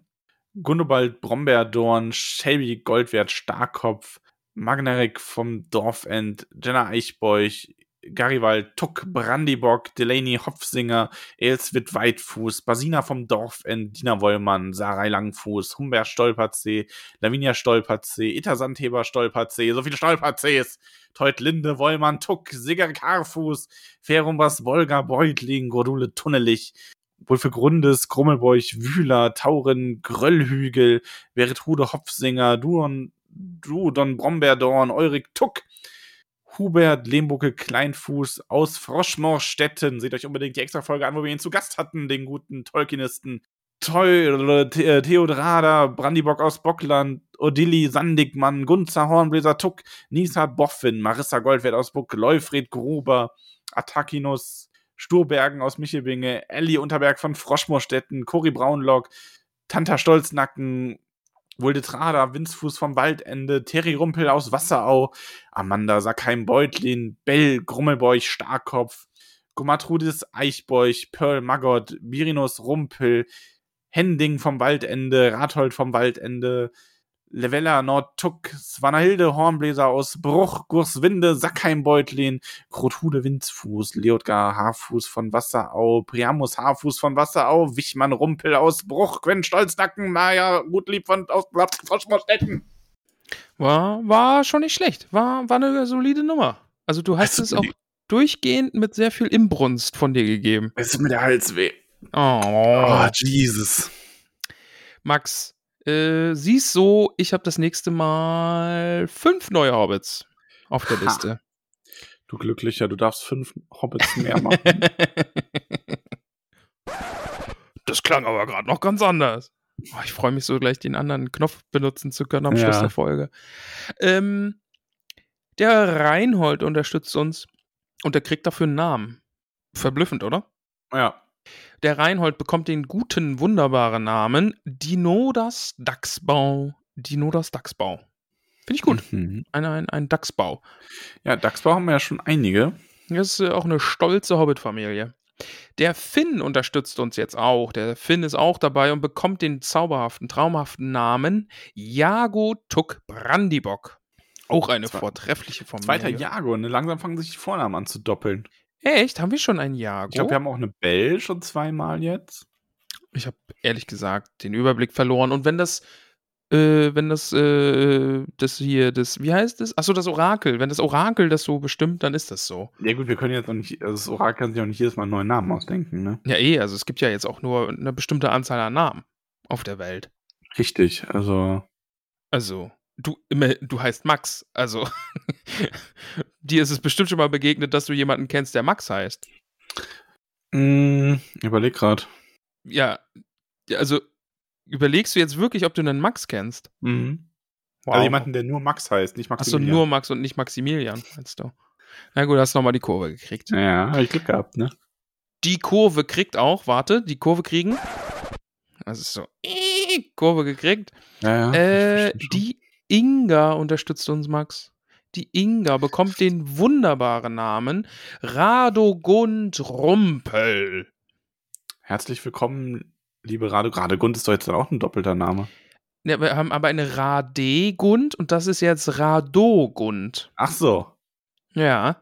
Gundobald Brombeerdorn, Shelby Goldwert Starkopf, Magnarik vom Dorfend, Jenna Eichbeuch, Garibald Tuck Brandibock, Delaney Hopfsinger, Elswit Weitfuß, Basina vom Dorfend, Dina Wollmann, Sarai Langfuß, Humbert Stolperzee, Lavinia Stolperzee, Ita Sandheber Stolperzee, so viele Stolperzees, Teut Linde, Wollmann, Tuck, Sigger Karfuß, Ferumbas, Wolga, Beutling, Gordule Tunnelich, Grundes, Krummelbeuch, Wühler, Tauren, Gröllhügel, Veritrude Hopfsinger, Duon, Dudon Brombeerdorn, Eurik Tuck, Hubert Lehmbucke Kleinfuß aus Froschmorstetten. Seht euch unbedingt die extra Folge an, wo wir ihn zu Gast hatten, den guten Tolkienisten. Teu, The Theodrada, Brandibock aus Bockland, Odilli Sandigmann, Gunzer Hornbläser Tuck, Nisa Boffin, Marissa Goldwert aus Buck, Leufred Gruber, Atakinus, Sturbergen aus Michelbinge, Ellie Unterberg von Froschmorstetten, Cory Braunlock, Tanta Stolznacken, Wuldetrada, Winzfuß vom Waldende, Terry Rumpel aus Wasserau, Amanda Sackheim Beutlin, Bell Grummelbeuch Starkopf, Gomatrudis Eichbeuch, Pearl Maggot, Birinus Rumpel, Hending vom Waldende, Rathold vom Waldende, Levella Nordtuck, Svanahilde Hornbläser aus Bruch, Gurswinde, Sackheimbeutlin, Krothude Winzfuß, Leotgar Haarfuß von Wasserau, Priamus Haarfuß von Wasserau, Wichmann Rumpel aus Bruch, Gwen Stolznacken, Maja Gutlieb von aus Froschmorstetten. War, war schon nicht schlecht. War, war eine solide Nummer. Also du hast es auch durchgehend mit sehr viel Imbrunst von dir gegeben. Es tut mir der Hals weh. Oh, Oh, Jesus. Max, äh, siehst so, ich habe das nächste Mal fünf neue Hobbits auf der Ha. Liste. Du Glücklicher, du darfst fünf Hobbits mehr *laughs* machen. das klang aber gerade noch ganz anders. Oh, ich freue mich so gleich, den anderen Knopf benutzen zu können am Ja. Schluss der Folge. Ähm, der Reinhold unterstützt uns und er kriegt dafür einen Namen. Verblüffend, oder? ja. Der Reinhold bekommt den guten, wunderbaren Namen Dinodas Dachsbau. Dinodas Dachsbau. Finde ich gut. Mhm. Ein, ein, ein Dachsbau. Ja, Dachsbau haben wir ja schon einige. Das ist äh, auch eine stolze Hobbit-Familie. Der Finn unterstützt uns jetzt auch. Der Finn ist auch dabei und bekommt den zauberhaften, traumhaften Namen Jago Tuck Brandibock. Auch eine Zwei- vortreffliche Familie. Zweiter Jago, ne? Langsam fangen sich die Vornamen an zu doppeln. Echt? Haben wir schon einen Jago? Ich glaube, wir haben auch eine Bell schon zweimal jetzt. Ich habe ehrlich gesagt den Überblick verloren. Und wenn das, äh, wenn das, äh, das hier, das, wie heißt das? Achso, das Orakel. Wenn das Orakel das so bestimmt, dann ist das so. Ja gut, wir können jetzt auch nicht, also das Orakel kann sich auch nicht jedes Mal einen neuen Namen ausdenken, ne? Ja, eh, also es gibt ja jetzt auch nur eine bestimmte Anzahl an Namen auf der Welt. Richtig, also Also, du, immer, du heißt Max. Also, *laughs* dir ist es bestimmt schon mal begegnet, dass du jemanden kennst, der Max heißt. mh, überleg grad. Ja, also, überlegst du jetzt wirklich, ob du einen Max kennst? Mhm. Also jemanden, der nur Max heißt, nicht Achso, Maximilian. nur Max und nicht Maximilian, meinst du? Na gut, hast nochmal die Kurve gekriegt. Ja, hab ich Glück gehabt, ne? Die Kurve kriegt auch, warte, die Kurve kriegen. Das ist so, *laughs* Kurve gekriegt. Ja, ja. Äh, die Inga unterstützt uns, Max. Die Inga bekommt den wunderbaren Namen Radogund Rumpel. Herzlich willkommen, liebe Rade. Radegund ist doch jetzt dann auch ein doppelter Name. Ja, wir haben aber eine Radegund und das ist jetzt Radogund. Ach so. Ja.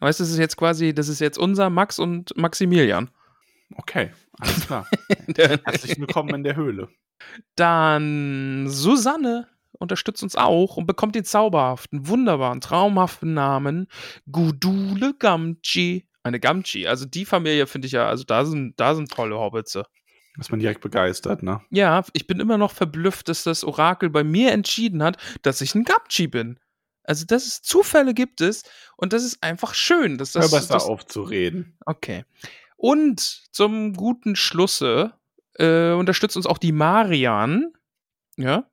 Weißt du, das ist jetzt quasi, das ist jetzt unser Max und Maximilian. Okay, alles klar. *laughs* Herzlich willkommen in der Höhle. Dann Susanne unterstützt uns auch und bekommt den zauberhaften, wunderbaren, traumhaften Namen Gudule Gamchi. Eine Gamchi. Also die Familie finde ich ja, also da sind, da sind tolle Hobbitze. Ist man direkt begeistert, ne? Ja, ich bin immer noch verblüfft, dass das Orakel bei mir entschieden hat, dass ich ein Gamchi bin. Also, dass es Zufälle gibt es und das ist einfach schön. Dass das, Hör besser das, aufzureden. Okay. Und zum guten Schlusse äh, unterstützt uns auch die Marian. Ja.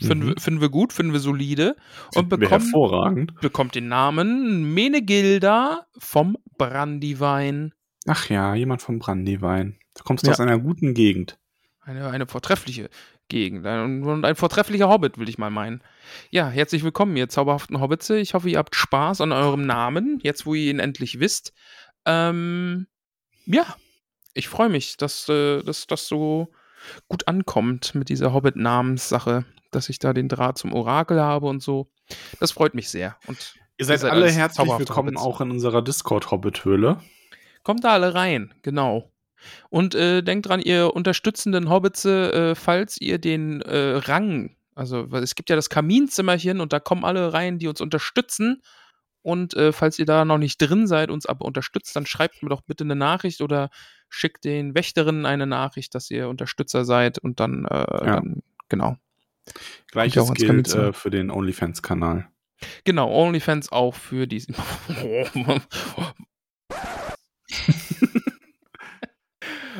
Finden, Mhm. wir, finden wir gut, finden wir solide. Und bekommen, bekommt den Namen Menegilda vom Brandywein. Ach ja, jemand vom Brandywein. Du kommst Ja. aus einer guten Gegend. Eine, eine vortreffliche Gegend. Und ein vortrefflicher Hobbit, will ich mal meinen. Ja, herzlich willkommen, ihr zauberhaften Hobbitze. Ich hoffe, ihr habt Spaß an eurem Namen, jetzt wo ihr ihn endlich wisst. Ähm, ja, ich freue mich, dass, äh, dass das so gut ankommt mit dieser Hobbit-Namenssache, dass ich da den Draht zum Orakel habe und so. Das freut mich sehr. Und ihr seid, ihr seid alle herzlich willkommen Hobbits. auch in unserer Discord-Hobbit-Höhle. Kommt da alle rein, genau. Und äh, denkt dran, ihr unterstützenden Hobbitze, äh, falls ihr den äh, Rang, also es gibt ja das Kaminzimmerchen und da kommen alle rein, die uns unterstützen. Und äh, falls ihr da noch nicht drin seid, uns aber unterstützt, dann schreibt mir doch bitte eine Nachricht oder schickt den Wächterinnen eine Nachricht, dass ihr Unterstützer seid und dann, äh, ja. dann genau. Gleiches gilt äh, für den OnlyFans-Kanal. Genau, OnlyFans auch für diesen. *laughs*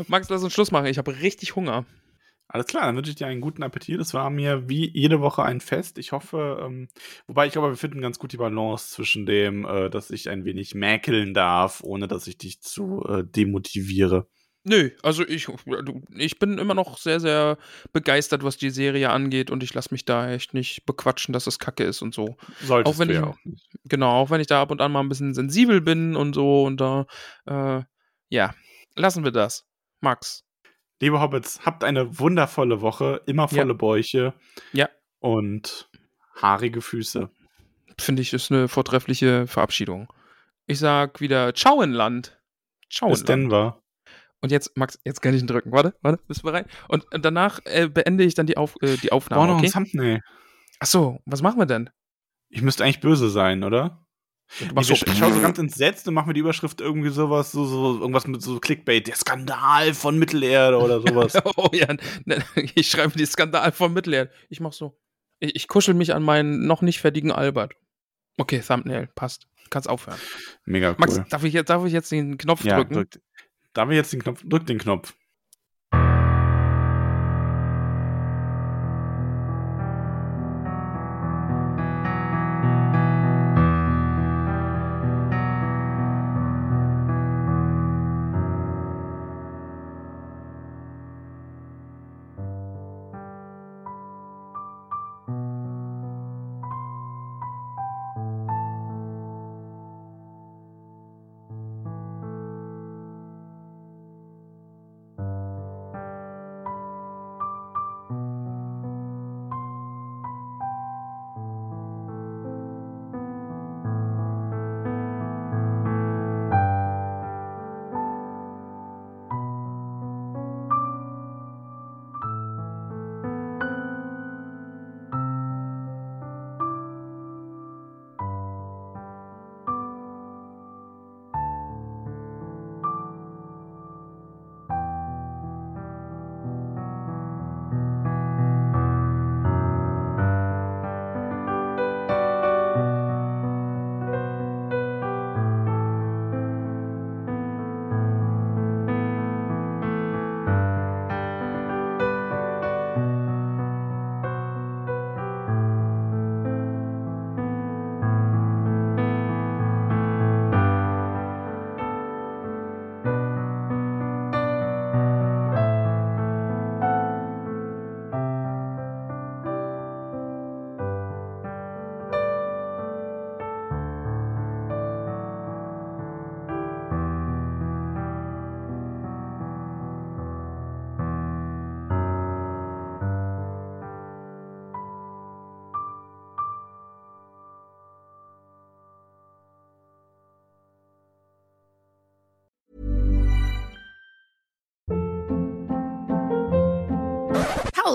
Max, lass uns Schluss machen. Ich habe richtig Hunger. Alles klar, dann wünsche ich dir einen guten Appetit. Es war mir wie jede Woche ein Fest. Ich hoffe, ähm, wobei ich glaube, wir finden ganz gut die Balance zwischen dem, äh, dass ich ein wenig mäkeln darf, ohne dass ich dich zu äh, demotiviere. Nö, also ich, ich bin immer noch sehr, sehr begeistert, was die Serie angeht und ich lasse mich da echt nicht bequatschen, dass es kacke ist und so. Solltest auch wenn du ich, ja auch nicht. Genau, auch wenn ich da ab und an mal ein bisschen sensibel bin und so und da, äh, ja, lassen wir das. Max. Liebe Hobbits, habt eine wundervolle Woche, immer volle ja. Bäuche. Ja. Und haarige Füße. Finde ich, ist eine vortreffliche Verabschiedung. Ich sag wieder Ciao in Land. Ciao Bis in Land. Denver. Und jetzt, Max, jetzt kann ich ihn drücken. Warte, warte, bist du bereit? Und danach äh, beende ich dann die, Auf, äh, die Aufnahme. Boah, noch okay? ein Thumbnail. Achso, was machen wir denn? Ich müsste eigentlich böse sein, oder? Du machst so, ich schaue so ganz entsetzt und mache mir die Überschrift irgendwie sowas, so, so irgendwas mit so Clickbait, der Skandal von Mittelerde oder sowas. *laughs* oh ja, ne, ich schreibe die Skandal von Mittelerde. Ich mach so. Ich, ich kuschel mich an meinen noch nicht fertigen Albert. Okay, Thumbnail, passt. Kannst aufhören. Mega cool. Max, darf ich jetzt, darf ich jetzt den Knopf ja, drücken? Drück, Darf ich jetzt den Knopf? Drück den Knopf.